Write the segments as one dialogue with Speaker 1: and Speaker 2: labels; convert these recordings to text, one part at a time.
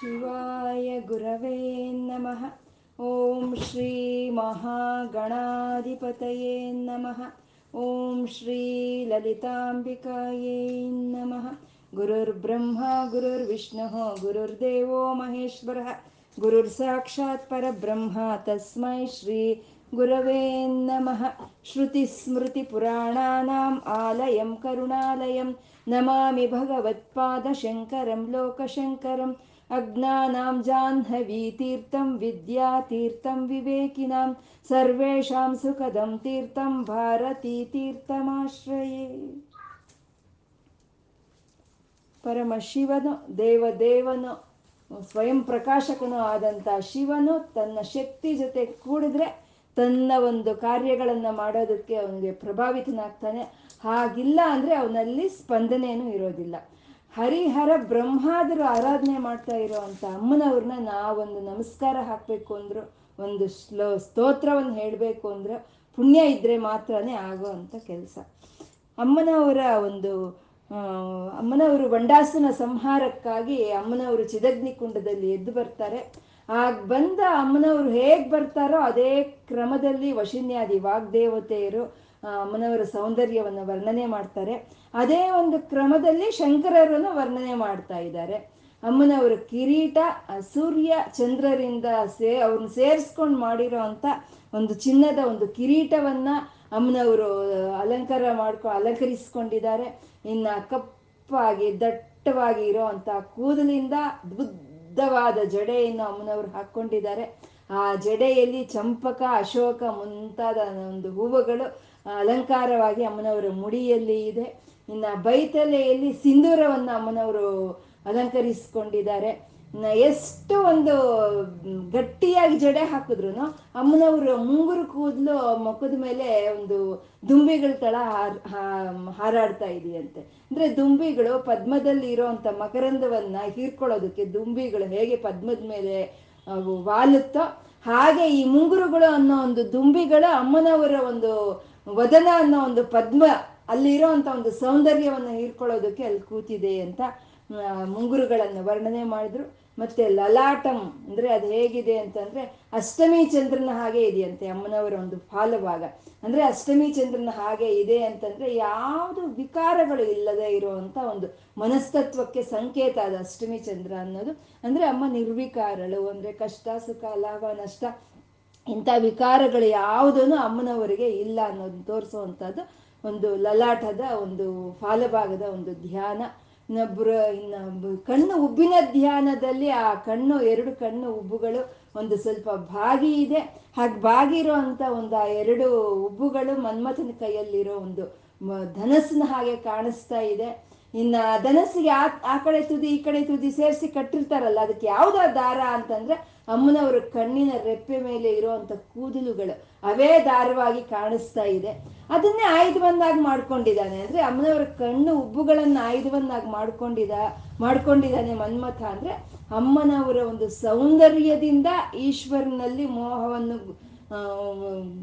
Speaker 1: ಶಿವಾಯ ಗುರವೇ ನಮಃ. ಓಂ ಶ್ರೀ ಮಹಾಗಣಾಧಿಪತಯೇ ನಮಃ. ಓಂ ಶ್ರೀ ಲಲಿತಾಂಬಿಕಾಯೇ ನಮಃ. ಗುರುರ್ಬ್ರಹ್ಮ ಗುರುರ್ವಿಷ್ಣು ಗುರುರ್ದೇವೋ ಮಹೇಶ್ವರ. ಗುರುರ್ ಸಾಕ್ಷಾತ್ ಪರಬ್ರಹ್ಮ, ತಸ್ಮೈ ಶ್ರೀ ಗುರವೇ ನಮಃ. ಶ್ರುತಿಸ್ಮೃತಿಪುರಾಣಾನಾम् ಆಲಯಂ ಕರುಣಾಲಯಂ. ತೀರ್ಥಂ ವಿದ್ಯಾತೀರ್ಥಂ ವಿವೇಕಿನಾಂ ಸರ್ವೇಷಾಂ ಸುಖದಂ ತೀರ್ಥಂ ಭಾರತೀತೀರ್ಥಮಾಶ್ರಯೇ ಪರಮ ಶಿವನು ದೇವದೇವನು ಸ್ವಯಂ ಪ್ರಕಾಶಕನು ಆದಂಥ ಶಿವನು ತನ್ನ ಶಕ್ತಿ ಜೊತೆ ಕೂಡಿದ್ರೆ ತನ್ನ ಒಂದು ಕಾರ್ಯಗಳನ್ನು ಮಾಡೋದಕ್ಕೆ ಅವನಿಗೆ ಪ್ರಭಾವಿತನಾಗ್ತಾನೆ. ಹಾಗಿಲ್ಲ ಅಂದರೆ ಅವನಲ್ಲಿ ಸ್ಪಂದನೆಯೂ ಇರೋದಿಲ್ಲ. ಹರಿಹರ ಬ್ರಹ್ಮಾದರು ಆರಾಧನೆ ಮಾಡ್ತಾ ಇರೋ ಅಂಥ ಅಮ್ಮನವ್ರನ್ನ ನಾವೊಂದು ನಮಸ್ಕಾರ ಹಾಕಬೇಕು ಅಂದ್ರು, ಒಂದು ಶ್ಲೋ ಸ್ತೋತ್ರವನ್ನು ಹೇಳಬೇಕು ಅಂದ್ರೆ, ಪುಣ್ಯ ಇದ್ದರೆ ಮಾತ್ರನೇ ಆಗೋ ಅಂಥ ಕೆಲಸ. ಅಮ್ಮನವರ ಒಂದು ಅಮ್ಮನವರು ಬಂಡಾಸನ ಸಂಹಾರಕ್ಕಾಗಿ ಅಮ್ಮನವರು ಚಿದಗ್ನಿ ಕುಂಡದಲ್ಲಿ ಎದ್ದು ಬರ್ತಾರೆ. ಆಗ ಬಂದ ಅಮ್ಮನವರು ಹೇಗೆ ಬರ್ತಾರೋ ಅದೇ ಕ್ರಮದಲ್ಲಿ ವಶಿನ್ಯಾದಿ ವಾಗ್ದೇವತೆಯರು ಅಮ್ಮನವರ ಸೌಂದರ್ಯವನ್ನು ವರ್ಣನೆ ಮಾಡ್ತಾರೆ. ಅದೇ ಒಂದು ಕ್ರಮದಲ್ಲಿ ಶಂಕರರನ್ನು ವರ್ಣನೆ ಮಾಡ್ತಾ ಇದ್ದಾರೆ. ಅಮ್ಮನವರ ಕಿರೀಟ ಸೂರ್ಯ ಚಂದ್ರರಿಂದ ಸೇ ಅವ್ರನ್ನ ಸೇರಿಸ್ಕೊಂಡು ಮಾಡಿರೋ ಅಂಥ ಒಂದು ಚಿನ್ನದ ಒಂದು ಕಿರೀಟವನ್ನ ಅಮ್ಮನವರು ಅಲಂಕಾರ ಮಾಡ್ಕೊ, ಅಲಂಕರಿಸ್ಕೊಂಡಿದ್ದಾರೆ. ಇನ್ನು ಕಪ್ಪಾಗಿ, ದಟ್ಟವಾಗಿ ಇರೋ ಅಂಥ ಕೂದಲಿಂದ ಅದ್ಭುತವಾದ ಜಡೆಯನ್ನು ಅಮ್ಮನವರು ಹಾಕ್ಕೊಂಡಿದ್ದಾರೆ. ಆ ಜಡೆಯಲ್ಲಿ ಚಂಪಕ, ಅಶೋಕ ಮುಂತಾದ ಒಂದು ಹೂವುಗಳು ಅಲಂಕಾರವಾಗಿ ಅಮ್ಮನವರ ಮುಡಿಯಲ್ಲಿ ಇದೆ. ಇನ್ನ ಬೈತಲೆಯಲ್ಲಿ ಸಿಂಧೂರವನ್ನು ಅಮ್ಮನವರು ಅಲಂಕರಿಸಿಕೊಂಡಿದ್ದಾರೆ. ಎಷ್ಟು ಒಂದು ಗಟ್ಟಿಯಾಗಿ ಜಡೆ ಹಾಕಿದ್ರು ಅಮ್ಮನವರು ಮುಂಗುರು ಕೂದಲು ಮುಖದ ಮೇಲೆ ಒಂದು ದುಂಬಿಗಳ ತಳ ಹಾರಾಡ್ತಾ ಇದೆಯಂತೆ. ಅಂದ್ರೆ ದುಂಬಿಗಳು ಪದ್ಮದಲ್ಲಿ ಇರೋಂಥ ಮಕರಂದವನ್ನ ಹೀರ್ಕೊಳ್ಳೋದಕ್ಕೆ ದುಂಬಿಗಳು ಹೇಗೆ ಪದ್ಮದ ಮೇಲೆ ವಾಲುತ್ತೋ ಹಾಗೆ ಈ ಮುಂಗುರುಗಳು ಅನ್ನೋ ಒಂದು ದುಂಬಿಗಳು ಅಮ್ಮನವರ ಒಂದು ವದನ ಅನ್ನೋ ಒಂದು ಪದ್ಮ ಅಲ್ಲಿರೋ ಅಂತ ಒಂದು ಸೌಂದರ್ಯವನ್ನು ಹೀರ್ಕೊಳ್ಳೋದಕ್ಕೆ ಅಲ್ಲಿ ಕೂತಿದೆ ಅಂತ ಮುಂಗುರುಗಳನ್ನು ವರ್ಣನೆ ಮಾಡಿದ್ರು. ಮತ್ತೆ ಲಲಾಟಂ ಅಂದ್ರೆ ಅದು ಹೇಗಿದೆ ಅಂತಂದ್ರೆ, ಅಷ್ಟಮಿ ಚಂದ್ರನ ಹಾಗೆ ಇದೆಯಂತೆ ಅಮ್ಮನವರ ಒಂದು ಫಾಲಭಾಗ. ಅಂದ್ರೆ ಅಷ್ಟಮಿ ಚಂದ್ರನ ಹಾಗೆ ಇದೆ ಅಂತಂದ್ರೆ ಯಾವುದು ವಿಕಾರಗಳು ಇಲ್ಲದೆ ಇರುವಂತ ಒಂದು ಮನಸ್ತತ್ವಕ್ಕೆ ಸಂಕೇತ ಅದು ಅಷ್ಟಮಿ ಚಂದ್ರ ಅನ್ನೋದು. ಅಂದ್ರೆ ಅಮ್ಮ ನಿರ್ವಿಕಾರಳು ಅಂದ್ರೆ ಕಷ್ಟ, ಸುಖ, ಲಾಭ, ನಷ್ಟ ಇಂಥ ವಿಕಾರಗಳು ಯಾವುದೂ ಅಮ್ಮನವರಿಗೆ ಇಲ್ಲ ಅನ್ನೋದು ತೋರಿಸುವಂಥದ್ದು ಒಂದು ಲಲಾಟದ ಒಂದು ಫಾಲಭಾಗದ ಒಂದು ಧ್ಯಾನ. ಇನ್ನೊಬ್ಬರು ಇನ್ನು ಕಣ್ಣು ಉಬ್ಬಿನ ಧ್ಯಾನದಲ್ಲಿ ಆ ಕಣ್ಣು, ಎರಡು ಕಣ್ಣು ಉಬ್ಬುಗಳು ಒಂದು ಸ್ವಲ್ಪ ಬಾಗಿ ಇದೆ. ಹಾಗೆ ಅಂತ ಒಂದು ಆ ಎರಡು ಉಬ್ಬುಗಳು ಮನ್ಮಥನ ಕೈಯಲ್ಲಿರೋ ಒಂದು ಧನಸ್ಸಿನ ಹಾಗೆ ಕಾಣಿಸ್ತಾ ಇದೆ. ಇನ್ನ ಧನಸ್ಸಿಗೆ ಆ ಆ ಕಡೆ ತುದಿ, ಈ ಕಡೆ ತುದಿ ಸೇರಿಸಿ ಕಟ್ಟಿರ್ತಾರಲ್ಲ, ಅದಕ್ಕೆ ಯಾವುದೋ ದಾರ ಅಂತಂದ್ರೆ ಅಮ್ಮನವರ ಕಣ್ಣಿನ ರೆಪ್ಪೆ ಮೇಲೆ ಇರುವಂತ ಕೂದಲುಗಳು ಅವೇ ದಾರವಾಗಿ ಕಾಣಿಸ್ತಾ ಇದೆ. ಅದನ್ನೇ ಆಯುಧವನ್ನಾಗಿ ಮಾಡ್ಕೊಂಡಿದ್ದಾನೆ. ಅಂದ್ರೆ ಅಮ್ಮನವರ ಕಣ್ಣು ಉಬ್ಬುಗಳನ್ನ ಆಯುಧವನ್ನಾಗಿ ಮಾಡ್ಕೊಂಡಿದ, ಮಾಡ್ಕೊಂಡಿದ್ದಾನೆ ಮನ್ಮಥ ಅಂದ್ರೆ ಅಮ್ಮನವರ ಒಂದು ಸೌಂದರ್ಯದಿಂದ ಈಶ್ವರನಲ್ಲಿ ಮೋಹವನ್ನು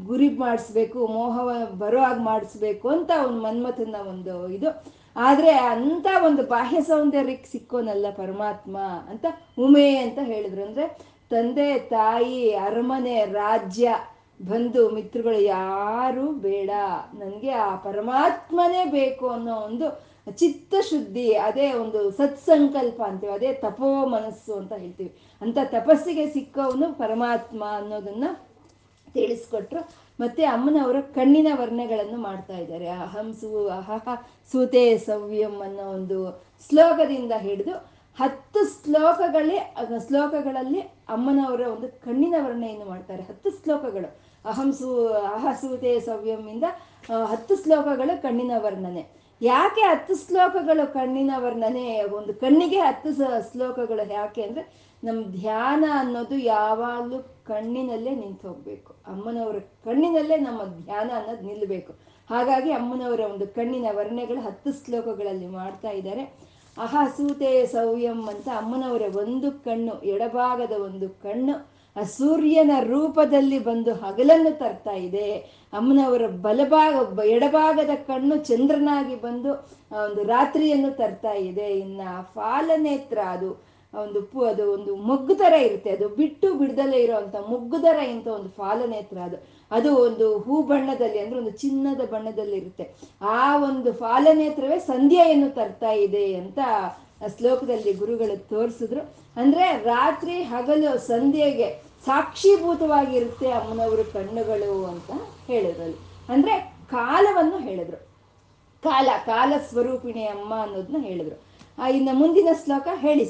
Speaker 1: ಗುರಿ ಮಾಡಿಸ್ಬೇಕು, ಮೋಹವ ಬರೋ ಹಾಗೆ ಮಾಡಿಸ್ಬೇಕು ಅಂತ ಒಂದು ಮನ್ಮಥನ ಒಂದು ಇದು. ಆದ್ರೆ ಅಂತ ಒಂದು ಬಾಹ್ಯ ಸೌಂದರ್ಯಕ್ಕೆ ಸಿಕ್ಕೋನಲ್ಲ ಪರಮಾತ್ಮ ಅಂತ ಉಮೆ ಅಂತ ಹೇಳಿದ್ರು. ಅಂದ್ರೆ ತಂದೆ, ತಾಯಿ, ಅರಮನೆ, ರಾಜ್ಯ, ಬಂಧು, ಮಿತ್ರಗಳು ಯಾರು ಬೇಡ. ನನಗೆ ಆ ಪರಮಾತ್ಮನೇ ಬೇಕು ಅನ್ನೋ ಒಂದು ಚಿತ್ತ ಶುದ್ಧಿ, ಅದೇ ಒಂದು ಸತ್ಸಂಕಲ್ಪ ಅಂತೀವಿ, ಅದೇ ತಪೋ ಮನಸ್ಸು ಅಂತ ಹೇಳ್ತೀವಿ. ಅಂತ ತಪಸ್ಸಿಗೆ ಸಿಕ್ಕವನು ಪರಮಾತ್ಮ ಅನ್ನೋದನ್ನ ತಿಳಿಸ್ಕೊಟ್ರು. ಮತ್ತೆ ಅಮ್ಮನವರು ಕಣ್ಣಿನ ವರ್ಣೆಗಳನ್ನು ಮಾಡ್ತಾ ಇದ್ದಾರೆ. ಅಹಂ ಅಹಹ ಸೂತೆ ಸವ್ಯಂ ಅನ್ನೋ ಒಂದು ಶ್ಲೋಕದಿಂದ ಹಿಡಿದು ಹತ್ತು ಶ್ಲೋಕಗಳೇ ಶ್ಲೋಕಗಳಲ್ಲಿ ಅಮ್ಮನವರ ಒಂದು ಕಣ್ಣಿನ ವರ್ಣೆಯನ್ನು ಮಾಡ್ತಾರೆ. ಹತ್ತು ಶ್ಲೋಕಗಳು. ಅಹಂಸೂ ಅಹಸೂತೆ ಸವ್ಯಮಿಂದ ಹತ್ತು ಶ್ಲೋಕಗಳು ಕಣ್ಣಿನ ವರ್ಣನೆ. ಯಾಕೆ ಹತ್ತು ಶ್ಲೋಕಗಳು ಕಣ್ಣಿನ ವರ್ಣನೆ? ಒಂದು ಕಣ್ಣಿಗೆ ಹತ್ತು ಶ್ಲೋಕಗಳು ಯಾಕೆ ಅಂದ್ರೆ ನಮ್ಮ ಧ್ಯಾನ ಅನ್ನೋದು ಯಾವಾಗಲೂ ಕಣ್ಣಿನಲ್ಲೇ ನಿಂತು ಹೋಗ್ಬೇಕು. ಅಮ್ಮನವರ ಕಣ್ಣಿನಲ್ಲೇ ನಮ್ಮ ಧ್ಯಾನ ಅನ್ನೋದು ನಿಲ್ಲಬೇಕು ಹಾಗಾಗಿ ಅಮ್ಮನವರ ಒಂದು ಕಣ್ಣಿನ ವರ್ಣೆಗಳು ಹತ್ತು ಶ್ಲೋಕಗಳಲ್ಲಿ ಮಾಡ್ತಾ ಇದ್ದಾರೆ. ಅಹಸೂತೆ ಸೌಯಂ ಅಂತ ಅಮ್ಮನವರ ಒಂದು ಕಣ್ಣು, ಎಡಭಾಗದ ಒಂದು ಕಣ್ಣು, ಆ ಸೂರ್ಯನ ರೂಪದಲ್ಲಿ ಬಂದು ಹಗಲನ್ನು ತರ್ತಾ ಇದೆ. ಅಮ್ಮನವರ ಬಲಭಾಗ ಎಡಭಾಗದ ಕಣ್ಣು ಚಂದ್ರನಾಗಿ ಬಂದು ಒಂದು ರಾತ್ರಿಯನ್ನು ತರ್ತಾ ಇದೆ. ಇನ್ನ ಫಾಲನೇತ್ರ ಅದು. ಒಂದು ಪು ಅದು ಒಂದು ಮೊಗ್ಗು ಥರ ಇರುತ್ತೆ. ಅದು ಬಿಟ್ಟು ಬಿಡ್ದಲೇ ಇರೋವಂಥ ಮೊಗ್ಗು ಥರ ಇಂಥ ಒಂದು ಫಾಲನೇತ್ರ ಅದು. ಅದು ಒಂದು ಹೂ ಬಣ್ಣದಲ್ಲಿ ಅಂದ್ರೆ ಒಂದು ಚಿನ್ನದ ಬಣ್ಣದಲ್ಲಿ ಇರುತ್ತೆ. ಆ ಒಂದು ಫಾಲನೇತ್ರವೇ ಸಂಧ್ಯೆಯನ್ನು ತರ್ತಾ ಇದೆ ಅಂತ ಶ್ಲೋಕದಲ್ಲಿ ಗುರುಗಳು ತೋರಿಸಿದ್ರು. ಅಂದ್ರೆ ರಾತ್ರಿ ಹಗಲು ಸಂಧ್ಯೆಗೆ ಸಾಕ್ಷೀಭೂತವಾಗಿರುತ್ತೆ ಅಮ್ಮನವರು ಕಣ್ಣುಗಳು ಅಂತ ಹೇಳಿದ್ರಲ್ಲಿ. ಅಂದ್ರೆ ಕಾಲವನ್ನು ಹೇಳಿದ್ರು. ಕಾಲ ಕಾಲ ಸ್ವರೂಪಿಣಿ ಅಮ್ಮ ಅನ್ನೋದನ್ನ ಹೇಳಿದ್ರು. ಆ ಇನ್ನು ಮುಂದಿನ ಶ್ಲೋಕ ಹೇಳಿ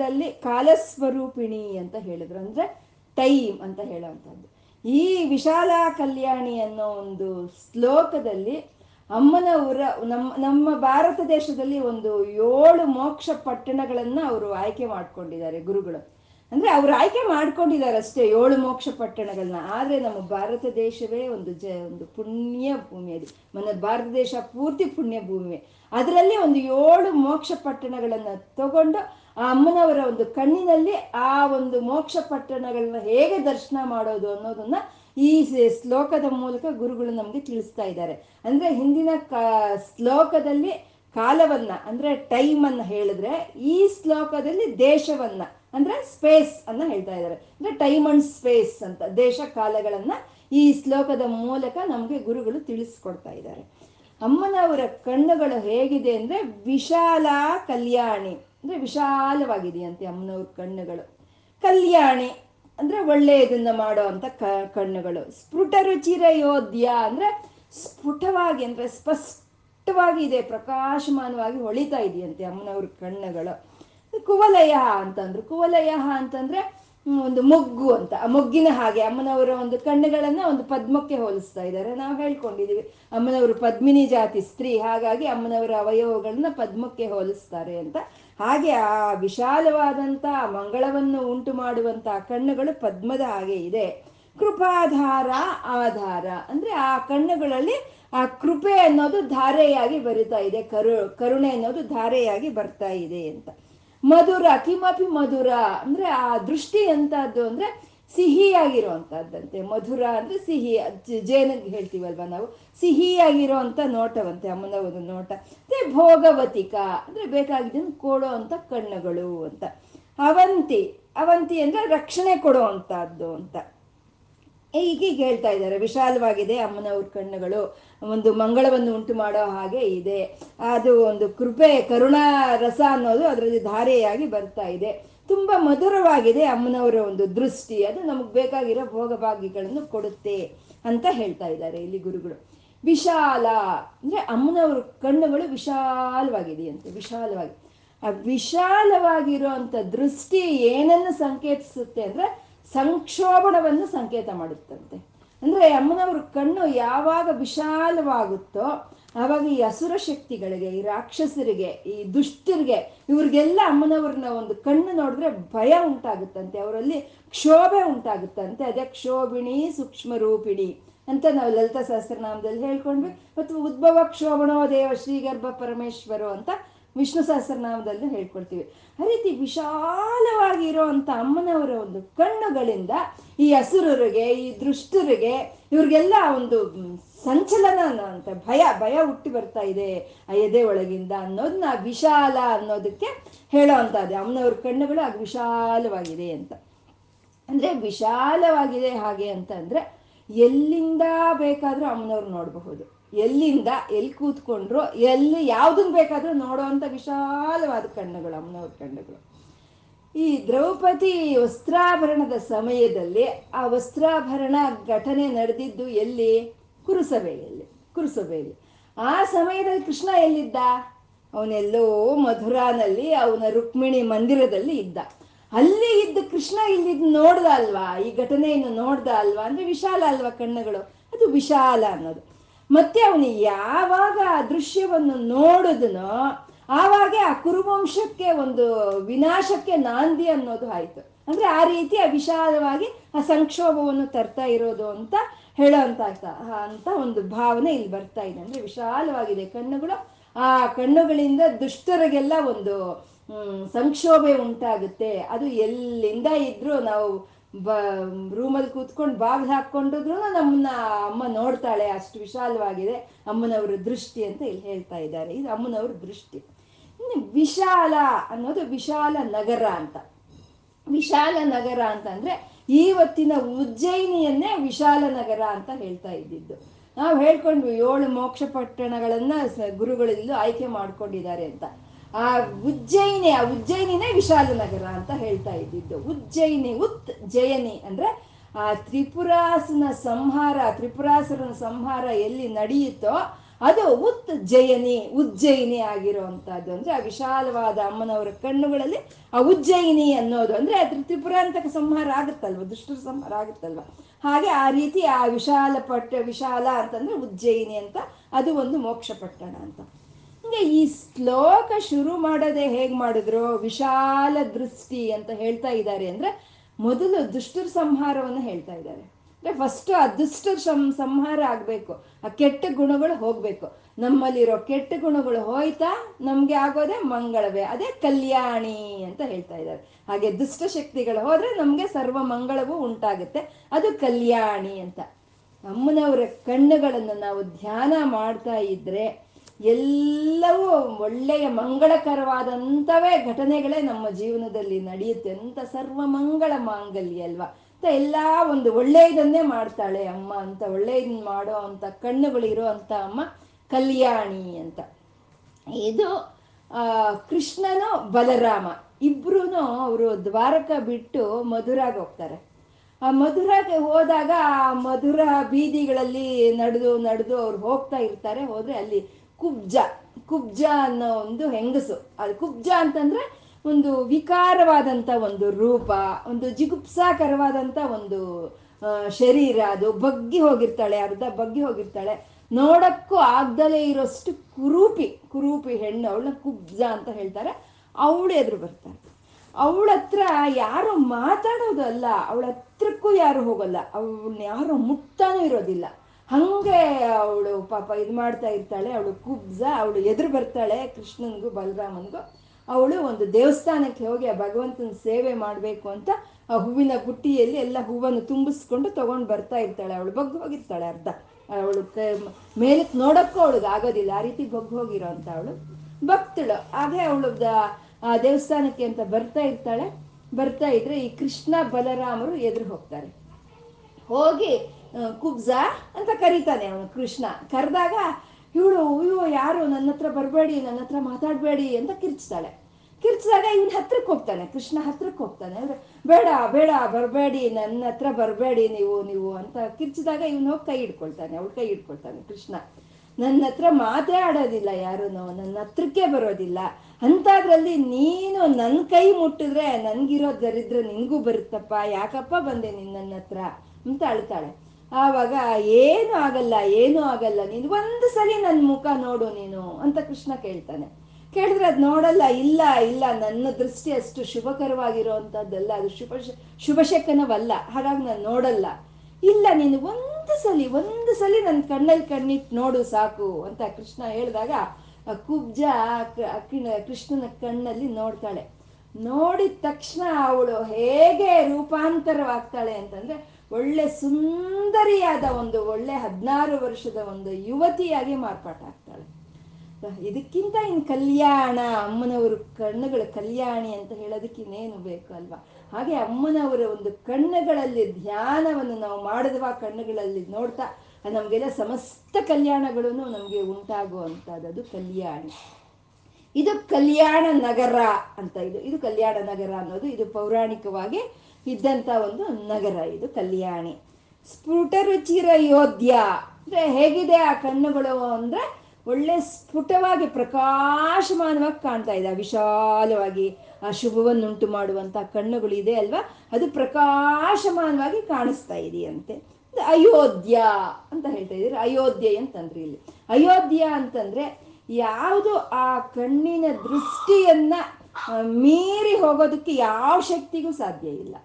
Speaker 1: ಶ್ಲೋಕದಲ್ಲಿ ಕಾಲಸ್ವರೂಪಿಣಿ ಅಂತ ಹೇಳಿದ್ರು. ಅಂದ್ರೆ ಟೈಮ್ ಅಂತ ಹೇಳುವಂಥದ್ದು. ಈ ವಿಶಾಲ ಕಲ್ಯಾಣಿ ಅನ್ನೋ ಒಂದು ಶ್ಲೋಕದಲ್ಲಿ ಅಮ್ಮನವರ, ನಮ್ಮ ನಮ್ಮ ಭಾರತ ದೇಶದಲ್ಲಿ ಒಂದು ಏಳು ಮೋಕ್ಷ ಪಟ್ಟಣಗಳನ್ನ ಅವರು ಆಯ್ಕೆ ಮಾಡ್ಕೊಂಡಿದ್ದಾರೆ ಗುರುಗಳು. ಅಂದ್ರೆ ಅವ್ರು ಆಯ್ಕೆ ಮಾಡ್ಕೊಂಡಿದ್ದಾರೆ ಅಷ್ಟೇ ಏಳು ಮೋಕ್ಷ ಪಟ್ಟಣಗಳನ್ನ. ಆದ್ರೆ ನಮ್ಮ ಭಾರತ ದೇಶವೇ ಒಂದು ಜ, ಒಂದು ಪುಣ್ಯ ಭೂಮಿ ಅದು. ಮನ ಭಾರತ ದೇಶ ಪೂರ್ತಿ ಪುಣ್ಯ ಭೂಮಿ ಅದರಲ್ಲಿ ಒಂದು ಏಳು ಮೋಕ್ಷ ಪಟ್ಟಣಗಳನ್ನ ತಗೊಂಡು ಆ ಅಮ್ಮನವರ ಒಂದು ಕಣ್ಣಿನಲ್ಲಿ ಆ ಒಂದು ಮೋಕ್ಷ ಪಟ್ಟಣಗಳನ್ನ ಹೇಗೆ ದರ್ಶನ ಮಾಡೋದು ಅನ್ನೋದನ್ನ ಈ ಶ್ಲೋಕದ ಮೂಲಕ ಗುರುಗಳು ನಮ್ಗೆ ತಿಳಿಸ್ತಾ ಇದ್ದಾರೆ. ಅಂದ್ರೆ ಹಿಂದಿನ ಕ, ಶ್ಲೋಕದಲ್ಲಿ ಕಾಲವನ್ನ, ಅಂದ್ರೆ ಟೈಮ್ ಅನ್ನ ಹೇಳಿದ್ರೆ ಈ ಶ್ಲೋಕದಲ್ಲಿ ದೇಶವನ್ನ ಅಂದ್ರೆ ಸ್ಪೇಸ್ ಅನ್ನ ಹೇಳ್ತಾ ಇದ್ದಾರೆ. ಅಂದ್ರೆ ಟೈಮ್ ಅಂಡ್ ಸ್ಪೇಸ್ ಅಂತ, ದೇಶ ಕಾಲಗಳನ್ನ ಈ ಶ್ಲೋಕದ ಮೂಲಕ ನಮ್ಗೆ ಗುರುಗಳು ತಿಳಿಸ್ಕೊಡ್ತಾ ಇದ್ದಾರೆ. ಅಮ್ಮನವರ ಕಣ್ಣುಗಳು ಹೇಗಿದೆ ಅಂದ್ರೆ ವಿಶಾಲ ಕಲ್ಯಾಣಿ, ಅಂದ್ರೆ ವಿಶಾಲವಾಗಿದೆಯಂತೆ ಅಮ್ಮನವ್ರ ಕಣ್ಣುಗಳು. ಕಲ್ಯಾಣಿ ಅಂದ್ರೆ ಒಳ್ಳೆಯದನ್ನ ಮಾಡೋ ಕ, ಕಣ್ಣುಗಳು. ಸ್ಫುಟ ರುಚಿರ ಯೋಧ್ಯ ಅಂದ್ರೆ ಸ್ಫುಟವಾಗಿ ಅಂದ್ರೆ ಸ್ಪಷ್ಟವಾಗಿ ಇದೆ, ಪ್ರಕಾಶಮಾನವಾಗಿ ಹೊಳಿತಾ ಇದೆಯಂತೆ ಅಮ್ಮನವ್ರ ಕಣ್ಣುಗಳು. ಕುವಲಯ ಅಂತಂದ್ರು. ಕುವಲಯ ಅಂತಂದ್ರೆ ಒಂದು ಮೊಗ್ಗು ಅಂತ. ಆ ಮೊಗ್ಗಿನ ಹಾಗೆ ಅಮ್ಮನವರ ಒಂದು ಕಣ್ಣುಗಳನ್ನ ಒಂದು ಪದ್ಮಕ್ಕೆ ಹೋಲಿಸ್ತಾ ಇದ್ದಾರೆ. ನಾವು ಹೇಳ್ಕೊಂಡಿದೀವಿ, ಅಮ್ಮನವರು ಪದ್ಮಿನಿ ಜಾತಿ ಸ್ತ್ರೀ, ಹಾಗಾಗಿ ಅಮ್ಮನವರ ಅವಯವಗಳನ್ನ ಪದ್ಮಕ್ಕೆ ಹೋಲಿಸ್ತಾರೆ ಅಂತ. ಹಾಗೆ ಆ ವಿಶಾಲವಾದಂತ ಮಂಗಳವನ್ನು ಉಂಟು ಮಾಡುವಂತ ಕಣ್ಣುಗಳು ಪದ್ಮದ ಹಾಗೆ ಇದೆ. ಕೃಪಾಧಾರ, ಆಧಾರ. ಅಂದ್ರೆ ಆ ಕಣ್ಣುಗಳಲ್ಲಿ ಆ ಕೃಪೆ ಅನ್ನೋದು ಧಾರೆಯಾಗಿ ಬರಿತಾ ಇದೆ. ಕರು, ಕರುಣೆ ಅನ್ನೋದು ಧಾರೆಯಾಗಿ ಬರ್ತಾ ಇದೆ ಅಂತ. ಮಧುರ, ಕಿಮಪಿ ಮಧುರ ಅಂದ್ರೆ ಆ ದೃಷ್ಟಿ ಅಂತದ್ದು ಅಂದ್ರೆ ಸಿಹಿಯಾಗಿರುವಂತಹದ್ದಂತೆ. ಮಧುರ ಅಂದ್ರೆ ಸಿಹಿ ಜೇನಿಗೆ ಹೇಳ್ತೀವಲ್ವಾ ನಾವು? ಸಿಹಿಯಾಗಿರುವಂತ ನೋಟವಂತೆ ಅಮ್ಮನ ಒಂದು ನೋಟ. ಮತ್ತೆ ಭೋಗವತಿಕ ಅಂದ್ರೆ ಬೇಕಾಗಿದ್ದನ್ನು ಕೊಡೋ ಅಂತ ಕಣ್ಣುಗಳು ಅಂತ. ಅವಂತಿ ಅವಂತಿ ಅಂದ್ರೆ ರಕ್ಷಣೆ ಕೊಡೋ ಅಂತದ್ದು ಅಂತ. ಹೀಗೆ ಹೇಳ್ತಾ ಇದ್ದಾರೆ. ವಿಶಾಲವಾಗಿದೆ ಅಮ್ಮನವ್ರ ಕಣ್ಣುಗಳು. ಒಂದು ಮಂಗಳವನ್ನು ಉಂಟು ಮಾಡೋ ಹಾಗೆ ಇದೆ. ಅದು ಒಂದು ಕೃಪೆ, ಕರುಣಾ ರಸ ಅನ್ನೋದು ಅದರಲ್ಲಿ ಧಾರೆಯಾಗಿ ಬರ್ತಾ ಇದೆ. ತುಂಬಾ ಮಧುರವಾಗಿದೆ ಅಮ್ಮನವರ ಒಂದು ದೃಷ್ಟಿ. ಅದು ನಮಗೆ ಬೇಕಾಗಿರೋ ಭೋಗಭಾಗ್ಯಗಳನ್ನು ಕೊಡುತ್ತೆ ಅಂತ ಹೇಳ್ತಾ ಇದ್ದಾರೆ ಇಲ್ಲಿ ಗುರುಗಳು. ವಿಶಾಲ, ಅಂದ್ರೆ ಅಮ್ಮನವ್ರ ಕಣ್ಣುಗಳು ವಿಶಾಲವಾಗಿದೆಯಂತೆ, ವಿಶಾಲವಾಗಿ. ಆ ವಿಶಾಲವಾಗಿರುವಂತ ದೃಷ್ಟಿ ಏನನ್ನು ಸಂಕೇತಿಸುತ್ತೆ ಅಂದ್ರೆ ಸಂಕ್ಷೋಭಣವನ್ನು ಸಂಕೇತ ಮಾಡುತ್ತಂತೆ. ಅಂದ್ರೆ ಅಮ್ಮನವ್ರ ಕಣ್ಣು ಯಾವಾಗ ವಿಶಾಲವಾಗುತ್ತೋ ಆವಾಗ ಈ ಅಸುರ ಶಕ್ತಿಗಳಿಗೆ, ಈ ರಾಕ್ಷಸರಿಗೆ, ಈ ದುಷ್ಟರಿಗೆ ಇವ್ರಿಗೆಲ್ಲ ಅಮ್ಮನವ್ರನ್ನ ಒಂದು ಕಣ್ಣು ನೋಡಿದ್ರೆ ಭಯ ಉಂಟಾಗುತ್ತಂತೆ. ಅವರಲ್ಲಿ ಕ್ಷೋಭೆ ಉಂಟಾಗುತ್ತಂತೆ. ಅದೇ ಕ್ಷೋಭಿಣಿ ಸೂಕ್ಷ್ಮ ರೂಪಿಣಿ ಅಂತ ನಾವು ಲಲಿತಾ ಸಹಸ್ರನಾಮದಲ್ಲಿ ಹೇಳ್ಕೊಂಡ್ವಿ. ಮತ್ತು ಉದ್ಭವ ಕ್ಷೋಭಣೋ ದೇವ ಶ್ರೀಗರ್ಭ ಪರಮೇಶ್ವರೋ ಅಂತ ವಿಷ್ಣು ಸಹಸ್ರನಾಮದಲ್ಲೂ ಹೇಳ್ಕೊಡ್ತೀವಿ. ಆ ರೀತಿ ವಿಶಾಲವಾಗಿರುವಂತ ಅಮ್ಮನವರ ಒಂದು ಕಣ್ಣುಗಳಿಂದ ಈ ಹಸುರರಿಗೆ ಈ ದೃಷ್ಟರಿಗೆ ಇವ್ರಿಗೆಲ್ಲ ಒಂದು ಸಂಚಲನ ಅಂತ ಭಯ ಭಯ ಹುಟ್ಟಿ ಬರ್ತಾ ಇದೆ. ಆ ಎದೆ ಒಳಗಿಂದ ಅನ್ನೋದನ್ನ ವಿಶಾಲ ಅನ್ನೋದಕ್ಕೆ ಹೇಳೋ ಅಂತದ್ದು ಅಮ್ಮನವ್ರ ಕಣ್ಣುಗಳು ಆಗ ವಿಶಾಲವಾಗಿದೆ ಅಂತ. ಅಂದ್ರೆ ವಿಶಾಲವಾಗಿದೆ ಹಾಗೆ ಅಂತ ಅಂದ್ರೆ ಎಲ್ಲಿಂದ ಬೇಕಾದ್ರೂ ಅಮ್ಮನವ್ರು ನೋಡಬಹುದು. ಎಲ್ಲಿಂದ, ಎಲ್ಲಿ ಕೂತ್ಕೊಂಡ್ರು, ಎಲ್ಲಿ ಯಾವ್ದನ್ ಬೇಕಾದ್ರೂ ನೋಡುವಂತ ವಿಶಾಲವಾದ ಕಣ್ಣುಗಳು, ಅಮ್ಮನವ್ರ ಕಣ್ಣುಗಳು. ಈ ದ್ರೌಪದಿ ವಸ್ತ್ರಾಭರಣದ ಸಮಯದಲ್ಲಿ ಆ ವಸ್ತ್ರಾಭರಣ ಘಟನೆ ನಡೆದಿದ್ದು ಎಲ್ಲಿ? ಕುರುಸಭೆಯಲ್ಲಿ ಕುರುಸಭೆಯಲ್ಲಿ ಆ ಸಮಯದಲ್ಲಿ ಕೃಷ್ಣ ಎಲ್ಲಿದ್ದ? ಅವನೆಲ್ಲೋ ಮಧುರಾನಲ್ಲಿ ಅವನ ರುಕ್ಮಿಣಿ ಮಂದಿರದಲ್ಲಿ ಇದ್ದ. ಅಲ್ಲಿ ಇದ್ದ ಕೃಷ್ಣ ಇಲ್ಲಿದ್ದು ನೋಡ್ದ ಅಲ್ವಾ? ಈ ಘಟನೆಯನ್ನು ನೋಡ್ದ ಅಲ್ವಾ? ಅಂದ್ರೆ ವಿಶಾಲ ಅಲ್ವಾ ಕಣ್ಣುಗಳು? ಅದು ವಿಶಾಲ ಅನ್ನೋದು. ಮತ್ತೆ ಅವನು ಯಾವಾಗ ಆ ದೃಶ್ಯವನ್ನು ನೋಡಿದನೋ ಆವಾಗ ಆ ಕುರುವಂಶಕ್ಕೆ ಒಂದು ವಿನಾಶಕ್ಕೆ ನಾಂದಿ ಅನ್ನೋದು ಆಯ್ತು. ಅಂದ್ರೆ ಆ ರೀತಿ ವಿಶಾಲವಾಗಿ ಆ ಸಂಕ್ಷೋಭವನ್ನು ತರ್ತಾ ಇರೋದು ಅಂತ ಹೇಳೋ ಅಂತ ಅಂತ ಒಂದು ಭಾವನೆ ಇಲ್ಲಿ ಬರ್ತಾ ಇದೆ. ಅಂದ್ರೆ ವಿಶಾಲವಾಗಿದೆ ಕಣ್ಣುಗಳು. ಆ ಕಣ್ಣುಗಳಿಂದ ದುಷ್ಟರಿಗೆಲ್ಲ ಒಂದು ಸಂಕ್ಷೋಭೆ ಉಂಟಾಗುತ್ತೆ. ಅದು ಎಲ್ಲಿಂದ ಇದ್ರೂ ನಾವು ಬ, ರೂಮಲ್ಲಿ ಕೂತ್ಕೊಂಡು ಬಾಗಿಲು ಹಾಕೊಂಡಿದ್ರು ನಮ್ಮನ್ನ ಅಮ್ಮ ನೋಡ್ತಾಳೆ, ಅಷ್ಟು ವಿಶಾಲವಾಗಿದೆ, ಅಮ್ಮನವರ ದೃಷ್ಟಿ ಅಂತ ಇಲ್ಲಿ ಹೇಳ್ತಾ ಇದ್ದಾರೆ. ಇದು ಅಮ್ಮನವ್ರ ದೃಷ್ಟಿ. ಇನ್ನು ವಿಶಾಲ ಅನ್ನೋದು ವಿಶಾಲ ನಗರ ಅಂತ. ವಿಶಾಲ ನಗರ ಅಂತಂದ್ರೆ ಇವತ್ತಿನ ಉಜ್ಜಯಿನಿಯನ್ನೇ ವಿಶಾಲ ನಗರ ಅಂತ ಹೇಳ್ತಾ ಇದ್ದಿದ್ದು. ನಾವು ಹೇಳ್ಕೊಂಡ್ವಿ ಏಳು ಮೋಕ್ಷ ಪಟ್ಟಣಗಳನ್ನ ಗುರುಗಳಿಂದ ಆಯ್ಕೆ ಮಾಡ್ಕೊಂಡಿದ್ದಾರೆ ಅಂತ. ಆ ಉಜ್ಜಯಿನಿ, ಆ ಉಜ್ಜಯಿನಿನೇ ವಿಶಾಲ ನಗರ ಅಂತ ಹೇಳ್ತಾ ಇದ್ದಿದ್ದು. ಉಜ್ಜಯಿನಿ, ಉತ್ ಜಯನಿ ಅಂದ್ರೆ ಆ ತ್ರಿಪುರಾಸನ ಸಂಹಾರ, ತ್ರಿಪುರಾಸುರನ ಸಂಹಾರ ಎಲ್ಲಿ ನಡೆಯುತ್ತೋ ಅದು ಉತ್ ಜಯನಿ, ಉಜ್ಜಯಿನಿ ಆಗಿರುವಂತಹದ್ದು. ಅಂದ್ರೆ ಆ ವಿಶಾಲವಾದ ಅಮ್ಮನವರ ಕಣ್ಣುಗಳಲ್ಲಿ ಆ ಉಜ್ಜಯಿನಿ ಅನ್ನೋದು. ಅಂದ್ರೆ ಅದ್ರ ತ್ರಿಪುರಾಂತಕ ಸಂಹಾರ ಆಗುತ್ತಲ್ವ? ದುಷ್ಟರ ಸಂಹಾರ ಆಗುತ್ತಲ್ವ? ಹಾಗೆ ಆ ರೀತಿ ಆ ವಿಶಾಲ ಪಟ್ಟ, ವಿಶಾಲ ಅಂತಂದ್ರೆ ಉಜ್ಜಯಿನಿ ಅಂತ. ಅದು ಒಂದು ಮೋಕ್ಷ ಪಟ್ಟಣ ಅಂತ. ಈ ಶ್ಲೋಕ ಶುರು ಮಾಡೋದೇ ಹೇಗ್ ಮಾಡಿದ್ರು? ವಿಶಾಲ ದೃಷ್ಟಿ ಅಂತ ಹೇಳ್ತಾ ಇದ್ದಾರೆ ಅಂದ್ರೆ ಮೊದಲು ದುಷ್ಟರ ಸಂಹಾರವನ್ನು ಹೇಳ್ತಾ ಇದ್ದಾರೆ. ಅಂದ್ರೆ ಫಸ್ಟ್ ಆ ದುಷ್ಟರ ಸಂ ಸಂಹಾರ ಆಗ್ಬೇಕು. ಆ ಕೆಟ್ಟ ಗುಣಗಳು ಹೋಗ್ಬೇಕು. ನಮ್ಮಲ್ಲಿರೋ ಕೆಟ್ಟ ಗುಣಗಳು ಹೋಯ್ತಾ ನಮ್ಗೆ ಆಗೋದೇ ಮಂಗಳವೇ. ಅದೇ ಕಲ್ಯಾಣಿ ಅಂತ ಹೇಳ್ತಾ ಇದ್ದಾರೆ. ಹಾಗೆ ದುಷ್ಟ ಶಕ್ತಿಗಳು ಹೋದ್ರೆ ನಮ್ಗೆ ಸರ್ವ ಮಂಗಳವೂ ಉಂಟಾಗುತ್ತೆ. ಅದು ಕಲ್ಯಾಣಿ ಅಂತ. ಅಮ್ಮನವರ ಕಣ್ಣುಗಳನ್ನು ನಾವು ಧ್ಯಾನ ಮಾಡ್ತಾ ಇದ್ರೆ ಎಲ್ಲವೂ ಒಳ್ಳೆಯ ಮಂಗಳಕರವಾದಂಥವೇ ಘಟನೆಗಳೇ ನಮ್ಮ ಜೀವನದಲ್ಲಿ ನಡೆಯುತ್ತೆ. ಅಂತ ಸರ್ವ ಮಂಗಳ ಮಾಂಗಲ್ಯ ಅಲ್ವಾ? ಅಂತ ಎಲ್ಲ ಒಂದು ಒಳ್ಳೆಯದನ್ನೇ ಮಾಡ್ತಾಳೆ ಅಮ್ಮ ಅಂತ ಒಳ್ಳೆಯದನ್ನ ಮಾಡೋ ಅಂತ, ಕಣ್ಣುಗಳಿರೋ ಅಂತ ಅಮ್ಮ ಕಲ್ಯಾಣಿ ಅಂತ. ಇದು ಕೃಷ್ಣನು ಬಲರಾಮ. ಇಬ್ರು ಅವರು ದ್ವಾರಕ ಬಿಟ್ಟು ಮಧುರಾಗ ಹೋಗ್ತಾರೆ. ಆ ಮಧುರಾಗೆ ಹೋದಾಗ ಆ ಮಧುರ ಬೀದಿಗಳಲ್ಲಿ ನಡೆದು ನಡೆದು ಅವ್ರು ಹೋಗ್ತಾ ಇರ್ತಾರೆ. ಹೋದ್ರೆ ಅಲ್ಲಿ ಕುಬ್ಜ ಕುಬ್ಜ ಅನ್ನೋ ಒಂದು ಹೆಂಗಸು. ಅದು ಕುಬ್ಜ ಅಂತಂದ್ರೆ ಒಂದು ವಿಕಾರವಾದಂತ ಒಂದು ರೂಪ, ಒಂದು ಜಿಗುಪ್ಸಾಕರವಾದಂತ ಒಂದು ಶರೀರ, ಅದು ಬಗ್ಗಿ ಹೋಗಿರ್ತಾಳೆ, ಅರ್ಧ ಬಗ್ಗಿ ಹೋಗಿರ್ತಾಳೆ. ನೋಡಕ್ಕೂ ಆಗ್ದಲೇ ಇರೋಷ್ಟು ಕುರೂಪಿ ಕುರೂಪಿ ಹೆಣ್ಣು, ಅವಳನ್ನ ಕುಬ್ಜ ಅಂತ ಹೇಳ್ತಾರೆ. ಅವಳು ಎದುರು ಬರ್ತಾರೆ ಅವಳ ಹತ್ರ ಯಾರು ಮಾತಾಡೋದು ಅಲ್ಲ, ಅವಳ ಹತ್ರಕ್ಕೂ ಯಾರು ಹೋಗಲ್ಲ, ಅವಳನ್ನ ಯಾರು ಮುಟ್ತಾನೂ ಇರೋದಿಲ್ಲ. ಹಂಗೆ ಅವಳು ಪಾಪ ಇದು ಮಾಡ್ತಾ ಇರ್ತಾಳೆ, ಅವಳು ಕುಬ್ಜ, ಅವಳು ಎದುರು ಬರ್ತಾಳೆ ಕೃಷ್ಣನ್ಗೂ ಬಲರಾಮನ್ಗೂ. ಅವಳು ಒಂದು ದೇವಸ್ಥಾನಕ್ಕೆ ಹೋಗಿ ಆ ಭಗವಂತನ ಸೇವೆ ಮಾಡಬೇಕು ಅಂತ ಆ ಹೂವಿನ ಬುಟ್ಟಿಯಲ್ಲಿ ಎಲ್ಲ ಹೂವನ್ನು ತುಂಬಿಸ್ಕೊಂಡು ತಗೊಂಡು ಬರ್ತಾ ಇರ್ತಾಳೆ. ಅವಳು ಬಗ್ಗ ಹೋಗಿರ್ತಾಳೆ ಅರ್ಧ. ಅವಳು ಮೇಲಕ್ಕೆ ನೋಡೋಕ್ಕೂ ಅವಳಿಗೆ ಆಗೋದಿಲ್ಲ. ಆ ರೀತಿ ಬಗ್ಗು ಹೋಗಿರೋ ಅವಳು. ಭಕ್ತಳು. ಹಾಗೆ ಅವಳು ಆ ದೇವಸ್ಥಾನಕ್ಕೆ ಅಂತ ಬರ್ತಾ ಇರ್ತಾಳೆ. ಬರ್ತಾ ಇದ್ರೆ ಈ ಕೃಷ್ಣ ಬಲರಾಮರು ಎದುರು ಹೋಗ್ತಾರೆ. ಹೋಗಿ ಕುಬ್ಜ ಅಂತ ಕರೀತಾನೆ ಅವನು, ಕೃಷ್ಣ. ಕರೆದಾಗ, ಇವಳು ಅಯ್ಯೋ ಯಾರು? ನನ್ನ ಹತ್ರ ಬರಬೇಡಿ, ನನ್ನ ಹತ್ರ ಮಾತಾಡಬೇಡಿ ಅಂತ ಕಿರ್ಚ್ತಾಳೆ. ಕಿರ್ಚಿದಾಗ ಇವನ್ ಹತ್ರಕ್ಕೆ ಹೋಗ್ತಾನೆ, ಕೃಷ್ಣ ಹತ್ರಕ್ಕೆ ಹೋಗ್ತಾನೆ. ಅಂದ್ರೆ, ಬೇಡ ಬೇಡ, ಬರಬೇಡಿ, ನನ್ನ ಹತ್ರ ಬರಬೇಡಿ ನೀವು ನೀವು ಅಂತ ಕಿರ್ಚಿದಾಗ ಇವನು ಹೋಗಿ ಕೈ ಹಿಡ್ಕೊಳ್ತಾನೆ, ಅವಳು ಕೈ ಹಿಡ್ಕೊಳ್ತಾನೆ ಕೃಷ್ಣ. ನನ್ನ ಹತ್ರ ಮಾತೇ ಆಡೋದಿಲ್ಲ ಯಾರೂ ನನ್ನ ಹತ್ರಕ್ಕೆ ಬರೋದಿಲ್ಲ. ಅಂಥದ್ರಲ್ಲಿ ನೀನು ನನ್ನ ಕೈ ಮುಟ್ಟಿದ್ರೆ, ನನ್ಗಿರೋ ದರಿದ್ರ ನಿಂಗೂ ಬರುತ್ತಪ್ಪ. ಯಾಕಪ್ಪ ಬಂದೆ ನಿನ್ನ ನನ್ನ ಹತ್ರ? ಅಂತ ಅಳ್ತಾಳೆ. ಆವಾಗ ಏನು ಆಗಲ್ಲ ಏನು ಆಗಲ್ಲ. ನೀನು ಒಂದು ಸರಿ ನನ್ನ ಮುಖ ನೋಡು ನೀನು ಅಂತ ಕೃಷ್ಣ ಕೇಳ್ತಾನೆ. ಕೇಳಿದ್ರೆ ಅದು ನೋಡಲ್ಲ, ಇಲ್ಲ ಇಲ್ಲ, ನನ್ನ ದೃಷ್ಟಿ ಅಷ್ಟು ಶುಭಕರವಾಗಿರುವಂಥದ್ದಲ್ಲ ಅದು ಶುಭ, ಶುಭಶಕನವಲ್ಲ. ಹಾಗಾಗಿ ನಾನು ನೋಡಲ್ಲ. ಇಲ್ಲ, ನೀನು ಒಂದು ಸಲಿ ಒಂದು ಸಲಿ ನನ್ನ ಕಣ್ಣಲ್ಲಿ ಕಣ್ಣಿಟ್ಟು ನೋಡು ಸಾಕು ಅಂತ ಕೃಷ್ಣ ಹೇಳಿದಾಗ ಕುಬ್ಜ ಕೃಷ್ಣನ ಕಣ್ಣಲ್ಲಿ ನೋಡ್ತಾಳೆ. ನೋಡಿದ ತಕ್ಷಣ ಅವಳು ಹೇಗೆ ರೂಪಾಂತರವಾಗ್ತಾಳೆ ಅಂತಂದ್ರೆ ಒಳ್ಳೆ ಸುಂದರಿಯಾದ ಒಂದು ಒಳ್ಳೆ ಹದಿನಾರು ವರ್ಷದ ಒಂದು ಯುವತಿಯಾಗಿ ಮಾರ್ಪಾಟಾಗ್ತಾಳೆ ಇದಕ್ಕಿಂತ ಇನ್ನು ಕಲ್ಯಾಣ, ಅಮ್ಮನವರು ಕಣ್ಣುಗಳ ಕಲ್ಯಾಣಿ ಅಂತ ಹೇಳೋದಕ್ಕೆ ಇನ್ನೇನು ಬೇಕು ಅಲ್ವಾ? ಹಾಗೆ ಅಮ್ಮನವರ ಒಂದು ಕಣ್ಣುಗಳಲ್ಲಿ ಧ್ಯಾನವನ್ನು ನಾವು ಮಾಡಿದ್ವ ಕಣ್ಣುಗಳಲ್ಲಿ ನೋಡ್ತಾ, ನಮಗೆಲ್ಲ ಸಮಸ್ತ ಕಲ್ಯಾಣಗಳನ್ನು ನಮಗೆ ಉಂಟಾಗುವಂಥದ್ದು. ಅದು ಕಲ್ಯಾಣಿ. ಇದು ಕಲ್ಯಾಣ ನಗರ ಅಂತ ಇದು. ಇದು ಕಲ್ಯಾಣ ನಗರ ಅನ್ನೋದು. ಇದು ಪೌರಾಣಿಕವಾಗಿ ಇದ್ದಂಥ ಒಂದು ನಗರ ಇದು ಕಲ್ಯಾಣಿ. ಸ್ಫುಟ ರುಚಿರ ಯೋಧ್ಯ ಅಂದ್ರೆ ಹೇಗಿದೆ ಆ ಕಣ್ಣುಗಳು ಅಂದ್ರೆ ಒಳ್ಳೆ ಸ್ಫುಟವಾಗಿ ಪ್ರಕಾಶಮಾನವಾಗಿ ಕಾಣ್ತಾ ಇದೆ. ವಿಶಾಲವಾಗಿ ಆ ಶುಭವನ್ನುಂಟು ಮಾಡುವಂಥ ಕಣ್ಣುಗಳು ಇದೆ ಅಲ್ವಾ? ಅದು ಪ್ರಕಾಶಮಾನವಾಗಿ ಕಾಣಿಸ್ತಾ ಇದೆಯಂತೆ. ಇದು ಅಯೋಧ್ಯ ಅಂತ ಹೇಳ್ತಾ ಇದ್ದೀರಿ. ಅಯೋಧ್ಯೆ ಅಂತಂದ್ರೆ ಇಲ್ಲಿ. ಅಯೋಧ್ಯ ಅಂತಂದ್ರೆ ಯಾವುದು ಆ ಕಣ್ಣಿನ ದೃಷ್ಟಿಯನ್ನ ಮೀರಿ ಹೋಗೋದಕ್ಕೆ ಯಾವ ಶಕ್ತಿಗೂ ಸಾಧ್ಯ ಇಲ್ಲ.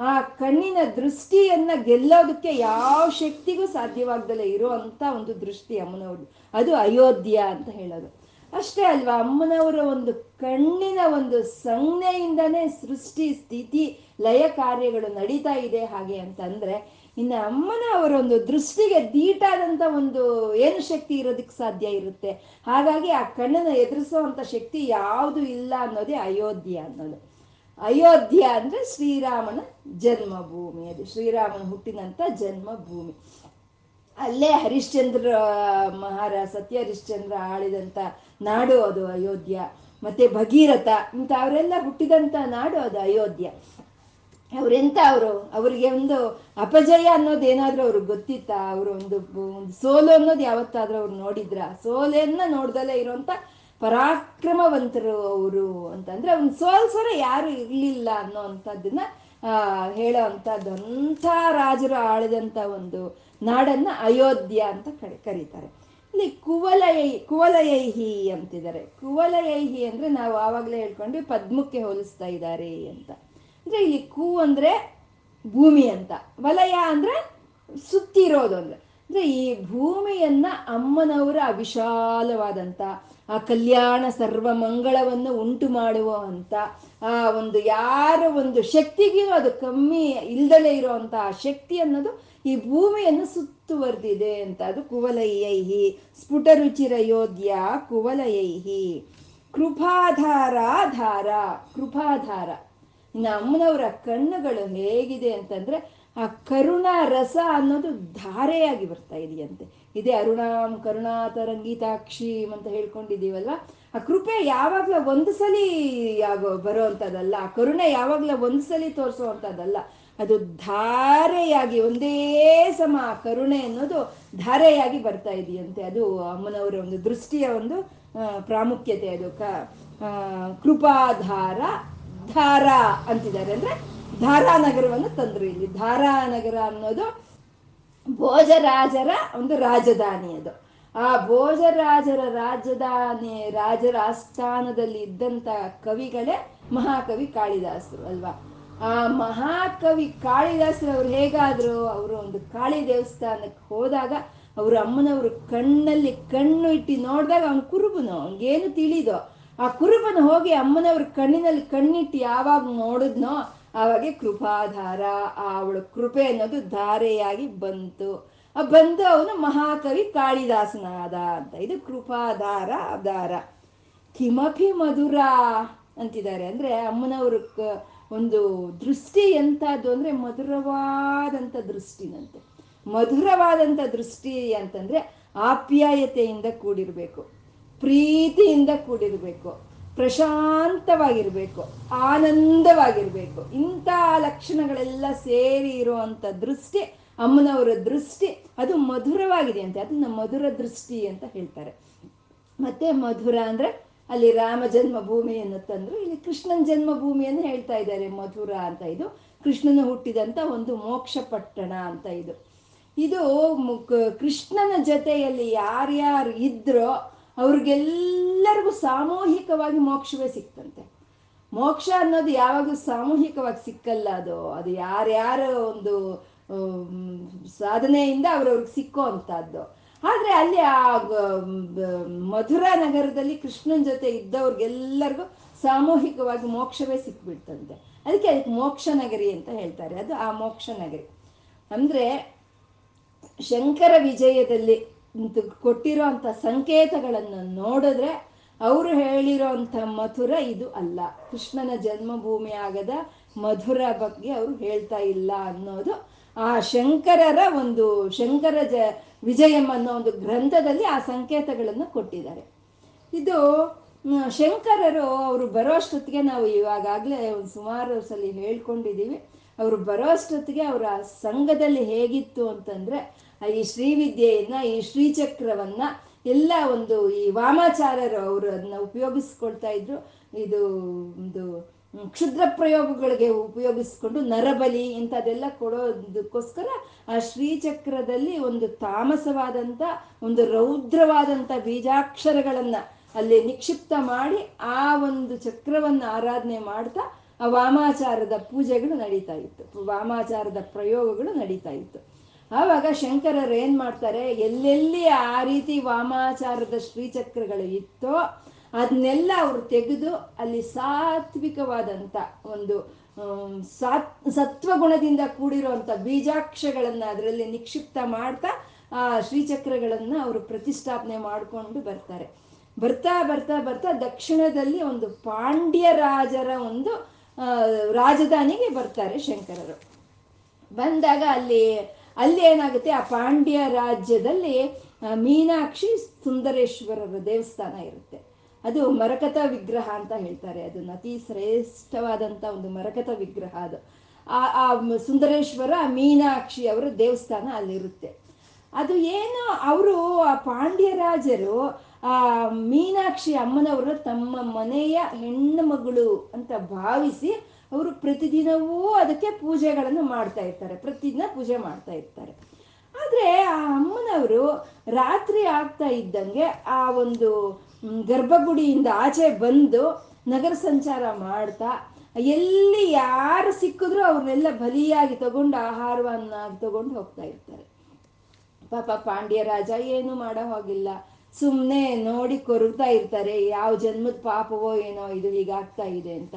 Speaker 1: ಆ ಕಣ್ಣಿನ ದೃಷ್ಟಿಯನ್ನ ಗೆಲ್ಲೋದಕ್ಕೆ ಯಾವ ಶಕ್ತಿಗೂ ಸಾಧ್ಯವಾಗ್ದಲೇ ಇರುವಂತ ಒಂದು ದೃಷ್ಟಿ ಅಮ್ಮನವ್ರದ್ದು ಅದು ಅಯೋಧ್ಯ ಅಂತ ಹೇಳೋದು. ಅಷ್ಟೇ ಅಲ್ವಾ, ಅಮ್ಮನವರ ಒಂದು ಕಣ್ಣಿನ ಒಂದು ಸಂಜ್ಞೆಯಿಂದನೇ ಸೃಷ್ಟಿ, ಸ್ಥಿತಿ, ಲಯ ಕಾರ್ಯಗಳು ನಡೀತಾ ಇದೆ ಹಾಗೆ ಅಂತಂದ್ರೆ, ಇನ್ನು ಅಮ್ಮನ ಅವರ ಒಂದು ದೃಷ್ಟಿಗೆ ದೀಟಾದಂಥ ಒಂದು ಏನು ಶಕ್ತಿ ಇರೋದಕ್ಕೆ ಸಾಧ್ಯ ಇರುತ್ತೆ? ಹಾಗಾಗಿ ಆ ಕಣ್ಣನ್ನು ಎದುರಿಸುವಂತ ಶಕ್ತಿ ಯಾವುದು ಇಲ್ಲ ಅನ್ನೋದೇ ಅಯೋಧ್ಯ ಅನ್ನೋದು. ಅಯೋಧ್ಯ ಅಂದ್ರೆ ಶ್ರೀರಾಮನ ಜನ್ಮಭೂಮಿ. ಅದು ಶ್ರೀರಾಮನ ಹುಟ್ಟಿದಂತ ಜನ್ಮಭೂಮಿ. ಅಲ್ಲೇ ಹರಿಶ್ಚಂದ್ರ ಮಹಾರ ಸತ್ಯ ಹರಿಶ್ಚಂದ್ರ ಆಳಿದಂತ ನಾಡು ಅದು ಅಯೋಧ್ಯ. ಮತ್ತೆ ಭಗೀರಥ ಇಂಥ ಅವರೆಲ್ಲ ಹುಟ್ಟಿದಂತ ನಾಡು ಅದು ಅಯೋಧ್ಯ. ಅವ್ರೆಂತ ಅವರು? ಅವರಿಗೆ ಒಂದು ಅಪಜಯ ಅನ್ನೋದು ಏನಾದ್ರೂ ಅವ್ರಿಗೆ ಗೊತ್ತಿತ್ತಾ? ಅವರು ಒಂದು ಸೋಲು ಅನ್ನೋದು ಯಾವತ್ತಾದ್ರೂ ಅವ್ರು ನೋಡಿದ್ರ? ಸೋಲೆಯನ್ನ ನೋಡ್ದಲೇ ಇರುವಂತ ಪರಾಕ್ರಮವಂತರು ಅವರು ಅಂತಂದ್ರೆ ಅವ್ನ ಸೋಲ್ಸೋರ ಯಾರು ಇರಲಿಲ್ಲ ಅನ್ನೋ ಅಂಥದ್ದನ್ನ ಹೇಳೋ ಅಂಥದ್ದು ಅಂಥ ರಾಜರು ಆಳಿದಂಥ ಒಂದು ನಾಡನ್ನ ಅಯೋಧ್ಯ ಅಂತ ಕರಿ, ಕರೀತಾರೆ. ಇಲ್ಲಿ ಕುವಲಯೈ, ಕುವಲಯೈಹಿ ಅಂತಿದ್ದಾರೆ. ಕುವಲಯೈಹಿ ಅಂದ್ರೆ ನಾವು ಆವಾಗಲೇ ಹೇಳ್ಕೊಂಡ್ವಿ ಪದ್ಮಕ್ಕೆ ಹೋಲಿಸ್ತಾ ಇದ್ದಾರೆ ಅಂತ. ಅಂದ್ರೆ ಇಲ್ಲಿ ಕು ಅಂದ್ರೆ ಭೂಮಿ ಅಂತ. ವಲಯ ಅಂದ್ರೆ ಸುತ್ತಿರೋದು ಅಂದ್ರೆ. ಅಂದ್ರೆ ಈ ಭೂಮಿಯನ್ನ ಅಮ್ಮನವರ ವಿಶಾಲವಾದಂತ ಆ ಕಲ್ಯಾಣ ಸರ್ವ ಮಂಗಳವನ್ನು ಉಂಟು ಮಾಡುವ ಅಂತ. ಆ ಒಂದು ಯಾರ ಒಂದು ಶಕ್ತಿಗೂ ಅದು ಕಮ್ಮಿ ಇಲ್ದಲೇ ಇರುವಂತ ಆ ಶಕ್ತಿ ಅನ್ನೋದು ಈ ಭೂಮಿಯನ್ನು ಸುತ್ತುವರೆದಿದೆ ಅಂತ. ಅದು ಕುವಲಯೈಹಿ. ಸ್ಫುಟರುಚಿರ ಯೋಧ್ಯ ಕುವಲಯೈಹಿ. ಕೃಪಾಧಾರ ಧಾರ ಕೃಪಾಧಾರ. ಇನ್ನು ಅಮ್ಮನವರ ಕಣ್ಣುಗಳು ಹೇಗಿದೆ ಅಂತಂದ್ರೆ ಆ ಕರುಣಾ ರಸ ಅನ್ನೋದು ಧಾರೆಯಾಗಿ ಬರ್ತಾ ಇದೆಯಂತೆ. ಇದೇ ಅರುಣಾಂ ಕರುಣಾತರಂಗೀತಾಕ್ಷೀಂ ಅಂತ ಹೇಳ್ಕೊಂಡಿದ್ದೀವಲ್ವ ಆ ಕೃಪೆ ಯಾವಾಗ್ಲೂ ಒಂದು ಸಲಿ ಆಗೋ ಬರೋವಂಥದ್ದಲ್ಲ ಆ ಕರುಣೆ ಯಾವಾಗ್ಲೂ ಒಂದು ಸಲಿ ತೋರಿಸುವಂಥದ್ದಲ್ಲ ಅದು ಧಾರೆಯಾಗಿ ಒಂದೇ ಸಮ ಆ ಕರುಣೆ ಅನ್ನೋದು ಧಾರೆಯಾಗಿ ಬರ್ತಾ ಇದೆಯಂತೆ. ಅದು ಅಮ್ಮನವರ ಒಂದು ದೃಷ್ಟಿಯ ಒಂದು ಪ್ರಾಮುಖ್ಯತೆ, ಅದು ಕ ಕೃಪಾಧಾರ ಧಾರ ಅಂತಿದ್ದಾರೆ ಅಂದ್ರೆ ಧಾರಾನಗರವನ್ನು ತಂದ್ರು ಇಲ್ಲಿ. ಧಾರಾನಗರ ಅನ್ನೋದು ಭೋಜರಾಜರ ಒಂದು ರಾಜಧಾನಿ ಅದು. ಆ ಭೋಜರಾಜರ ರಾಜಧಾನಿ ರಾಜರ ಆಸ್ಥಾನದಲ್ಲಿ ಇದ್ದಂತ ಕವಿಗಳೇ ಮಹಾಕವಿ ಕಾಳಿದಾಸರು ಅಲ್ವಾ? ಆ ಮಹಾಕವಿ ಕಾಳಿದಾಸರು ಅವ್ರು ಹೇಗಾದ್ರು? ಅವರು ಒಂದು ಕಾಳಿ ದೇವಸ್ಥಾನಕ್ಕೆ ಹೋದಾಗ ಅವ್ರ ಅಮ್ಮನವರು ಕಣ್ಣಲ್ಲಿ ಕಣ್ಣು ಇಟ್ಟು ನೋಡಿದಾಗ ಅವನು ಕುರುಬನು, ಅವ್ನಿಗೇನು ತಿಳಿದೋ? ಆ ಕುರುಬನು ಹೋಗಿ ಅಮ್ಮನವ್ರ ಕಣ್ಣಿನಲ್ಲಿ ಕಣ್ಣಿಟ್ಟು ಯಾವಾಗ ನೋಡಿದ್ನೋ ಆವಾಗೆ ಕೃಪಾಧಾರ, ಅವಳ ಕೃಪೆ ಅನ್ನೋದು ಧಾರೆಯಾಗಿ ಬಂತು. ಆ ಬಂದು ಅವನು ಮಹಾಕವಿ ಕಾಳಿದಾಸನಾದ ಅಂತ. ಇದು ಕೃಪಾಧಾರ ಆಧಾರ ಕಿಮಪಿ ಮಧುರ ಅಂತಿದ್ದಾರೆ. ಅಂದ್ರೆ ಅಮ್ಮನವ್ರ ಒಂದು ದೃಷ್ಟಿ ಎಂಥದ್ದು ಅಂದ್ರೆ ಮಧುರವಾದಂಥ ದೃಷ್ಟಿನಂತೆ. ಮಧುರವಾದಂಥ ದೃಷ್ಟಿ ಅಂತಂದ್ರೆ ಆಪ್ಯಾಯತೆಯಿಂದ ಕೂಡಿರ್ಬೇಕು. ಪ್ರೀತಿಯಿಂದ ಕೂಡಿರಬೇಕು, ಪ್ರಶಾಂತವಾಗಿರಬೇಕು, ಆನಂದವಾಗಿರಬೇಕು. ಇಂಥ ಲಕ್ಷಣಗಳೆಲ್ಲ ಸೇರಿ ಇರುವಂಥ ದೃಷ್ಟಿ, ಅಮ್ಮನವರ ದೃಷ್ಟಿ, ಅದು ಮಧುರವಾಗಿದೆ ಅಂತೆ. ಅದನ್ನ ಮಧುರ ದೃಷ್ಟಿ ಅಂತ ಹೇಳ್ತಾರೆ. ಮತ್ತೆ ಮಧುರ ಅಂದ್ರೆ ಅಲ್ಲಿ ರಾಮ ಜನ್ಮಭೂಮಿಯನ್ನು ತಂದ್ರು ಇಲ್ಲಿ ಕೃಷ್ಣನ ಜನ್ಮಭೂಮಿಯನ್ನು ಹೇಳ್ತಾ ಇದ್ದಾರೆ, ಮಧುರ ಅಂತ ಇದು. ಕೃಷ್ಣನ ಹುಟ್ಟಿದಂತ ಒಂದು ಮೋಕ್ಷ ಪಟ್ಟಣ ಅಂತ ಇದು. ಇದು ಕೃಷ್ಣನ ಜೊತೆಯಲ್ಲಿ ಯಾರ್ಯಾರು ಇದ್ರೋ ಅವ್ರಿಗೆಲ್ಲರಿಗೂ ಸಾಮೂಹಿಕವಾಗಿ ಮೋಕ್ಷವೇ ಸಿಕ್ತಂತೆ. ಮೋಕ್ಷ ಅನ್ನೋದು ಯಾವಾಗಲೂ ಸಾಮೂಹಿಕವಾಗಿ ಸಿಕ್ಕಲ್ಲ ಅದು. ಅದು ಯಾರ್ಯಾರ ಒಂದು ಸಾಧನೆಯಿಂದ ಅವ್ರವ್ರಿಗೆ ಸಿಕ್ಕೋ ಅಂಥದ್ದು. ಆದ್ರೆ ಅಲ್ಲಿ ಆ ಮಧುರಾ ನಗರದಲ್ಲಿ ಕೃಷ್ಣನ ಜೊತೆ ಇದ್ದವ್ರಿಗೆಲ್ಲರಿಗೂ ಸಾಮೂಹಿಕವಾಗಿ ಮೋಕ್ಷವೇ ಸಿಕ್ಬಿಡ್ತಂತೆ. ಅದಕ್ಕೆ ಅದಕ್ಕೆ ಮೋಕ್ಷ ನಗರಿ ಅಂತ ಹೇಳ್ತಾರೆ. ಅದು ಆ ಮೋಕ್ಷ ನಗರಿ. ಅಂದ್ರೆ ಶಂಕರ ವಿಜಯದಲ್ಲಿ ಕೊಟ್ಟಿರೋ ಅಂಥ ಸಂಕೇತಗಳನ್ನು ನೋಡಿದ್ರೆ ಅವರು ಹೇಳಿರೋ ಅಂಥ ಮಥುರ ಇದು ಅಲ್ಲ. ಕೃಷ್ಣನ ಜನ್ಮಭೂಮಿ ಆಗದ ಮಧುರ ಬಗ್ಗೆ ಅವರು ಹೇಳ್ತಾ ಇಲ್ಲ ಅನ್ನೋದು ಆ ಶಂಕರರ ಒಂದು ಶಂಕರ ಜ ವಿಜಯಂ ಅನ್ನೋ ಒಂದು ಗ್ರಂಥದಲ್ಲಿ ಆ ಸಂಕೇತಗಳನ್ನು ಕೊಟ್ಟಿದ್ದಾರೆ. ಇದು ಶಂಕರರು ಅವರು ಬರೋ ಅಷ್ಟೊತ್ತಿಗೆ ನಾವು ಇವಾಗಲೇ ಒಂದು ಸುಮಾರು ಸಲ ಹೇಳ್ಕೊಂಡಿದ್ದೀವಿ. ಅವರು ಬರೋ ಅಷ್ಟೊತ್ತಿಗೆ ಅವರ ಸಂಘದಲ್ಲಿ ಹೇಗಿತ್ತು ಅಂತಂದ್ರೆ ಈ ಶ್ರೀವಿದ್ಯೆಯನ್ನ, ಈ ಶ್ರೀಚಕ್ರವನ್ನ ಎಲ್ಲ ಒಂದು ಈ ವಾಮಾಚಾರ್ಯರು ಅವರು ಅದನ್ನ ಉಪಯೋಗಿಸ್ಕೊಳ್ತಾ ಇದ್ರು. ಇದು ಒಂದು ಕ್ಷುದ್ರ ಪ್ರಯೋಗಗಳಿಗೆ ಉಪಯೋಗಿಸ್ಕೊಂಡು ನರಬಲಿ ಇಂಥದ್ದೆಲ್ಲ ಕೊಡೋದಕ್ಕೋಸ್ಕರ ಆ ಶ್ರೀಚಕ್ರದಲ್ಲಿ ಒಂದು ತಾಮಸವಾದಂಥ ಒಂದು ರೌದ್ರವಾದಂಥ ಬೀಜಾಕ್ಷರಗಳನ್ನು ಅಲ್ಲಿ ನಿಕ್ಷಿಪ್ತ ಮಾಡಿ ಆ ಒಂದು ಚಕ್ರವನ್ನು ಆರಾಧನೆ ಮಾಡ್ತಾ ಆ ವಾಮಾಚಾರದ ಪೂಜೆಗಳು ನಡೀತಾ ಇತ್ತು. ವಾಮಾಚಾರದ ಪ್ರಯೋಗಗಳು ನಡೀತಾ ಇತ್ತು. ಆವಾಗ ಶಂಕರರು ಏನು ಮಾಡ್ತಾರೆ? ಎಲ್ಲೆಲ್ಲಿ ಆ ರೀತಿ ವಾಮಾಚಾರದ ಶ್ರೀಚಕ್ರಗಳು ಇತ್ತೋ ಅದನ್ನೆಲ್ಲ ಅವರು ತೆಗೆದು ಅಲ್ಲಿ ಸಾತ್ವಿಕವಾದಂಥ ಒಂದು ಸಾತ್, ಸತ್ವಗುಣದಿಂದ ಕೂಡಿರುವಂಥ ಬೀಜಾಕ್ಷಗಳನ್ನ ಅದರಲ್ಲಿ ನಿಕ್ಷಿಪ್ತ ಮಾಡ್ತಾ ಆ ಶ್ರೀಚಕ್ರಗಳನ್ನು ಅವರು ಪ್ರತಿಷ್ಠಾಪನೆ ಮಾಡಿಕೊಂಡು ಬರ್ತಾರೆ. ಬರ್ತಾ ಬರ್ತಾ ಬರ್ತಾ ದಕ್ಷಿಣದಲ್ಲಿ ಒಂದು ಪಾಂಡ್ಯ ರಾಜರ ಒಂದು ರಾಜಧಾನಿಗೆ ಬರ್ತಾರೆ ಶಂಕರರು. ಬಂದಾಗ ಅಲ್ಲಿ ಅಲ್ಲಿ ಏನಾಗುತ್ತೆ? ಆ ಪಾಂಡ್ಯ ರಾಜ್ಯದಲ್ಲಿ ಮೀನಾಕ್ಷಿ ಸುಂದರೇಶ್ವರರ ದೇವಸ್ಥಾನ ಇರುತ್ತೆ. ಅದು ಮರಕತ ವಿಗ್ರಹ ಅಂತ ಹೇಳ್ತಾರೆ. ಅದು ಅತಿ ಶ್ರೇಷ್ಠವಾದಂಥ ಒಂದು ಮರಕತ ವಿಗ್ರಹ ಅದು. ಆ ಆ ಸುಂದರೇಶ್ವರ, ಮೀನಾಕ್ಷಿ ಅವರ ದೇವಸ್ಥಾನ ಅಲ್ಲಿರುತ್ತೆ. ಅದು ಏನು? ಅವರು, ಆ ಪಾಂಡ್ಯ ರಾಜರು, ಆ, ಮೀನಾಕ್ಷಿ ಅಮ್ಮನವರು ತಮ್ಮ ಮನೆಯ ಹೆಣ್ಣು ಮಗಳು ಅಂತ ಭಾವಿಸಿ ಅವರು ಪ್ರತಿದಿನವೂ ಅದಕ್ಕೆ ಪೂಜೆಗಳನ್ನು ಮಾಡ್ತಾ ಇರ್ತಾರೆ, ಪ್ರತಿದಿನ ಪೂಜೆ ಮಾಡ್ತಾ ಇರ್ತಾರೆ. ಆದರೆ ಆ ಅಮ್ಮನವರು ರಾತ್ರಿ ಆಗ್ತಾ ಇದ್ದಂಗೆ ಆ ಒಂದು ಗರ್ಭಗುಡಿಯಿಂದ ಆಚೆ ಬಂದು ನಗರ ಸಂಚಾರ ಮಾಡ್ತಾ, ಎಲ್ಲಿ ಯಾರು ಸಿಕ್ಕಿದ್ರು ಅವ್ರನ್ನೆಲ್ಲ ಬಲಿಯಾಗಿ ತಗೊಂಡು, ಆಹಾರವನ್ನಾಗಿ ತಗೊಂಡು ಹೋಗ್ತಾ ಇರ್ತಾರೆ. ಪಾಪ ಪಾಂಡ್ಯ ರಾಜ ಏನು ಮಾಡೋ ಹೋಗಿಲ್ಲ. ಸುಮ್ಮನೆ ನೋಡಿ ಕೊರಗ್ತಾ ಇರ್ತಾರೆ, ಯಾವ ಜನ್ಮದ ಪಾಪವೋ ಏನೋ ಇದು ಹೀಗಾಗ್ತಾ ಇದೆ ಅಂತ.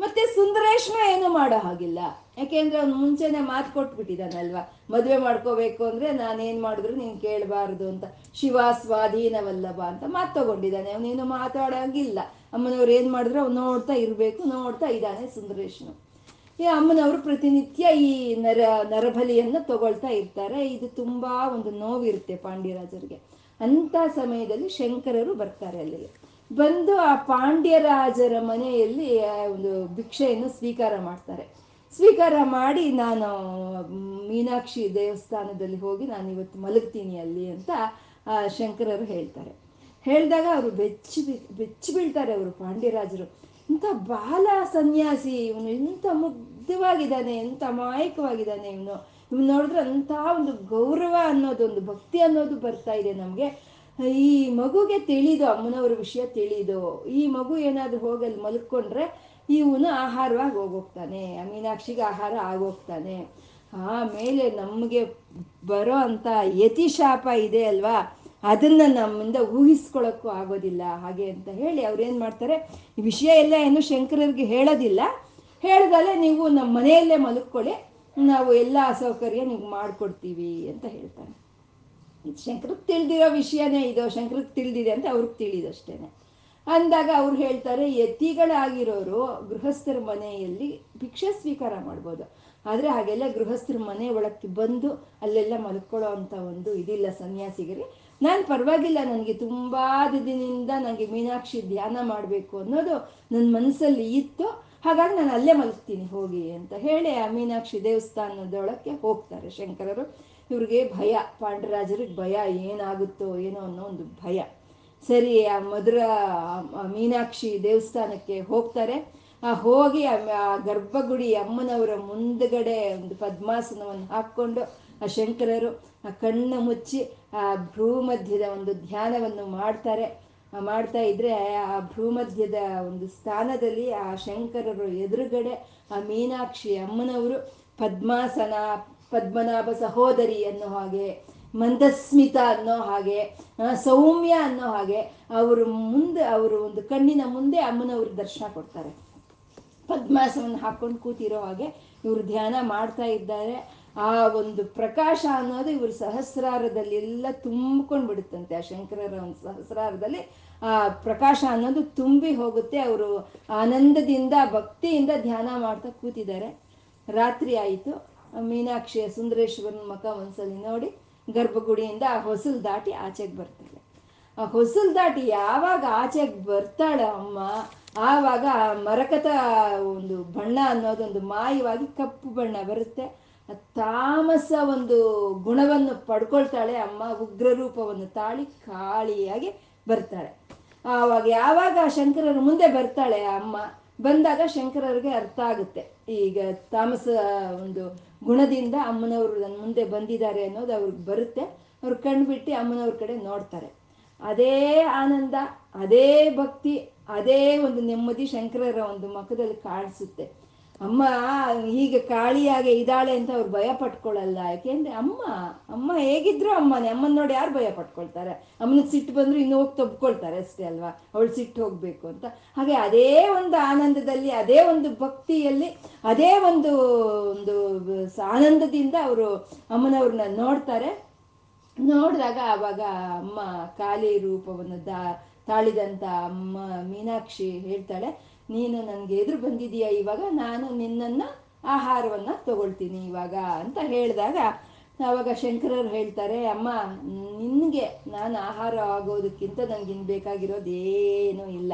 Speaker 1: ಮತ್ತೆ ಸುಂದರೇಶ್ನ ಏನು ಮಾಡೋ ಹಾಗಿಲ್ಲ. ಯಾಕೆಂದ್ರೆ ಅವ್ನು ಮುಂಚೆನೆ ಮಾತು ಕೊಟ್ಬಿಟ್ಟಿದ್ದಾನಲ್ವಾ? ಮದುವೆ ಮಾಡ್ಕೋಬೇಕು ಅಂದ್ರೆ ನಾನೇನ್ ಮಾಡಿದ್ರು ನೀನ್ ಕೇಳಬಾರ್ದು ಅಂತ. ಶಿವ ಸ್ವಾಧೀನವಲ್ಲಭ ಅಂತ ಮಾತು ತಗೊಂಡಿದ್ದಾನೆ. ಅವನೇನು ಮಾತಾಡೋಂಗಿಲ್ಲ. ಅಮ್ಮನವ್ರು ಏನ್ ಮಾಡಿದ್ರು ಅವ್ನು ನೋಡ್ತಾ ಇರಬೇಕು, ನೋಡ್ತಾ ಇದ್ದಾನೆ ಸುಂದರೇಶ್ನು. ಈ ಅಮ್ಮನವರು ಪ್ರತಿನಿತ್ಯ ಈ ನರ, ನರಬಲಿಯನ್ನು ತಗೊಳ್ತಾ ಇರ್ತಾರೆ. ಇದು ತುಂಬಾ ಒಂದು ನೋವಿರುತ್ತೆ ಪಾಂಡ್ಯರಾಜರಿಗೆ. ಅಂತ ಸಮಯದಲ್ಲಿ ಶಂಕರರು ಬರ್ತಾರೆ ಅಲ್ಲಿಗೆ. ಬಂದು ಆ ಪಾಂಡ್ಯರಾಜರ ಮನೆಯಲ್ಲಿ ಒಂದು ಭಿಕ್ಷೆಯನ್ನು ಸ್ವೀಕಾರ ಮಾಡ್ತಾರೆ. ಸ್ವೀಕಾರ ಮಾಡಿ ನಾನು, ಮೀನಾಕ್ಷಿ ದೇವಸ್ಥಾನದಲ್ಲಿ ಹೋಗಿ ನಾನು ಇವತ್ತು ಮಲಗ್ತೀನಿ ಅಲ್ಲಿ ಅಂತ ಶಂಕರರು ಹೇಳ್ತಾರೆ. ಹೇಳಿದಾಗ ಅವರು ಬೆಚ್ಚಿ ಬೆಚ್ಚಿ ಬೀಳ್ತಾರೆ ಅವರು ಪಾಂಡ್ಯರಾಜರು. ಇಂಥ ಬಾಲ ಸನ್ಯಾಸಿ ಇವನು ಎಂಥ ಮುಗ್ಧವಾಗಿದ್ದಾನೆ ಎಂಥ ಅಮಾಯಕವಾಗಿದ್ದಾನೆ ಇವನು. ಇವ್ನು ನೋಡಿದ್ರೆ ಅಂಥ ಒಂದು ಗೌರವ ಅನ್ನೋದು, ಒಂದು ಭಕ್ತಿ ಅನ್ನೋದು ಬರ್ತಾ ಇದೆ ನಮಗೆ. ಈ ಮಗುಗೆ ತಿಳಿದು, ಅಮ್ಮನವ್ರ ವಿಷಯ ತಿಳಿದು, ಈ ಮಗು ಏನಾದರೂ ಹೋಗಲ್ಲಿ ಮಲ್ಕೊಂಡ್ರೆ ಇವನು ಆಹಾರವಾಗಿ ಹೋಗೋಗ್ತಾನೆ, ಮೀನಾಕ್ಷಿಗೆ ಆಹಾರ ಆಗೋಗ್ತಾನೆ. ಆಮೇಲೆ ನಮಗೆ ಬರೋ ಅಂಥ ಯತಿಶಾಪ ಇದೆ ಅಲ್ವಾ? ಅದನ್ನ ನಮ್ಮಿಂದ ಊಹಿಸ್ಕೊಳ್ಳೋಕ್ಕೂ ಆಗೋದಿಲ್ಲ. ಹಾಗೆ ಅಂತ ಹೇಳಿ ಅವ್ರೇನು ಮಾಡ್ತಾರೆ, ಈ ವಿಷಯ ಎಲ್ಲ ಏನು ಶಂಕರರಿಗೆ ಹೇಳೋದಿಲ್ಲ. ಹೇಳ್ದಲ್ಲೇ ನೀವು ನಮ್ಮ ಮನೆಯಲ್ಲೇ ಮಲ್ಕೊಳ್ಳಿ, ನಾವು ಎಲ್ಲ ಅಸೌಕರ್ಯ ನೀವು ಮಾಡಿಕೊಡ್ತೀವಿ ಅಂತ ಹೇಳ್ತಾರೆ. ಇದು ಶಂಕರಕ್ಕೆ ತಿಳಿದಿರೋ ವಿಷಯನೇ ಇದು, ಶಂಕರಕ್ಕೆ ತಿಳಿದಿದೆ ಅಂತ ಅವ್ರಿಗೆ ತಿಳಿದಷ್ಟೇನೆ. ಅಂದಾಗ ಅವ್ರು ಹೇಳ್ತಾರೆ, ಯತಿಗಳಾಗಿರೋರು ಗೃಹಸ್ಥರ ಮನೆಯಲ್ಲಿ ಭಿಕ್ಷೆ ಸ್ವೀಕಾರ ಮಾಡ್ಬೋದು. ಆದರೆ ಹಾಗೆಲ್ಲ ಗೃಹಸ್ಥರ ಮನೆ ಒಳಕ್ಕೆ ಬಂದು ಅಲ್ಲೆಲ್ಲ ಮಲ್ಕೊಳ್ಳೋ ಅಂಥ ಒಂದು ಇದಿಲ್ಲ ಸನ್ಯಾಸಿಗರಿ. ನಾನು ಪರವಾಗಿಲ್ಲ ನನಗೆ ತುಂಬ ದಿನದಿಂದ ನನಗೆ ಮೀನಾಕ್ಷಿ ಧ್ಯಾನ ಮಾಡಬೇಕು ಅನ್ನೋದು ನನ್ನ ಮನಸ್ಸಲ್ಲಿ ಇತ್ತು. ಹಾಗಾಗಿ ನಾನು ಅಲ್ಲೇ ಮಲಗ್ತೀನಿ, ಹೋಗಿ ಅಂತ ಹೇಳಿ ಆ ಮೀನಾಕ್ಷಿ ದೇವಸ್ಥಾನದೊಳಕ್ಕೆ ಹೋಗ್ತಾರೆ ಶಂಕರರು. ಇವ್ರಿಗೆ ಭಯ, ಪಾಂಡರಾಜರಿಗೆ ಭಯ, ಏನಾಗುತ್ತೋ ಏನೋ ಅನ್ನೋ ಒಂದು ಭಯ. ಸರಿ, ಆ ಮಧುರ ಮೀನಾಕ್ಷಿ ದೇವಸ್ಥಾನಕ್ಕೆ ಹೋಗ್ತಾರೆ. ಆ ಹೋಗಿ ಆ ಗರ್ಭಗುಡಿ ಅಮ್ಮನವರ ಮುಂದ್ಗಡೆ ಒಂದು ಪದ್ಮಾಸನವನ್ನು ಹಾಕ್ಕೊಂಡು ಆ ಶಂಕರರು ಆ ಕಣ್ಣು ಮುಚ್ಚಿ ಆ ಭ್ರೂಮಧ್ಯದ ಒಂದು ಧ್ಯಾನವನ್ನು ಮಾಡ್ತಾರೆ. ಮಾಡ್ತಾ ಇದ್ರೆ ಆ ಭ್ರೂಮಧ್ಯದ ಒಂದು ಸ್ಥಾನದಲ್ಲಿ ಆ ಶಂಕರರು ಎದುರುಗಡೆ ಆ ಮೀನಾಕ್ಷಿ ಅಮ್ಮನವರು ಪದ್ಮಾಸನ ಪದ್ಮನಾಭ ಸಹೋದರಿ ಅನ್ನೋ ಹಾಗೆ, ಮಂದಸ್ಮಿತ ಅನ್ನೋ ಹಾಗೆ ಸೌಮ್ಯ ಅನ್ನೋ ಹಾಗೆ, ಅವರು ಮುಂದೆ, ಅವರು ಒಂದು ಕಣ್ಣಿನ ಮುಂದೆ ಅಮ್ಮನವ್ರ ದರ್ಶನ ಕೊಡ್ತಾರೆ. ಪದ್ಮಾಸವನ್ನು ಹಾಕೊಂಡು ಕೂತಿರೋ ಹಾಗೆ ಇವರು ಧ್ಯಾನ ಮಾಡ್ತಾ ಇದ್ದಾರೆ. ಆ ಒಂದು ಪ್ರಕಾಶ ಅನ್ನೋದು ಇವರು ಸಹಸ್ರಾರದಲ್ಲಿ ಎಲ್ಲ ತುಂಬಿಕೊಂಡು ಬಿಡುತ್ತಂತೆ. ಆ ಶಂಕರರ ಒಂದು ಸಹಸ್ರಾರದಲ್ಲಿ ಆ ಪ್ರಕಾಶ ಅನ್ನೋದು ತುಂಬಿ ಹೋಗುತ್ತೆ. ಅವರು ಆನಂದದಿಂದ, ಭಕ್ತಿಯಿಂದ ಧ್ಯಾನ ಮಾಡ್ತಾ ಕೂತಿದ್ದಾರೆ. ರಾತ್ರಿ ಆಯಿತು. ಮೀನಾಕ್ಷಿಯ ಸುಂದರೇಶ್ವರನ ಮಕ ಒಂದ್ಸಲಿ ನೋಡಿ ಗರ್ಭಗುಡಿಯಿಂದ ಆ ಹೊಸಲು ದಾಟಿ ಆಚೆಗೆ ಬರ್ತಾಳೆ. ಆ ಹೊಸಲು ದಾಟಿ ಯಾವಾಗ ಆಚೆಗೆ ಬರ್ತಾಳ ಅಮ್ಮ? ಆವಾಗ ಆ ಮರಕತ ಒಂದು ಬಣ್ಣ ಅನ್ನೋದೊಂದು ಮಾಯವಾಗಿ ಕಪ್ಪು ಬಣ್ಣ ಬರುತ್ತೆ. ತಾಮಸ ಒಂದು ಗುಣವನ್ನು ಪಡ್ಕೊಳ್ತಾಳೆ ಅಮ್ಮ. ಉಗ್ರ ರೂಪವನ್ನು ತಾಳಿ ಕಾಳಿಯಾಗಿ ಬರ್ತಾಳೆ. ಆವಾಗ ಯಾವಾಗ ಶಂಕರರ ಮುಂದೆ ಬರ್ತಾಳೆ ಅಮ್ಮ? ಬಂದಾಗ ಶಂಕರರಿಗೆ ಅರ್ಥ ಆಗುತ್ತೆ. ಈಗ ತಾಮಸ ಒಂದು ಗುಣದಿಂದ ಅಮ್ಮನವರು ನನ್ನ ಮುಂದೆ ಬಂದಿದ್ದಾರೆ ಅನ್ನೋದು ಅವ್ರಿಗೆ ಬರುತ್ತೆ. ಅವ್ರು ಕಣ್ಬಿಟ್ಟು ಅಮ್ಮನವ್ರ ಕಡೆ ನೋಡ್ತಾರೆ. ಅದೇ ಆನಂದ, ಅದೇ ಭಕ್ತಿ, ಅದೇ ಒಂದು ನೆಮ್ಮದಿ ಶಂಕರರ ಒಂದು ಮಖದಲ್ಲಿ ಕಾಣಿಸುತ್ತೆ. ಅಮ್ಮ ಈಗ ಕಾಳಿಯಾಗೆ ಇದ್ದಾಳೆ ಅಂತ ಅವ್ರು ಭಯ ಪಟ್ಕೊಳ್ಳಲ್ಲ. ಯಾಕೆಂದ್ರೆ ಅಮ್ಮ ಅಮ್ಮ ಹೇಗಿದ್ರು ಅಮ್ಮನೇ. ಅಮ್ಮನ ನೋಡಿ ಯಾರು ಭಯ ಪಟ್ಕೊಳ್ತಾರೆ? ಅಮ್ಮನ ಸಿಟ್ಟು ಬಂದ್ರು ಇನ್ನು ಹೋಗಿ ತಬ್ಕೊಳ್ತಾರೆ ಅಷ್ಟೇ ಅಲ್ವಾ? ಅವಳು ಸಿಟ್ಟು ಹೋಗ್ಬೇಕು ಅಂತ. ಹಾಗೆ ಅದೇ ಒಂದು ಆನಂದದಲ್ಲಿ, ಅದೇ ಒಂದು ಭಕ್ತಿಯಲ್ಲಿ, ಅದೇ ಒಂದು ಒಂದು ಆನಂದದಿಂದ ಅವರು ಅಮ್ಮನವ್ರನ್ನ ನೋಡ್ತಾರೆ. ನೋಡಿದಾಗ ಆವಾಗ ಅಮ್ಮ ಕಾಲಿ ರೂಪವನ್ನು ದಾ, ತಾಳಿದಂತ ಅಮ್ಮ ಮೀನಾಕ್ಷಿ ಹೇಳ್ತಾಳೆ ನೀನು ನನಗೆ ಎದುರು ಬಂದಿದೀಯ ಇವಾಗ ನಾನು ನಿನ್ನನ್ನು ಆಹಾರವನ್ನು ತಗೊಳ್ತೀನಿ ಇವಾಗ ಅಂತ ಹೇಳಿದಾಗ ಆವಾಗ ಶಂಕರರು ಹೇಳ್ತಾರೆ, ಅಮ್ಮ, ನಿನಗೆ ನಾನು ಆಹಾರ ಆಗೋದಕ್ಕಿಂತ ನನಗಿನ್ ಬೇಕಾಗಿರೋದು ಏನೂ ಇಲ್ಲ.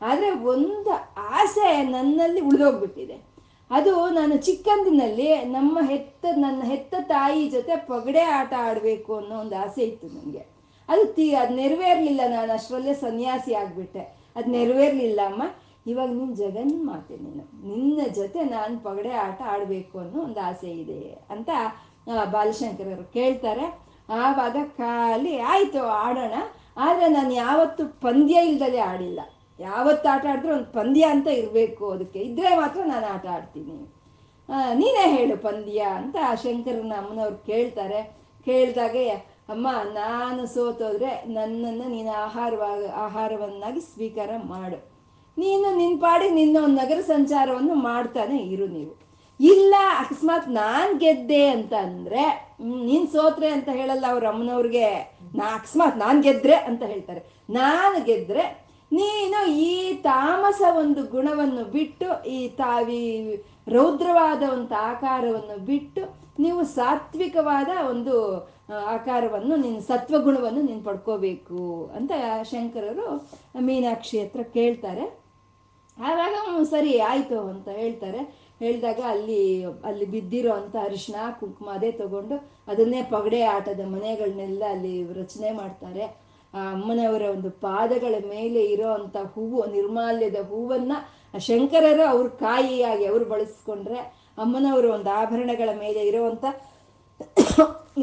Speaker 1: ಆದರೆ ಒಂದು ಆಸೆ ನನ್ನಲ್ಲಿ ಉಳಿದೋಗ್ಬಿಟ್ಟಿದೆ. ಅದು ನಾನು ಚಿಕ್ಕಂದಿನಲ್ಲಿ ನಮ್ಮ ಹೆತ್ತ, ನನ್ನ ಹೆತ್ತ ತಾಯಿ ಜೊತೆ ಪಗಡೆ ಆಟ ಆಡಬೇಕು ಅನ್ನೋ ಒಂದು ಆಸೆ ಇತ್ತು ನನಗೆ. ಅದು ತಿ, ಅದು ನೆರವೇರ್ಲಿಲ್ಲ, ನಾನು ಅಷ್ಟರಲ್ಲೇ ಸನ್ಯಾಸಿ ಆಗ್ಬಿಟ್ಟೆ. ಅದು ನೆರವೇರ್ಲಿಲ್ಲ, ಅಮ್ಮ. ಇವಾಗ ನೀನು ಜಗನ್ ಮಾಡ್ತೀನಿ ನೀನು. ನಿನ್ನ ಜೊತೆ ನಾನು ಪಗಡೆ ಆಟ ಆಡಬೇಕು ಅನ್ನೋ ಒಂದು ಆಸೆ ಇದೆ ಅಂತ ಬಾಲಶಂಕರ್ ಬಾಲಶಂಕರರು ಕೇಳ್ತಾರೆ. ಆವಾಗ ಖಾಲಿ ಆಯಿತು, ಆಡೋಣ. ಆದರೆ ನಾನು ಯಾವತ್ತು ಪಂದ್ಯ ಇಲ್ದಲೇ ಆಡಿಲ್ಲ. ಯಾವತ್ತು ಆಟ ಆಡಿದ್ರೆ ಒಂದು ಪಂದ್ಯ ಅಂತ ಇರಬೇಕು ಅದಕ್ಕೆ. ಇದ್ರೆ ಮಾತ್ರ ನಾನು ಆಟ ಆಡ್ತೀನಿ. ನೀನೇ ಹೇಳು ಪಂದ್ಯ ಅಂತ ಶಂಕರನ ಅಮ್ಮನವ್ರು ಕೇಳ್ತಾರೆ. ಕೇಳಿದಾಗೆ, ಅಮ್ಮ, ನಾನು ಸೋತೋದ್ರೆ ನನ್ನನ್ನು ನೀನು ಆಹಾರವಾಗ, ಆಹಾರವನ್ನಾಗಿ ಸ್ವೀಕಾರ ಮಾಡು. ನೀನು ನಿನ್ನ ಪಾಡಿ ನಿನ್ನ ಒಂದು ನಗರ ಸಂಚಾರವನ್ನು ಮಾಡ್ತಾನೆ ಇರು ನೀವು. ಇಲ್ಲ, ಅಕಸ್ಮಾತ್ ನಾನ್ ಗೆದ್ದೆ ಅಂತ ಅಂದ್ರೆ ನೀನು ಸೋತ್ರೆ ಅಂತ ಹೇಳಲ್ಲ ಅವ್ರ ಅಮ್ಮನವ್ರಿಗೆ. ನಾ ಅಕಸ್ಮಾತ್ ನಾನ್ ಗೆದ್ರೆ ಅಂತ ಹೇಳ್ತಾರೆ. ನಾನು ಗೆದ್ರೆ ನೀನು ಈ ತಾಮಸ ಒಂದು ಗುಣವನ್ನು ಬಿಟ್ಟು, ಈ ತಾವಿ ರೌದ್ರವಾದ ಒಂದು ಆಕಾರವನ್ನು ಬಿಟ್ಟು, ನೀವು ಸಾತ್ವಿಕವಾದ ಒಂದು ಆಕಾರವನ್ನು, ನೀನು ಸತ್ವಗುಣವನ್ನು ನೀನು ಪಡ್ಕೋಬೇಕು ಅಂತ ಶಂಕರರು ಮೀನಾಕ್ಷಿ ಹತ್ರ ಕೇಳ್ತಾರೆ. ಆವಾಗ ಸರಿ, ಆಯಿತು ಅಂತ ಹೇಳ್ತಾರೆ. ಹೇಳಿದಾಗ ಅಲ್ಲಿ ಅಲ್ಲಿ ಬಿದ್ದಿರೋ ಅಂಥ ಅರಿಶಿನ ಕುಂಕುಮ ಅದೇ ತಗೊಂಡು ಅದನ್ನೇ ಪಗಡೆ ಆಟದ ಮನೆಗಳನ್ನೆಲ್ಲ ಅಲ್ಲಿ ರಚನೆ ಮಾಡ್ತಾರೆ. ಆ ಅಮ್ಮನವರ ಒಂದು ಪಾದಗಳ ಮೇಲೆ ಇರೋ ಅಂಥ ಹೂವು, ನಿರ್ಮಾಲ್ಯದ ಹೂವನ್ನ ಶಂಕರರು ಅವ್ರ ಕಾಯಿಯಾಗಿ ಅವರು ಬಳಸ್ಕೊಂಡ್ರೆ ಅಮ್ಮನವರ ಒಂದು ಆಭರಣಗಳ ಮೇಲೆ ಇರುವಂತ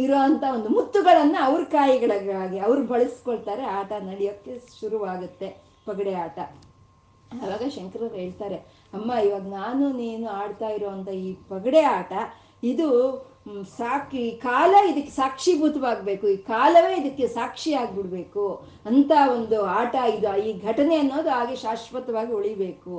Speaker 1: ಇರೋಂಥ ಒಂದು ಮುತ್ತುಗಳನ್ನು ಅವ್ರ ಕಾಯಿಗಳಾಗಿ ಅವ್ರು ಬಳಸ್ಕೊಳ್ತಾರೆ. ಆಟ ನಡೆಯೋಕ್ಕೆ ಶುರುವಾಗುತ್ತೆ ಪಗಡೆ ಆಟ. ಆವಾಗ ಶಂಕರರು ಹೇಳ್ತಾರೆ, ಅಮ್ಮ, ಇವಾಗ ನಾನು ನೀನು ಆಡ್ತಾ ಇರೋವಂಥ ಈ ಪಗಡೆ ಆಟ, ಇದು ಸಾಕಿ, ಕಾಲ ಇದಕ್ಕೆ ಸಾಕ್ಷೀಭೂತವಾಗಬೇಕು, ಈ ಕಾಲವೇ ಇದಕ್ಕೆ ಸಾಕ್ಷಿ ಆಗ್ಬಿಡ್ಬೇಕು, ಅಂತ ಒಂದು ಆಟ ಇದು, ಈ ಘಟನೆ ಅನ್ನೋದು ಹಾಗೆ ಶಾಶ್ವತವಾಗಿ ಉಳಿಬೇಕು.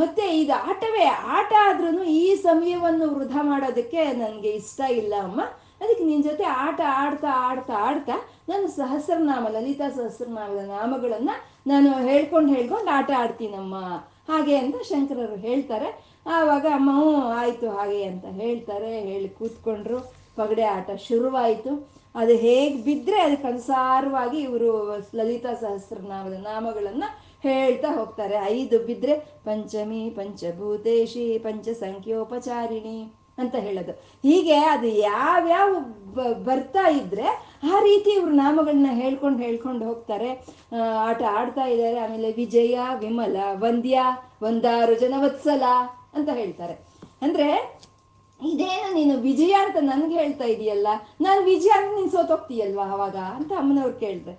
Speaker 1: ಮತ್ತೆ ಇದು ಆಟವೇ, ಆಟ ಆದ್ರೂ ಈ ಸಮಯವನ್ನು ವೃಧ ಮಾಡೋದಕ್ಕೆ ನನಗೆ ಇಷ್ಟ ಇಲ್ಲ, ಅಮ್ಮ. ಅದಕ್ಕೆ ನಿನ್ನ ಜೊತೆ ಆಟ, ಆಡ್ತಾ ಆಡ್ತಾ ಆಡ್ತಾ ನಾನು ಸಹಸ್ರನಾಮ, ಲಲಿತಾ ಸಹಸ್ರನಾಮದ ನಾಮಗಳನ್ನ ನಾನು ಹೇಳ್ಕೊಂಡು ಹೇಳ್ಕೊಂಡು ಆಟ ಆಡ್ತೀನಮ್ಮ. ಹಾಗೆ ಅಂತ ಶಂಕರರು ಹೇಳ್ತಾರೆ. ಆವಾಗ ಅಮ್ಮ, ಹ್ಞೂ, ಆಯಿತು, ಹಾಗೆ ಅಂತ ಹೇಳ್ತಾರೆ. ಹೇಳಿ ಕೂತ್ಕೊಂಡ್ರು. ಪಗಡೆ ಆಟ ಶುರುವಾಯಿತು. ಅದು ಹೇಗೆ ಬಿದ್ದರೆ ಅದಕ್ಕೆ ಅನುಸಾರವಾಗಿ ಇವರು ಲಲಿತಾ ಸಹಸ್ರನಾಮದ ನಾಮಗಳನ್ನು ಹೇಳ್ತಾ ಹೋಗ್ತಾರೆ. ಐದು ಬಿದ್ದರೆ ಪಂಚಮಿ, ಪಂಚಭೂತೇಶಿ ಪಂಚ ಸಂಖ್ಯೋಪಚಾರಿಣಿ ಅಂತ ಹೇಳೋದು. ಹೀಗೆ ಅದು ಯಾವ್ಯಾವ ಬರ್ತಾ ಇದ್ರೆ ಆ ರೀತಿ ಇವ್ರ ನಾಮಗಳನ್ನ ಹೇಳ್ಕೊಂಡು ಹೇಳ್ಕೊಂಡು ಹೋಗ್ತಾರೆ. ಆಟ ಆಡ್ತಾ ಇದ್ದಾರೆ. ಆಮೇಲೆ ವಿಜಯ, ವಿಮಲ, ವಂದ್ಯ ಒಂದಾರು ಜನ ವತ್ಸಲ ಅಂತ ಹೇಳ್ತಾರೆ. ಅಂದ್ರೆ ಇದೇನು ನೀನು ವಿಜಯ ಅಂತ ನನ್ಗೆ ಹೇಳ್ತಾ ಇದೀಯಲ್ಲ, ನಾನು ವಿಜಯ ಅಂತ ನೀನ್ ಸೋತೋಗ್ತೀಯಲ್ವಾ ಅವಾಗ ಅಂತ ಅಮ್ಮನವ್ರು ಕೇಳಿದ್ರೆ,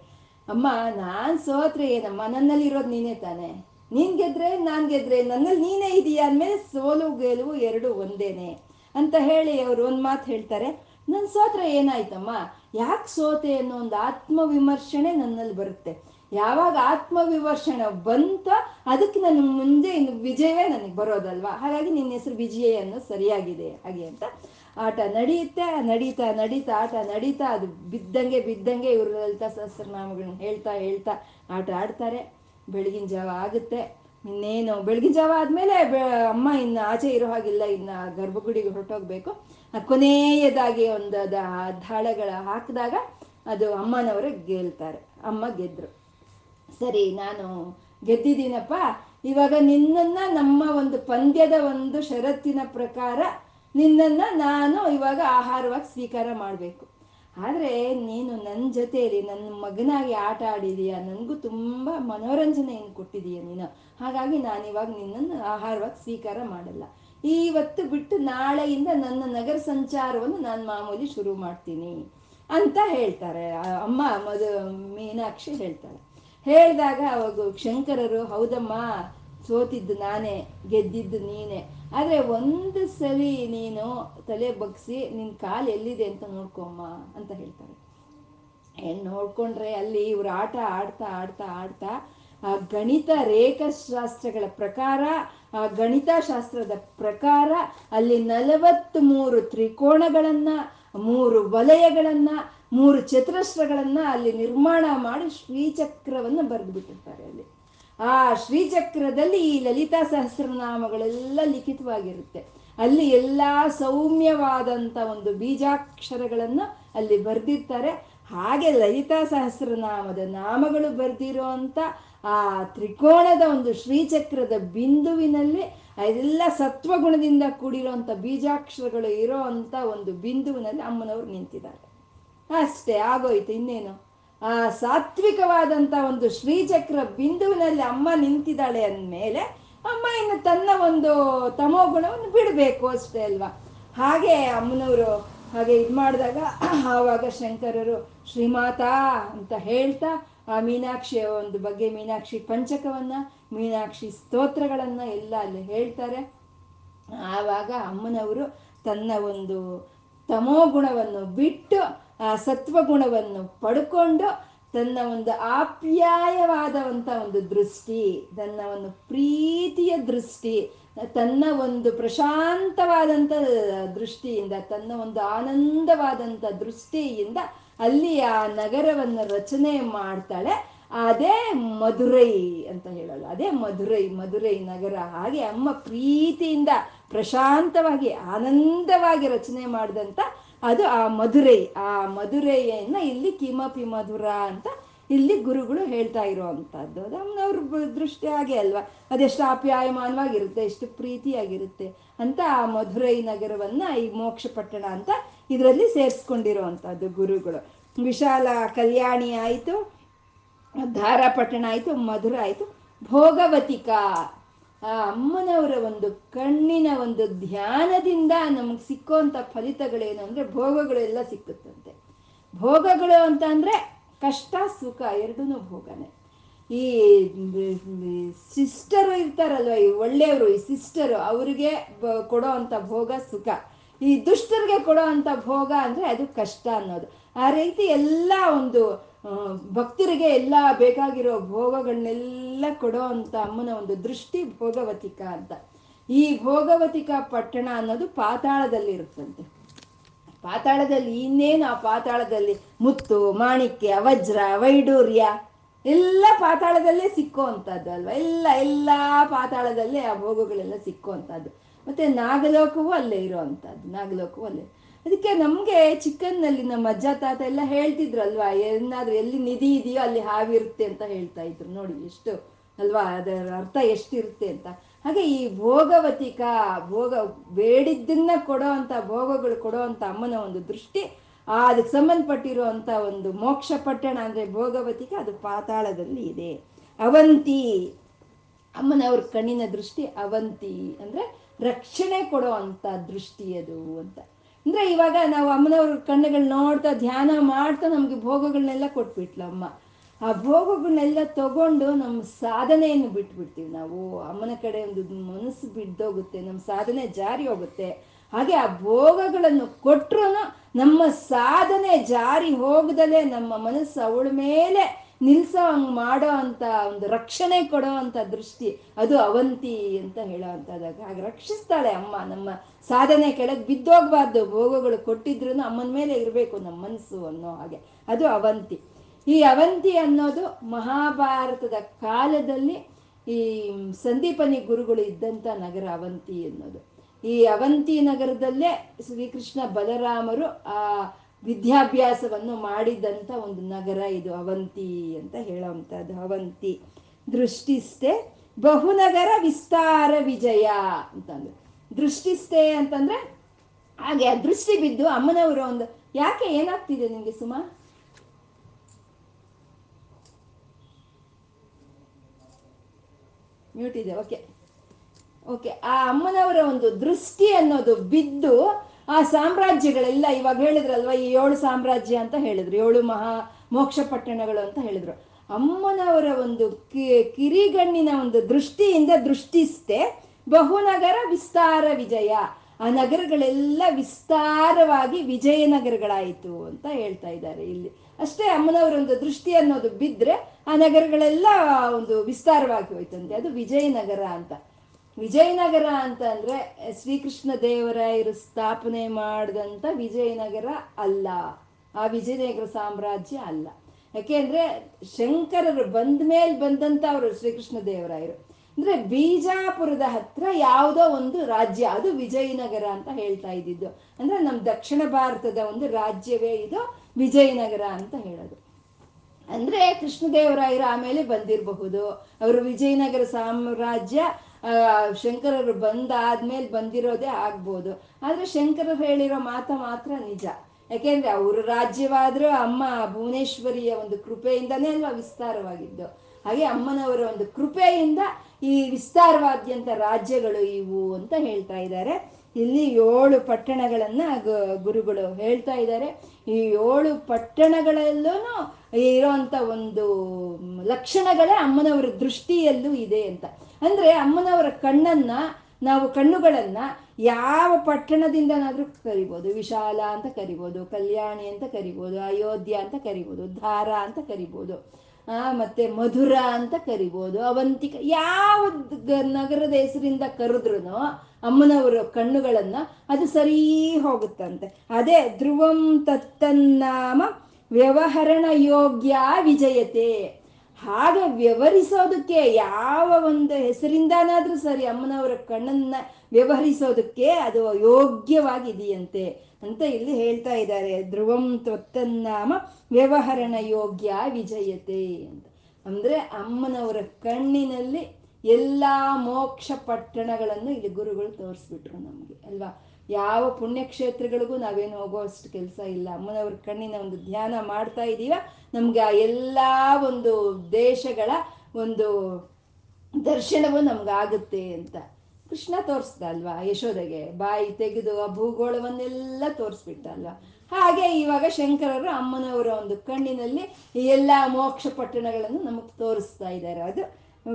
Speaker 1: ಅಮ್ಮ, ನಾನ್ ಸೋತ್ರೆ ಏನಮ್ಮ? ನನ್ನಲ್ಲಿ ಇರೋದು ನೀನೇ ತಾನೆ? ನೀನ್ ಗೆದ್ರೆ ನಾನ್ ಗೆದ್ರೆ ನನ್ನಲ್ಲಿ ನೀನೇ ಇದೀಯ? ಅಂದ್ಮೇಲೆ ಸೋಲು, ಗೆಲುವು ಎರಡು ಒಂದೇನೆ. ಅಂತ ಹೇಳಿ ಅವ್ರು ಒಂದ್ ಮಾತು ಹೇಳ್ತಾರೆ. ನನ್ ಸೋತ್ರ ಏನಾಯ್ತಮ್ಮ? ಯಾಕೆ ಸೋತೆ ಅನ್ನೋ ಒಂದು ಆತ್ಮವಿಮರ್ಶನೆ ನನ್ನಲ್ಲಿ ಬರುತ್ತೆ. ಯಾವಾಗ ಆತ್ಮವಿಮರ್ಶನ ಬಂತ ಅದಕ್ಕೆ ನನ್ನ ಮುಂದೆ ಇನ್ನು ವಿಜಯವೇ ನನಗೆ ಬರೋದಲ್ವಾ? ಹಾಗಾಗಿ ನಿನ್ನ ಹೆಸರು ವಿಜಯ ಅನ್ನೋ ಸರಿಯಾಗಿದೆ. ಹಾಗೆ ಅಂತ ಆಟ ನಡೆಯುತ್ತೆ ನಡೀತಾ ನಡೀತಾ ಆಟ ನಡೀತಾ ಅದು ಬಿದ್ದಂಗೆ ಬಿದ್ದಂಗೆ ಇವರು ಲಲಿತಾ ಸಹಸ್ರನಾಮಗಳನ್ನ ಹೇಳ್ತಾ ಹೇಳ್ತಾ ಆಟ ಆಡ್ತಾರೆ. ಬೆಳಗಿನ ಜಾವ ಆಗುತ್ತೆ. ಇನ್ನೇನು, ಬೆಳಗಿನ ಜಾವ ಆದಮೇಲೆ ಅಮ್ಮ ಇನ್ನು ಆಚೆ ಇರೋ ಹಾಗಿಲ್ಲ, ಇನ್ನು ಗರ್ಭಗುಡಿಗೆ ಹೊರಟೋಗ್ಬೇಕು. ಕೊನೆಯದಾಗಿ ಒಂದು ದಾಳಗಳ ಹಾಕಿದಾಗ ಅದು ಅಮ್ಮನವರು ಗೆಲ್ತಾರೆ, ಅಮ್ಮ ಗೆದ್ರು. ಸರಿ, ನಾನು ಗೆದ್ದಿದ್ದೀನಪ್ಪ. ಇವಾಗ ನಿನ್ನನ್ನು ನಮ್ಮ ಒಂದು ಪಂದ್ಯದ ಒಂದು ಷರತ್ತಿನ ಪ್ರಕಾರ ನಿನ್ನನ್ನು ನಾನು ಇವಾಗ ಆಹಾರವಾಗಿ ಸ್ವೀಕಾರ ಮಾಡಬೇಕು. ಆದರೆ ನೀನು ನನ್ನ ಜೊತೆಯಲ್ಲಿ ನನ್ನ ಮಗನಾಗಿ ಆಟ ಆಡಿದೀಯ, ನನಗೂ ತುಂಬ ಮನೋರಂಜನೆಯನ್ನು ಕೊಟ್ಟಿದೀಯ ನೀನು. ಹಾಗಾಗಿ ನಾನಿವಾಗ ನಿನ್ನನ್ನು ಆಹಾರವಾಗಿ ಸ್ವೀಕಾರ ಮಾಡಲ್ಲ. ಇವತ್ತು ಬಿಟ್ಟು ನಾಳೆಯಿಂದ ನನ್ನ ನಗರ ಸಂಚಾರವನ್ನು ನಾನು ಮಾಮೂಲಿ ಶುರು ಮಾಡ್ತೀನಿ ಅಂತ ಹೇಳ್ತಾರೆ. ಅಮ್ಮ ಮದು, ಮೀನಾಕ್ಷಿ ಹೇಳ್ತಾಳೆ ಹೇಳಿದಾಗ ಅವಾಗ ಶಂಕರರು, ಹೌದಮ್ಮ, ಸೋತಿದ್ದು ನಾನೇ, ಗೆದ್ದಿದ್ದು ನೀನೇ. ಆದರೆ ಒಂದು ಸರಿ ನೀನು ತಲೆ ಬಗ್ಸಿ ನಿನ್ನ ಕಾಲು ಎಲ್ಲಿದೆ ಅಂತ ನೋಡ್ಕೊಮ್ಮ ಅಂತ ಹೇಳ್ತಾರೆ. ಏನ್ ನೋಡ್ಕೊಂಡ್ರೆ ಅಲ್ಲಿ ಇವ್ರು ಆಟ ಆಡ್ತಾ ಆಡ್ತಾ ಆಡ್ತಾ, ಆ ಗಣಿತ ರೇಖಾಶಾಸ್ತ್ರಗಳ ಪ್ರಕಾರ, ಆ ಗಣಿತಶಾಸ್ತ್ರದ ಪ್ರಕಾರ ಅಲ್ಲಿ ನಲವತ್ತ್ ಮೂರು ತ್ರಿಕೋಣಗಳನ್ನು ಮೂರು ವಲಯಗಳನ್ನು, ಮೂರು ಚತುರಸ್ರಗಳನ್ನು ಅಲ್ಲಿ ನಿರ್ಮಾಣ ಮಾಡಿ ಶ್ರೀಚಕ್ರವನ್ನು ಬರೆದು ಬಿಟ್ಟಿರ್ತಾರೆ ಅಲ್ಲಿ. ಆ ಶ್ರೀಚಕ್ರದಲ್ಲಿ ಈ ಲಲಿತಾ ಸಹಸ್ರನಾಮಗಳೆಲ್ಲ ಲಿಖಿತವಾಗಿರುತ್ತೆ. ಅಲ್ಲಿ ಎಲ್ಲ ಸೌಮ್ಯವಾದಂಥ ಒಂದು ಬೀಜಾಕ್ಷರಗಳನ್ನು ಅಲ್ಲಿ ಬರೆದಿರ್ತಾರೆ. ಹಾಗೆ ಲಲಿತಾ ಸಹಸ್ರನಾಮದ ನಾಮಗಳು ಬರೆದಿರೋ ಅಂತ ಆ ತ್ರಿಕೋಣದ ಒಂದು ಶ್ರೀಚಕ್ರದ ಬಿಂದುವಿನಲ್ಲಿ ಅದೆಲ್ಲ ಸತ್ವಗುಣದಿಂದ ಕೂಡಿರೋಂಥ ಬೀಜಾಕ್ಷರಗಳು ಇರೋ ಒಂದು ಬಿಂದುವಿನಲ್ಲಿ ಅಮ್ಮನವ್ರು ನಿಂತಿದ್ದಾರೆ. ಅಷ್ಟೇ, ಆಗೋಯ್ತು, ಇನ್ನೇನು? ಆ ಸಾತ್ವಿಕವಾದಂಥ ಒಂದು ಶ್ರೀಚಕ್ರ ಬಿಂದುವಿನಲ್ಲಿ ಅಮ್ಮ ನಿಂತಿದ್ದಾಳೆ ಅಂದಮೇಲೆ ಅಮ್ಮ ಇನ್ನು ತನ್ನ ಒಂದು ತಮೋ ಗುಣವನ್ನು ಬಿಡಬೇಕು ಅಷ್ಟೇ ಅಲ್ವಾ? ಹಾಗೆ ಅಮ್ಮನವರು ಹಾಗೆ ಇದು ಮಾಡಿದಾಗ ಆವಾಗ ಶಂಕರರು, ಶ್ರೀಮಾತಾ ಅಂತ ಹೇಳ್ತಾ ಆ ಮೀನಾಕ್ಷಿಯ ಒಂದು ಬಗ್ಗೆ, ಮೀನಾಕ್ಷಿ ಪಂಚಕವನ್ನ, ಮೀನಾಕ್ಷಿ ಸ್ತೋತ್ರಗಳನ್ನ ಎಲ್ಲ ಅಲ್ಲಿ ಹೇಳ್ತಾರೆ. ಆವಾಗ ಅಮ್ಮನವರು ತನ್ನ ಒಂದು ತಮೋ ಗುಣವನ್ನು ಬಿಟ್ಟು ಆ ಸತ್ವಗುಣವನ್ನು ಪಡ್ಕೊಂಡು ತನ್ನ ಒಂದು ಆಪ್ಯಾಯವಾದಂಥ ಒಂದು ದೃಷ್ಟಿ, ತನ್ನ ಒಂದು ಪ್ರೀತಿಯ ದೃಷ್ಟಿ, ತನ್ನ ಒಂದು ಪ್ರಶಾಂತವಾದಂಥ ದೃಷ್ಟಿಯಿಂದ, ತನ್ನ ಒಂದು ಆನಂದವಾದಂಥ ದೃಷ್ಟಿಯಿಂದ ಅಲ್ಲಿ ಆ ನಗರವನ್ನು ರಚನೆ ಮಾಡ್ತಾಳೆ. ಅದೇ ಮಧುರೈ ಅಂತ ಹೇಳೋದು ಅದೇ ಮಧುರೈ ಮಧುರೈ ನಗರ. ಹಾಗೆ ಅಮ್ಮ ಪ್ರೀತಿಯಿಂದ ಪ್ರಶಾಂತವಾಗಿ, ಆನಂದವಾಗಿ ರಚನೆ ಮಾಡಿದಂಥ ಅದು ಆ ಮಧುರೈ, ಆ ಮಧುರೈಯನ್ನ ಇಲ್ಲಿ ಕಿಮಪಿ ಮಧುರ ಅಂತ ಇಲ್ಲಿ ಗುರುಗಳು ಹೇಳ್ತಾ ಇರುವಂತಹದ್ದು. ಅದು ಅಮ್ಮನವ್ರ ದೃಷ್ಟಿ ಹಾಗೆ ಅಲ್ವಾ? ಅದೆಷ್ಟು ಆಪ್ಯಾಯಮಾನವಾಗಿರುತ್ತೆ, ಎಷ್ಟು ಪ್ರೀತಿಯಾಗಿರುತ್ತೆ ಅಂತ ಆ ಮಧುರೈ ನಗರವನ್ನ ಈ ಮೋಕ್ಷ ಪಟ್ಟಣ ಅಂತ ಇದರಲ್ಲಿ ಸೇರಿಸ್ಕೊಂಡಿರುವಂತಹದ್ದು ಗುರುಗಳು. ವಿಶಾಲ ಕಲ್ಯಾಣಿ ಆಯಿತು, ಧಾರಾಪಟ್ಟಣ ಆಯಿತು, ಮಧುರ ಆಯಿತು, ಭೋಗವತಿಕಾ ಆ ಅಮ್ಮನವರ ಒಂದು ಕಣ್ಣಿನ ಒಂದು ಧ್ಯಾನದಿಂದ ನಮಗೆ ಸಿಕ್ಕುವಂಥ ಫಲಿತಗಳೇನು ಅಂದರೆ ಭೋಗಗಳೆಲ್ಲ ಸಿಕ್ಕುತ್ತಂತೆ. ಭೋಗಗಳು ಅಂತ ಅಂದರೆ ಕಷ್ಟ, ಸುಖ ಎರಡೂ ಭೋಗನೇ. ಈ ಸಿಸ್ಟರು ಇರ್ತಾರಲ್ವ, ಈ ಒಳ್ಳೆಯವರು, ಈ ಸಿಸ್ಟರು, ಅವರಿಗೆ ಕೊಡೋ ಅಂಥ ಭೋಗ, ಸುಖ. ಈ ದುಷ್ಟರಿಗೆ ಕೊಡೋ ಅಂಥ ಭೋಗ ಅಂದರೆ ಅದು ಕಷ್ಟ ಅನ್ನೋದು. ಆ ರೀತಿ ಎಲ್ಲ ಒಂದು ಭಕ್ತರಿಗೆ ಎಲ್ಲ ಬೇಕಾಗಿರೋ ಭೋಗಗಳನ್ನೆಲ್ಲ ಕೊಡೋ ಅಂತ ಅಮ್ಮನ ಒಂದು ದೃಷ್ಟಿ ಭೋಗವತಿಕ ಅಂತ. ಈ ಭೋಗವತಿಕ ಪಟ್ಟಣ ಅನ್ನೋದು ಪಾತಾಳದಲ್ಲಿ ಇರುತ್ತಂತೆ. ಪಾತಾಳದಲ್ಲಿ ಇನ್ನೇನು ಆ ಪಾತಾಳದಲ್ಲಿ? ಮುತ್ತು, ಮಾಣಿಕ್ಯ, ವಜ್ರ, ವೈಡೂರ್ಯ, ಎಲ್ಲ ಪಾತಾಳದಲ್ಲೇ ಸಿಕ್ಕೋ ಅಂಥದ್ದು ಅಲ್ವಾ? ಎಲ್ಲ ಎಲ್ಲ ಪಾತಾಳದಲ್ಲೇ ಆ ಭೋಗಗಳೆಲ್ಲ ಸಿಕ್ಕೋ ಅಂಥದ್ದು. ಮತ್ತೆ ನಾಗಲೋಕವೂ ಅಲ್ಲೇ ಇರೋ ಅಂಥದ್ದು. ನಾಗಲೋಕವೂ ಅಲ್ಲೇ. ಅದಕ್ಕೆ ನಮಗೆ ಚಿಕನ್ನಲ್ಲಿ ನಮ್ಮ ಅಜ್ಜ, ತಾತ ಎಲ್ಲ ಹೇಳ್ತಿದ್ರು ಅಲ್ವಾ ಏನಾದ್ರೂ ಎಲ್ಲಿ ನಿಧಿ ಇದೆಯೋ ಅಲ್ಲಿ ಹಾವಿರುತ್ತೆ ಅಂತ ಹೇಳ್ತಾ ಇದ್ರು. ನೋಡಿ, ಎಷ್ಟು, ಅಲ್ವಾ, ಅದರ ಅರ್ಥ ಎಷ್ಟಿರುತ್ತೆ ಅಂತ. ಹಾಗೆ ಈ ಭೋಗವತಿಕ, ಭೋಗ ಬೇಡಿದ್ದನ್ನ ಕೊಡೋ ಅಂತ, ಭೋಗಗಳು ಕೊಡೋ ಅಂತ ಅಮ್ಮನ ಒಂದು ದೃಷ್ಟಿ, ಆ ಅದಕ್ಕೆ ಸಂಬಂಧಪಟ್ಟಿರುವಂಥ ಒಂದು ಮೋಕ್ಷ ಪಟ್ಟಣ ಅಂದರೆ ಭೋಗವತಿಕ, ಅದು ಪಾತಾಳದಲ್ಲಿ ಇದೆ. ಅವಂತಿ ಅಮ್ಮನವ್ರ ಕಣ್ಣಿನ ದೃಷ್ಟಿ ಅವಂತಿ ಅಂದರೆ ರಕ್ಷಣೆ ಕೊಡೋ ಅಂಥ ದೃಷ್ಟಿ ಅದು ಅಂತ. ಅಂದರೆ ಇವಾಗ ನಾವು ಅಮ್ಮನವ್ರ ಕಣ್ಣುಗಳು ನೋಡ್ತಾ ಧ್ಯಾನ ಮಾಡ್ತಾ ನಮಗೆ ಭೋಗಗಳನ್ನೆಲ್ಲ ಕೊಟ್ಬಿಟ್ಲ ಅಮ್ಮ. ಆ ಭೋಗಗಳನ್ನೆಲ್ಲ ತಗೊಂಡು ನಮ್ಮ ಸಾಧನೆಯನ್ನು ಬಿಟ್ಬಿಡ್ತೀವಿ ನಾವು. ಅಮ್ಮನ ಕಡೆ ಒಂದು ಮನಸ್ಸು ಬಿದ್ದೋಗುತ್ತೆ ನಮ್ಮ ಸಾಧನೆ ಜಾರಿ ಹೋಗುತ್ತೆ. ಹಾಗೆ ಆ ಭೋಗಗಳನ್ನು ಕೊಟ್ರು ನಮ್ಮ ಸಾಧನೆ ಜಾರಿ ಹೋಗದಲೆ ನಮ್ಮ ಮನಸ್ಸು ಅವಳ ಮೇಲೆ ನಿಲ್ಸೋ ಹಂಗ್ ಮಾಡೋ ಅಂತ ಒಂದು ರಕ್ಷಣೆ ಕೊಡೋ ಅಂತ ದೃಷ್ಟಿ, ಅದು ಅವಂತಿ ಅಂತ ಹೇಳೋ ಅಂತದಾಗ ಹಾಗೆ ರಕ್ಷಿಸ್ತಾಳೆ ಅಮ್ಮ, ನಮ್ಮ ಸಾಧನೆ ಕೆಳಗೆ ಬಿದ್ದೋಗ್ಬಾರ್ದು, ಭೋಗಗಳು ಕೊಟ್ಟಿದ್ರು ಅಮ್ಮನ ಮೇಲೆ ಇರಬೇಕು ನಮ್ಮ ಮನಸ್ಸು ಅನ್ನೋ ಹಾಗೆ. ಅದು ಅವಂತಿ. ಈ ಅವಂತಿ ಅನ್ನೋದು ಮಹಾಭಾರತದ ಕಾಲದಲ್ಲಿ ಈ ಸಂದೀಪನಿ ಗುರುಗಳು ಇದ್ದಂಥ ನಗರ ಅವಂತಿ ಅನ್ನೋದು. ಈ ಅವಂತಿ ನಗರದಲ್ಲೇ ಶ್ರೀಕೃಷ್ಣ ಬಲರಾಮರು ಆ ವಿದ್ಯಾಭ್ಯಾಸವನ್ನು ಮಾಡಿದಂಥ ಒಂದು ನಗರ ಇದು ಅವಂತಿ ಅಂತ ಹೇಳೋವಂಥದ್ದು ಅವಂತಿ ದೃಷ್ಟಿಸ್ಥೆ ಬಹುನಗರ ವಿಸ್ತಾರ ವಿಜಯ ಅಂತಂದ್ರೆ. ದೃಷ್ಟಿಸ್ಥೆ ಅಂತಂದ್ರೆ ಹಾಗೆ ಆ ದೃಷ್ಟಿ ಬಿದ್ದು ಅಮ್ಮನವರು ಒಂದು, ಯಾಕೆ ಏನಾಗ್ತಿದೆ ನಿಮಗೆ ಸುಮಾ? ಮ್ಯೂಟ್ ಇದೆ ಓಕೆ ಓಕೆ ಆ ಅಮ್ಮನವರ ಒಂದು ದೃಷ್ಟಿ ಅನ್ನೋದು ಬಿದ್ದು ಆ ಸಾಮ್ರಾಜ್ಯಗಳೆಲ್ಲ ಇವಾಗ ಹೇಳಿದ್ರಲ್ವಾ, ಈ ಏಳು ಸಾಮ್ರಾಜ್ಯ ಅಂತ ಹೇಳಿದ್ರು, ಏಳು ಮಹಾ ಮೋಕ್ಷ ಪಟ್ಟಣಗಳು ಅಂತ ಹೇಳಿದ್ರು. ಅಮ್ಮನವರ ಒಂದು ಕಿರಿಗಣ್ಣಿನ ಒಂದು ದೃಷ್ಟಿಯಿಂದ ದೃಷ್ಟಿಸ್ತೆ ಬಹುನಗರ ವಿಸ್ತಾರ ವಿಜಯ. ಆ ನಗರಗಳೆಲ್ಲ ವಿಸ್ತಾರವಾಗಿ ವಿಜಯನಗರಗಳಾಯಿತು ಅಂತ ಹೇಳ್ತಾ ಇದ್ದಾರೆ ಇಲ್ಲಿ. ಅಷ್ಟೇ ಅಮ್ಮನವರ ಒಂದು ದೃಷ್ಟಿ ಅನ್ನೋದು ಬಿದ್ದರೆ ಆ ನಗರಗಳೆಲ್ಲ ಒಂದು ವಿಸ್ತಾರವಾಗಿ ಹೋಯ್ತಂತೆ. ಅದು ವಿಜಯನಗರ ಅಂತ. ವಿಜಯನಗರ ಅಂತ ಅಂದ್ರೆ ಶ್ರೀಕೃಷ್ಣ ದೇವರಾಯರು ಸ್ಥಾಪನೆ ಮಾಡಿದಂಥ ವಿಜಯನಗರ ಅಲ್ಲ. ಆ ವಿಜಯನಗರ ಸಾಮ್ರಾಜ್ಯ ಅಲ್ಲ. ಯಾಕೆಂದ್ರೆ ಶಂಕರರು ಬಂದ ಮೇಲೆ ಬಂದಂತ ಅವರು ಶ್ರೀಕೃಷ್ಣ ದೇವರಾಯರು. ಅಂದ್ರೆ ಬೀಜಾಪುರದ ಹತ್ರ ಯಾವುದೋ ಒಂದು ರಾಜ್ಯ, ಅದು ವಿಜಯನಗರ ಅಂತ ಹೇಳ್ತಾ ಇದ್ದಿದ್ದು. ಅಂದ್ರೆ ನಮ್ಮ ದಕ್ಷಿಣ ಭಾರತದ ಒಂದು ರಾಜ್ಯವೇ ಇದು ವಿಜಯನಗರ ಅಂತ ಹೇಳೋದು. ಅಂದ್ರೆ ಕೃಷ್ಣದೇವರಾಯರು ಆಮೇಲೆ ಬಂದಿರಬಹುದು. ಅವರು ವಿಜಯನಗರ ಸಾಮ್ರಾಜ್ಯ ಶಂಕರರು ಬಂದಾದ್ಮೇಲೆ ಬಂದಿರೋದೇ ಆಗ್ಬೋದು. ಆದರೆ ಶಂಕರರು ಹೇಳಿರೋ ಮಾತು ಮಾತ್ರ ನಿಜ. ಯಾಕೆಂದ್ರೆ ಅವರು ರಾಜ್ಯವಾದರೂ ಅಮ್ಮ ಭುವನೇಶ್ವರಿಯ ಒಂದು ಕೃಪೆಯಿಂದನೇ ಅಲ್ವಾ ವಿಸ್ತಾರವಾಗಿದ್ದು. ಹಾಗೆ ಅಮ್ಮನವರ ಒಂದು ಕೃಪೆಯಿಂದ ಈ ವಿಸ್ತಾರವಾದ್ಯಂತ ರಾಜ್ಯಗಳು ಇವು ಅಂತ ಹೇಳ್ತಾ ಇದ್ದಾರೆ. ಇಲ್ಲಿ ಏಳು ಪಟ್ಟಣಗಳನ್ನು ಗುರುಗಳು ಹೇಳ್ತಾ ಇದ್ದಾರೆ. ಈ ಏಳು ಪಟ್ಟಣಗಳಲ್ಲೂ ಇರೋಂಥ ಒಂದು ಲಕ್ಷಣಗಳೇ ಅಮ್ಮನವರ ದೃಷ್ಟಿಯಲ್ಲೂ ಇದೆ ಅಂತ. ಅಂದ್ರೆ ಅಮ್ಮನವರ ಕಣ್ಣನ್ನ, ನಾವು ಕಣ್ಣುಗಳನ್ನ ಯಾವ ಪಟ್ಟಣದಿಂದನಾದ್ರೂ ಕರಿಬೋದು. ವಿಶಾಲ ಅಂತ ಕರಿಬೋದು, ಕಲ್ಯಾಣಿ ಅಂತ ಕರಿಬೋದು, ಅಯೋಧ್ಯ ಅಂತ ಕರಿಬೋದು, ಧಾರ ಅಂತ ಕರಿಬೋದು ಮತ್ತೆ ಮಧುರ ಅಂತ ಕರಿಬೋದು, ಅವಂತಿಕ ಯಾವ ನಗರದ ಹೆಸರಿಂದ ಕರೆದ್ರು ಅಮ್ಮನವರ ಕಣ್ಣುಗಳನ್ನ ಅದು ಸರಿ ಹೋಗುತ್ತಂತೆ. ಅದೇ ಧ್ರುವಂ ತತ್ತನ್ನಾಮ ವ್ಯವಹರಣ ಯೋಗ್ಯ ವಿಜಯತೆ. ಹಾಗೆ ವ್ಯವಹರಿಸೋದಕ್ಕೆ ಯಾವ ಒಂದು ಹೆಸರಿಂದನಾದ್ರೂ ಸರಿ ಅಮ್ಮನವರ ಕಣ್ಣನ್ನ ವ್ಯವಹರಿಸೋದಕ್ಕೆ ಅದು ಯೋಗ್ಯವಾಗಿದೆಯಂತೆ ಅಂತ ಇಲ್ಲಿ ಹೇಳ್ತಾ ಇದ್ದಾರೆ. ಧ್ರುವಂ ತ್ವತ್ತನ್ನಾಮ ವ್ಯವಹರಣ ಯೋಗ್ಯ ವಿಜಯತೆ ಅಂತ. ಅಂದ್ರೆ ಅಮ್ಮನವರ ಕಣ್ಣಿನಲ್ಲಿ ಎಲ್ಲಾ ಮೋಕ್ಷ ಪಟ್ಟಣಗಳನ್ನು ಇಲ್ಲಿ ಗುರುಗಳು ತೋರಿಸ್ಬಿಟ್ರು ನಮಗೆ, ಅಲ್ವಾ? ಯಾವ ಪುಣ್ಯಕ್ಷೇತ್ರಗಳಿಗೂ ನಾವೇನು ಹೋಗುವಷ್ಟು ಕೆಲಸ ಇಲ್ಲ. ಅಮ್ಮನವ್ರ ಕಣ್ಣಿನ ಒಂದು ಧ್ಯಾನ ಮಾಡ್ತಾ ಇದೀವ. ನಮ್ಗೆ ಆ ಎಲ್ಲ ಒಂದು ದೇಶಗಳ ಒಂದು ದರ್ಶನವು ನಮ್ಗಾಗುತ್ತೆ ಅಂತ. ಕೃಷ್ಣ ತೋರಿಸ್ದ ಅಲ್ವಾ ಯಶೋದೆಗೆ ಬಾಯಿ ತೆಗೆದು ಆ ಭೂಗೋಳವನ್ನೆಲ್ಲ ತೋರಿಸ್ಬಿಟ್ಟ ಅಲ್ವಾ ಹಾಗೆ ಇವಾಗ ಶಂಕರರು ಅಮ್ಮನವರ ಒಂದು ಕಣ್ಣಿನಲ್ಲಿ ಎಲ್ಲ ಮೋಕ್ಷ ಪಟ್ಟಣಗಳನ್ನು ನಮಗೆ ತೋರಿಸ್ತಾ ಇದ್ದಾರೆ. ಅದು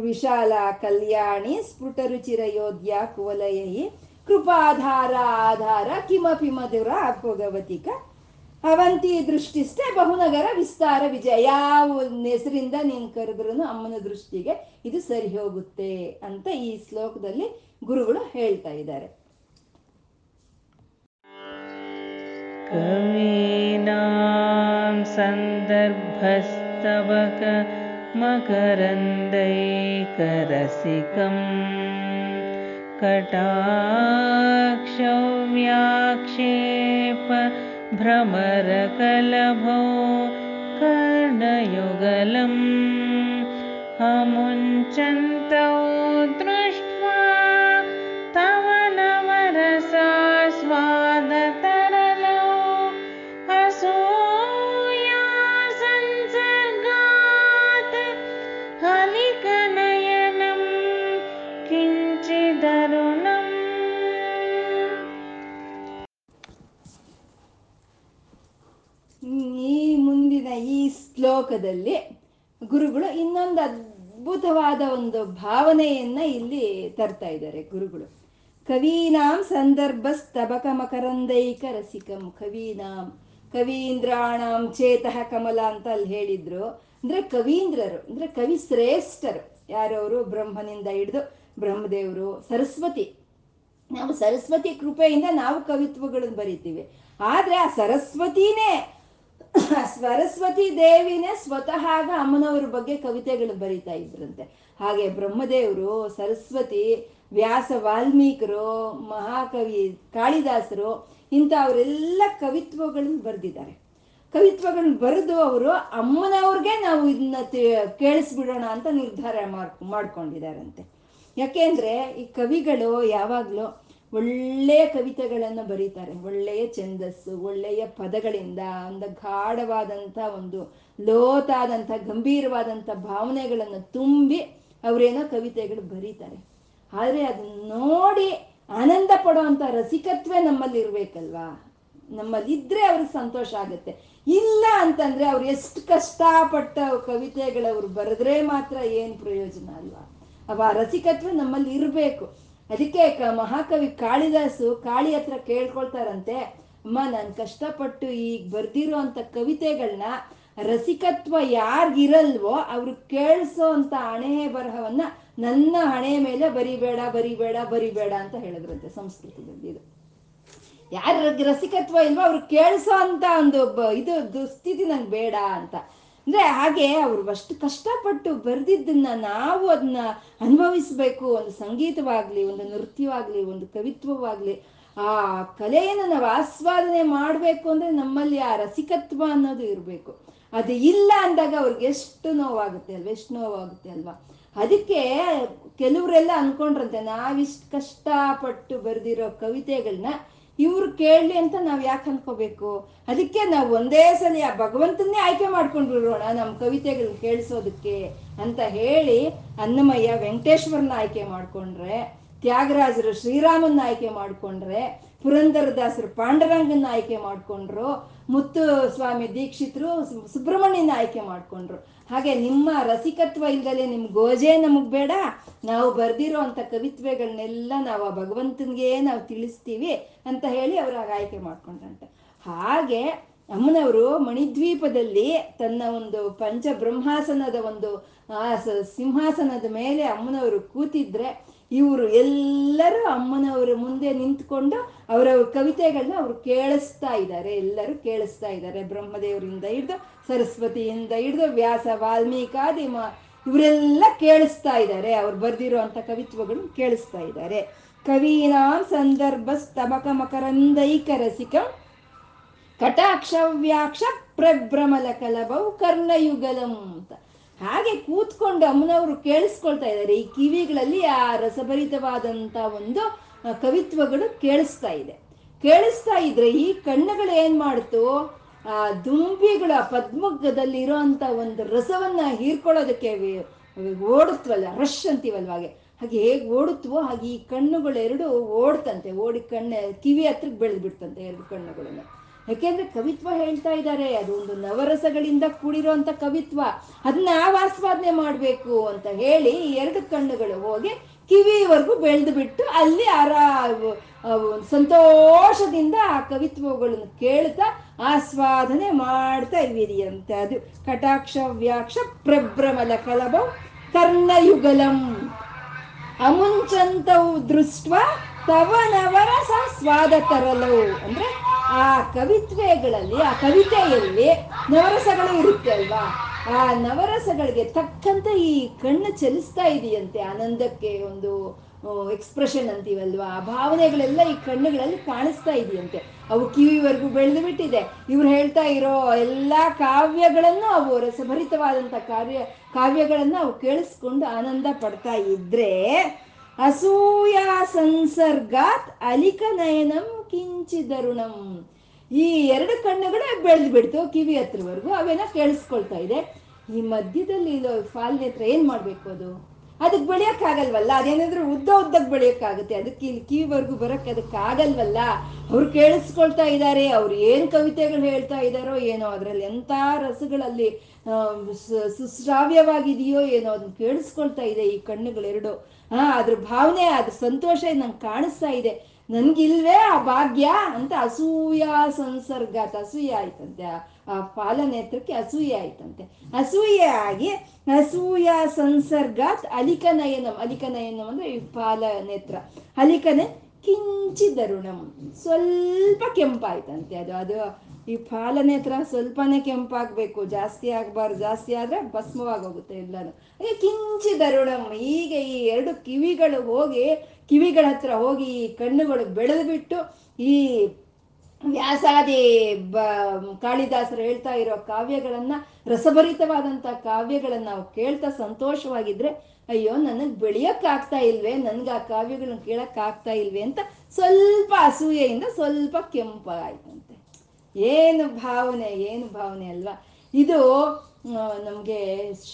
Speaker 1: ವಿಶಾಲ ಕಲ್ಯಾಣಿ, ಸ್ಫುಟ ರುಚಿರ ಯೋಧ್ಯ ಕುವಲಯೈ ಕೃಪಾಧಾರ ಆಧಾರ ಕಿಮಪಿ ಮಧುರ ಭೋಗವತಿಕ ಅವಂತಿ ದೃಷ್ಟಿಷ್ಟೇ ಬಹುನಗರ ವಿಸ್ತಾರ ವಿಜಯ ಯಾವ ಒಂದ್ ಹೆಸರಿಂದ ನೀನು ಕರೆದ್ರೂ ಅಮ್ಮನ ದೃಷ್ಟಿಗೆ ಇದು ಸರಿ ಹೋಗುತ್ತೆ ಅಂತ ಈ ಶ್ಲೋಕದಲ್ಲಿ ಗುರುಗಳು ಹೇಳ್ತಾ ಇದ್ದಾರೆ
Speaker 2: कवीनां सन्दर्भस्तवक मकरन्दैकरसिकं कटाक्षव्याक्षेप भ्रमरकलभो कर्णयुगलम् अमुञ्चन्तौ
Speaker 1: ಶ್ಲೋಕದಲ್ಲಿ ಗುರುಗಳು ಇನ್ನೊಂದು ಅದ್ಭುತವಾದ ಒಂದು ಭಾವನೆಯನ್ನ ಇಲ್ಲಿ ತರ್ತಾ ಇದ್ದಾರೆ ಗುರುಗಳು. ಕವೀನಾಂ ಸಂದರ್ಭಸ್ತಬಕ ಮಕರಂದೈಕ ರಸಿಕಂ ಕವೀನಾಂ, ಕವೀಂದ್ರಾಣಾಂ ಚೇತಃ ಕಮಲ ಅಂತ ಅಲ್ಲಿ ಹೇಳಿದ್ರು. ಅಂದ್ರೆ ಕವೀಂದ್ರರು, ಅಂದ್ರೆ ಕವಿ ಶ್ರೇಷ್ಠರು. ಯಾರವರು? ಬ್ರಹ್ಮನಿಂದ ಹಿಡಿದು ಬ್ರಹ್ಮದೇವರು, ಸರಸ್ವತಿ. ನಾವು ಸರಸ್ವತಿ ಕೃಪೆಯಿಂದ ನಾವು ಕವಿತ್ವಗಳನ್ನು ಬರಿತೀವಿ. ಆದ್ರೆ ಆ ಸರಸ್ವತಿನೇ ಸರಸ್ವತಿ ದೇವಿನೇ ಸ್ವತಃ ಅಮ್ಮನವ್ರ ಬಗ್ಗೆ ಕವಿತೆಗಳು ಬರಿತಾ ಇದ್ರಂತೆ. ಹಾಗೆ ಬ್ರಹ್ಮದೇವರು, ಸರಸ್ವತಿ, ವ್ಯಾಸ ವಾಲ್ಮೀಕರು, ಮಹಾಕವಿ ಕಾಳಿದಾಸರು ಇಂಥ ಅವರೆಲ್ಲ ಕವಿತ್ವಗಳನ್ನ ಬರೆದಿದ್ದಾರೆ. ಕವಿತ್ವಗಳನ್ನ ಬರೆದು ಅವರು ಅಮ್ಮನವ್ರಿಗೆ ನಾವು ಇದನ್ನ ಕೇಳಿಸ್ಬಿಡೋಣ ಅಂತ ನಿರ್ಧಾರ ಮಾಡ್, ಮಾಡ್ಕೊಂಡಿದ್ದಾರಂತೆ. ಯಾಕೆಂದ್ರೆ ಈ ಕವಿಗಳು ಯಾವಾಗಲೂ ಒಳ್ಳೆಯ ಕವಿತೆಗಳನ್ನು ಬರೀತಾರೆ, ಒಳ್ಳೆಯ ಛಂದಸ್ಸು, ಒಳ್ಳೆಯ ಪದಗಳಿಂದ, ಒಂದು ಗಾಢವಾದಂಥ, ಒಂದು ಲೋತಾದಂಥ, ಗಂಭೀರವಾದಂಥ ಭಾವನೆಗಳನ್ನು ತುಂಬಿ ಅವರೇನೋ ಕವಿತೆಗಳು ಬರೀತಾರೆ. ಆದರೆ ಅದನ್ನ ನೋಡಿ ಆನಂದ ಪಡುವಂಥ ರಸಿಕತ್ವೇ ನಮ್ಮಲ್ಲಿ ಇರಬೇಕಲ್ವಾ? ನಮ್ಮಲ್ಲಿ ಇದ್ರೆ ಅವ್ರಿಗೆ ಸಂತೋಷ ಆಗುತ್ತೆ. ಇಲ್ಲ ಅಂತಂದರೆ ಅವ್ರು ಎಷ್ಟು ಕಷ್ಟಪಟ್ಟ ಕವಿತೆಗಳವ್ರು ಬರೆದ್ರೆ ಮಾತ್ರ ಏನು ಪ್ರಯೋಜನ ಅಲ್ವಾ? ಅವ ರಸಿಕತ್ವ ನಮ್ಮಲ್ಲಿ ಇರಬೇಕು. ಅದಕ್ಕೆ ಮಹಾಕವಿ ಕಾಳಿದಾಸು ಕಾಳಿ ಹತ್ರ ಕೇಳ್ಕೊಳ್ತಾರಂತೆ, ಅಮ್ಮ, ನಾನು ಕಷ್ಟಪಟ್ಟು ಈಗ ಬರ್ದಿರೋ ಅಂತ ಕವಿತೆಗಳನ್ನ ರಸಿಕತ್ವ ಯಾರಿಗಿರಲ್ವೋ ಅವ್ರು ಕೇಳಿಸೋ ಅಂತ ಹಣೆ ಬರಹವನ್ನ ನನ್ನ ಹಣೆ ಮೇಲೆ ಬರಿಬೇಡ ಬರಿಬೇಡ ಬರಿಬೇಡ ಅಂತ ಹೇಳಿದ್ರಂತೆ ಸಂಸ್ಕೃತದಲ್ಲಿ ಇದು. ಯಾರ ರಸಿಕತ್ವ ಇಲ್ವೋ ಅವ್ರು ಕೇಳಿಸೋ ಅಂತ ಒಂದು ಇದು ದುಸ್ಥಿತಿ ನಂಗೆ ಬೇಡ ಅಂತ. ಅಂದ್ರೆ ಹಾಗೆ ಅವ್ರು ಅಷ್ಟು ಕಷ್ಟಪಟ್ಟು ಬರೆದಿದ್ದನ್ನ ನಾವು ಅದನ್ನ ಅನುಭವಿಸ್ಬೇಕು. ಒಂದು ಸಂಗೀತವಾಗ್ಲಿ, ಒಂದು ನೃತ್ಯವಾಗ್ಲಿ, ಒಂದು ಕವಿತ್ವವಾಗ್ಲಿ. ಆ ಕಲೆಯನ್ನು ನಾವು ಆಸ್ವಾದನೆ ಮಾಡಬೇಕು ಅಂದ್ರೆ ನಮ್ಮಲ್ಲಿ ಆ ರಸಿಕತ್ವ ಅನ್ನೋದು ಇರಬೇಕು. ಅದು ಇಲ್ಲ ಅಂದಾಗ ಅವ್ರಿಗೆ ಎಷ್ಟು ನೋವಾಗುತ್ತೆ ಅಲ್ವಾ, ಎಷ್ಟು ನೋವಾಗುತ್ತೆ ಅಲ್ವಾ. ಅದಕ್ಕೆ ಕೆಲವರೆಲ್ಲ ಅನ್ಕೊಂಡ್ರಂತೆ, ನಾವಿಷ್ಟು ಕಷ್ಟಪಟ್ಟು ಬರೆದಿರೋ ಕವಿತೆಗಳನ್ನ ಇವ್ರು ಕೇಳಲಿ ಅಂತ ನಾವು ಯಾಕೆ ಅನ್ಕೋಬೇಕು? ಅದಕ್ಕೆ ನಾವು ಒಂದೇ ಸಲ ಆ ಭಗವಂತನ್ನೇ ಆಯ್ಕೆ ಮಾಡ್ಕೊಂಡ್ಬಿಡೋಣ ನಮ್ಮ ಕವಿತೆಗಳನ್ನ ಕೇಳಿಸೋದಕ್ಕೆ ಅಂತ ಹೇಳಿ ಅನ್ನಮಯ್ಯ ವೆಂಕಟೇಶ್ವರನ ಆಯ್ಕೆ ಮಾಡ್ಕೊಂಡ್ರೆ, ತ್ಯಾಗರಾಜರು ಶ್ರೀರಾಮನ್ನ ಆಯ್ಕೆ ಮಾಡ್ಕೊಂಡ್ರೆ, ಪುರಂದರದಾಸರು ಪಾಂಡುರಂಗನ್ನ ಆಯ್ಕೆ ಮಾಡ್ಕೊಂಡ್ರು ಮುತ್ತು ಸ್ವಾಮಿ ದೀಕ್ಷಿತರು ಸುಬ್ರಹ್ಮಣ್ಯನ ಆಯ್ಕೆ ಮಾಡ್ಕೊಂಡ್ರು. ಹಾಗೆ ನಿಮ್ಮ ರಸಿಕತ್ವ ಇಲ್ದಲೆ ನಿಮ್ ಗೋಜೆ ನಮಗ್ ಬೇಡ. ನಾವು ಬರ್ದಿರೋ ಅಂತ ಕವಿತ್ವೆಗಳನ್ನೆಲ್ಲ ನಾವು ಆ ಭಗವಂತನಿಗೆ ನಾವು ತಿಳಿಸ್ತೀವಿ ಅಂತ ಹೇಳಿ ಅವ್ರು ಆಯ್ಕೆ ಮಾಡ್ಕೊಂಡ್ರಂತೆ. ಹಾಗೆ ಅಮ್ಮನವರು ಮಣಿದ್ವೀಪದಲ್ಲಿ ತನ್ನ ಒಂದು ಪಂಚ ಬ್ರಹ್ಮಾಸನದ ಒಂದು ಸಿಂಹಾಸನದ ಮೇಲೆ ಅಮ್ಮನವರು ಕೂತಿದ್ರೆ ಇವರು ಎಲ್ಲರೂ ಅಮ್ಮನವರ ಮುಂದೆ ನಿಂತ್ಕೊಂಡು ಅವರ ಕವಿತೆಗಳನ್ನ ಅವರು ಕೇಳಿಸ್ತಾ ಇದ್ದಾರೆ. ಎಲ್ಲರೂ ಕೇಳಿಸ್ತಾ ಇದ್ದಾರೆ. ಬ್ರಹ್ಮದೇವರಿಂದ ಹಿಡಿದು ಸರಸ್ವತಿಯಿಂದ ಹಿಡಿದು ವ್ಯಾಸ ವಾಲ್ಮೀಕಾದಿ ಮ, ಇವರೆಲ್ಲ ಕೇಳಿಸ್ತಾ ಇದ್ದಾರೆ. ಅವ್ರು ಬರೆದಿರುವಂಥ ಕವಿತ್ವಗಳು ಕೇಳಿಸ್ತಾ ಇದ್ದಾರೆ. ಕವೀನಾಂ ಸಂದರ್ಭ ಸ್ತಬಕ ಮಕರಂದೈಕ ರಸಿಕ ಕಟಾಕ್ಷ ವ್ಯಾಕ್ಷ ಪ್ರಭ್ರಮಲ ಕಲಭವು ಕರ್ಣಯುಗಲಂ ಅಂತ. ಹಾಗೆ ಕೂತ್ಕೊಂಡು ಅಮ್ಮನವರು ಕೇಳಿಸ್ಕೊಳ್ತಾ ಇದ್ದಾರೆ. ಈ ಕಿವಿಗಳಲ್ಲಿ ಆ ರಸಭರಿತವಾದಂಥ ಒಂದು ಕವಿತ್ವಗಳು ಕೇಳಿಸ್ತಾ ಇದೆ. ಕೇಳಿಸ್ತಾ ಇದ್ರೆ ಈ ಕಣ್ಣುಗಳು ಏನು ಮಾಡ್ತು? ಆ, ದುಂಬಿಗಳ ಪದ್ಮದಲ್ಲಿ ಇರೋಂತ ಒಂದು ರಸವನ್ನ ಹೀರ್ಕೊಳ್ಳೋದಕ್ಕೆ ಓಡುತ್ತವಲ್ಲ ರಶ್ ಅಂತೀವಲ್ವ ಹಾಗೆ. ಹಾಗೆ ಹೇಗೆ ಓಡುತ್ತವೋ ಹಾಗೆ ಈ ಕಣ್ಣುಗಳೆರಡು ಓಡ್ತಂತೆ. ಓಡಿ ಕಣ್ಣು, ಕಿವಿ ಹತ್ರಕ್ಕೆ ಬೆಳೆದ್ಬಿಡ್ತಂತೆ ಎರಡು ಕಣ್ಣುಗಳನ್ನು. ಯಾಕೆಂದ್ರೆ ಕವಿತ್ವ ಹೇಳ್ತಾ ಇದ್ದಾರೆ, ಅದು ಒಂದು ನವರಸಗಳಿಂದ ಕೂಡಿರುವಂತ ಕವಿತ್ವ. ಅದನ್ನ ನಾವು ಆಸ್ವಾದನೆ ಮಾಡ್ಬೇಕು ಅಂತ ಹೇಳಿ ಎರಡು ಕಣ್ಣುಗಳು ಹೋಗಿ ಕಿವಿವರೆಗೂ ಬೆಳೆದು ಬಿಟ್ಟು ಅಲ್ಲಿ ಆರ ಸಂತೋಷದಿಂದ ಆ ಕವಿತ್ವಗಳನ್ನು ಕೇಳ್ತಾ ಆಸ್ವಾದನೆ ಮಾಡ್ತಾ ಇವಿದೆಯಂತೆ ಅದು. ಕಟಾಕ್ಷ, ವ್ಯಾಕ್ಷ, ಪ್ರಭ್ರಮಲ ಕಲಬ ಕರ್ಣಯುಗಲಂ. ಅಮುಂಚಂತವು ದೃಷ್ಟ ತವ ನವರಸ ಸ್ವಾದ ತರಲವು ಅಂದ್ರೆ ಆ ಕವಿತ್ವೆಗಳಲ್ಲಿ, ಆ ಕವಿತೆಯಲ್ಲಿ ನವರಸಗಳು ಇರುತ್ತೆ ಅಲ್ವಾ? ಆ ನವರಸಗಳಿಗೆ ತಕ್ಕಂತೆ ಈ ಕಣ್ಣು ಚಲಿಸ್ತಾ ಇದೆಯಂತೆ ಆನಂದಕ್ಕೆ ಒಂದು ಎಕ್ಸ್ಪ್ರೆಷನ್ ಅಂತೀವಲ್ವಾ? ಆ ಭಾವನೆಗಳೆಲ್ಲ ಈ ಕಣ್ಣುಗಳಲ್ಲಿ ಕಾಣಿಸ್ತಾ ಇದೆಯಂತೆ. ಅವು ಕಿವಿವರೆಗೂ ಬೆಳೆದು ಬಿಟ್ಟಿದೆ ಇವ್ರು ಹೇಳ್ತಾ ಇರೋ ಎಲ್ಲ ಕಾವ್ಯಗಳನ್ನು ಅವು ರಸಭರಿತವಾದಂತ ಕಾವ್ಯ ಕಾವ್ಯಗಳನ್ನು ಅವು ಕೇಳಿಸ್ಕೊಂಡು ಆನಂದ ಪಡ್ತಾ ಇದ್ರೆ ಅಸೂಯ ಸಂಸರ್ಗಾತ್ ಅಲಿಕ ನಯನಂ ಕಿಂಚಿದರುಣಂ. ಈ ಎರಡು ಕಣ್ಣುಗಳೇ ಬೆಳೆದು ಬಿಡ್ತು ಕಿವಿ ಹತ್ರವರೆಗೂ ಅವೆಲ್ಲ ಕೇಳಿಸ್ಕೊಳ್ತಾ ಇದೆ. ಈ ಮಧ್ಯದಲ್ಲಿ ಇದು ಫಾಲ್ನ ಹತ್ರ ಏನ್ ಮಾಡ್ಬೇಕು ಅದು? ಅದಕ್ಕೆ ಬೆಳೆಯೋಕ್ಕಾಗಲ್ವಲ್ಲ? ಅದೇನಾದ್ರೂ ಉದ್ದ ಉದ್ದಕ್ಕೆ ಬೆಳೆಯೋಕ್ಕಾಗುತ್ತೆ? ಅದಕ್ಕೆ ಇಲ್ಲಿ ಕಿವಿವರೆಗೂ ಬರೋಕ್ಕೆ ಅದಕ್ಕೆ ಆಗಲ್ವಲ್ಲ? ಅವ್ರು ಕೇಳಿಸ್ಕೊಳ್ತಾ ಇದ್ದಾರೆ, ಅವ್ರು ಏನು ಕವಿತೆಗಳು ಹೇಳ್ತಾ ಇದ್ದಾರೋ ಏನೋ, ಅದರಲ್ಲಿ ಎಂಥ ರಸಗಳಲ್ಲಿ ಸುಶ್ರಾವ್ಯವಾಗಿದೆಯೋ ಏನೋ ಅದನ್ನ ಕೇಳಿಸ್ಕೊಳ್ತಾ ಇದೆ ಈ ಕಣ್ಣುಗಳೆರಡು. ಹಾ, ಅದ್ರ ಭಾವನೆ, ಅದ್ರ ಸಂತೋಷ ನಂಗೆ ಕಾಣಿಸ್ತಾ ಇದೆ. ನನ್ಗಿಲ್ವೇ ಆ ಭಾಗ್ಯ ಅಂತ ಅಸೂಯ ಸಂಸರ್ಗ ಅಸೂಯ ಆಯ್ತಂತೆ. ಆ- ಫಾಲ ಪಾಲನೇತ್ರಕ್ಕೆ ಅಸೂಯೆ ಆಯ್ತಂತೆ. ಅಸೂಯೆ ಆಗಿ ಅಸೂಯ ಸಂಸರ್ಗಾತ್ ಅಲಿಕನಯನಂ. ಅಲಿಕನಯನಂ ಅಂದ್ರೆ ಈ ಪಾಲನೇತ್ರ ಅಲಿಕನೆ ಕಿಂಚಿದರುಣಂ ಸ್ವಲ್ಪ ಕೆಂಪಾಯ್ತಂತೆ ಅದು. ಅದು ಈ ಪಾಲನೇತ್ರ ಸ್ವಲ್ಪನೇ ಕೆಂಪಾಗಬೇಕು, ಜಾಸ್ತಿ ಆಗಬಾರ್ದು, ಜಾಸ್ತಿ ಆದರೆ ಭಸ್ಮವಾಗೋಗುತ್ತೆ ಎಲ್ಲನೂ. ಅದೇ ಕಿಂಚಿ ಕಿಂಚಿದರುಣಂ ಹೀಗೆ ಈ ಎರಡು ಕಿವಿಗಳು ಹೋಗಿ, ಕಿವಿಗಳ ಹತ್ರ ಹೋಗಿ ಈ ಕಣ್ಣುಗಳು ಬೆಳೆದು ಬಿಟ್ಟು ಈ ವ್ಯಾಸಾದಿ ಬ, ಕಾಳಿದಾಸರು ಹೇಳ್ತಾ ಇರೋ ಕಾವ್ಯಗಳನ್ನ ರಸಭರಿತವಾದಂಥ ಕಾವ್ಯಗಳನ್ನ ನಾವು ಕೇಳ್ತಾ ಸಂತೋಷವಾಗಿದ್ರೆ, ಅಯ್ಯೋ, ನನಗೆ ಬೆಳೆಯೋಕ್ಕಾಗ್ತಾ ಇಲ್ವೇ, ನನಗೆ ಆ ಕಾವ್ಯಗಳನ್ನ ಕೇಳೋಕ್ಕಾಗ್ತಾ ಇಲ್ವೇ ಅಂತ ಸ್ವಲ್ಪ ಅಸೂಯೆಯಿಂದ ಸ್ವಲ್ಪ ಕೆಂಪಾಯ್ತಂತೆ ಏನು ಭಾವನೆ ಏನು ಭಾವನೆ ಅಲ್ವಾ? ಇದು ನಮಗೆ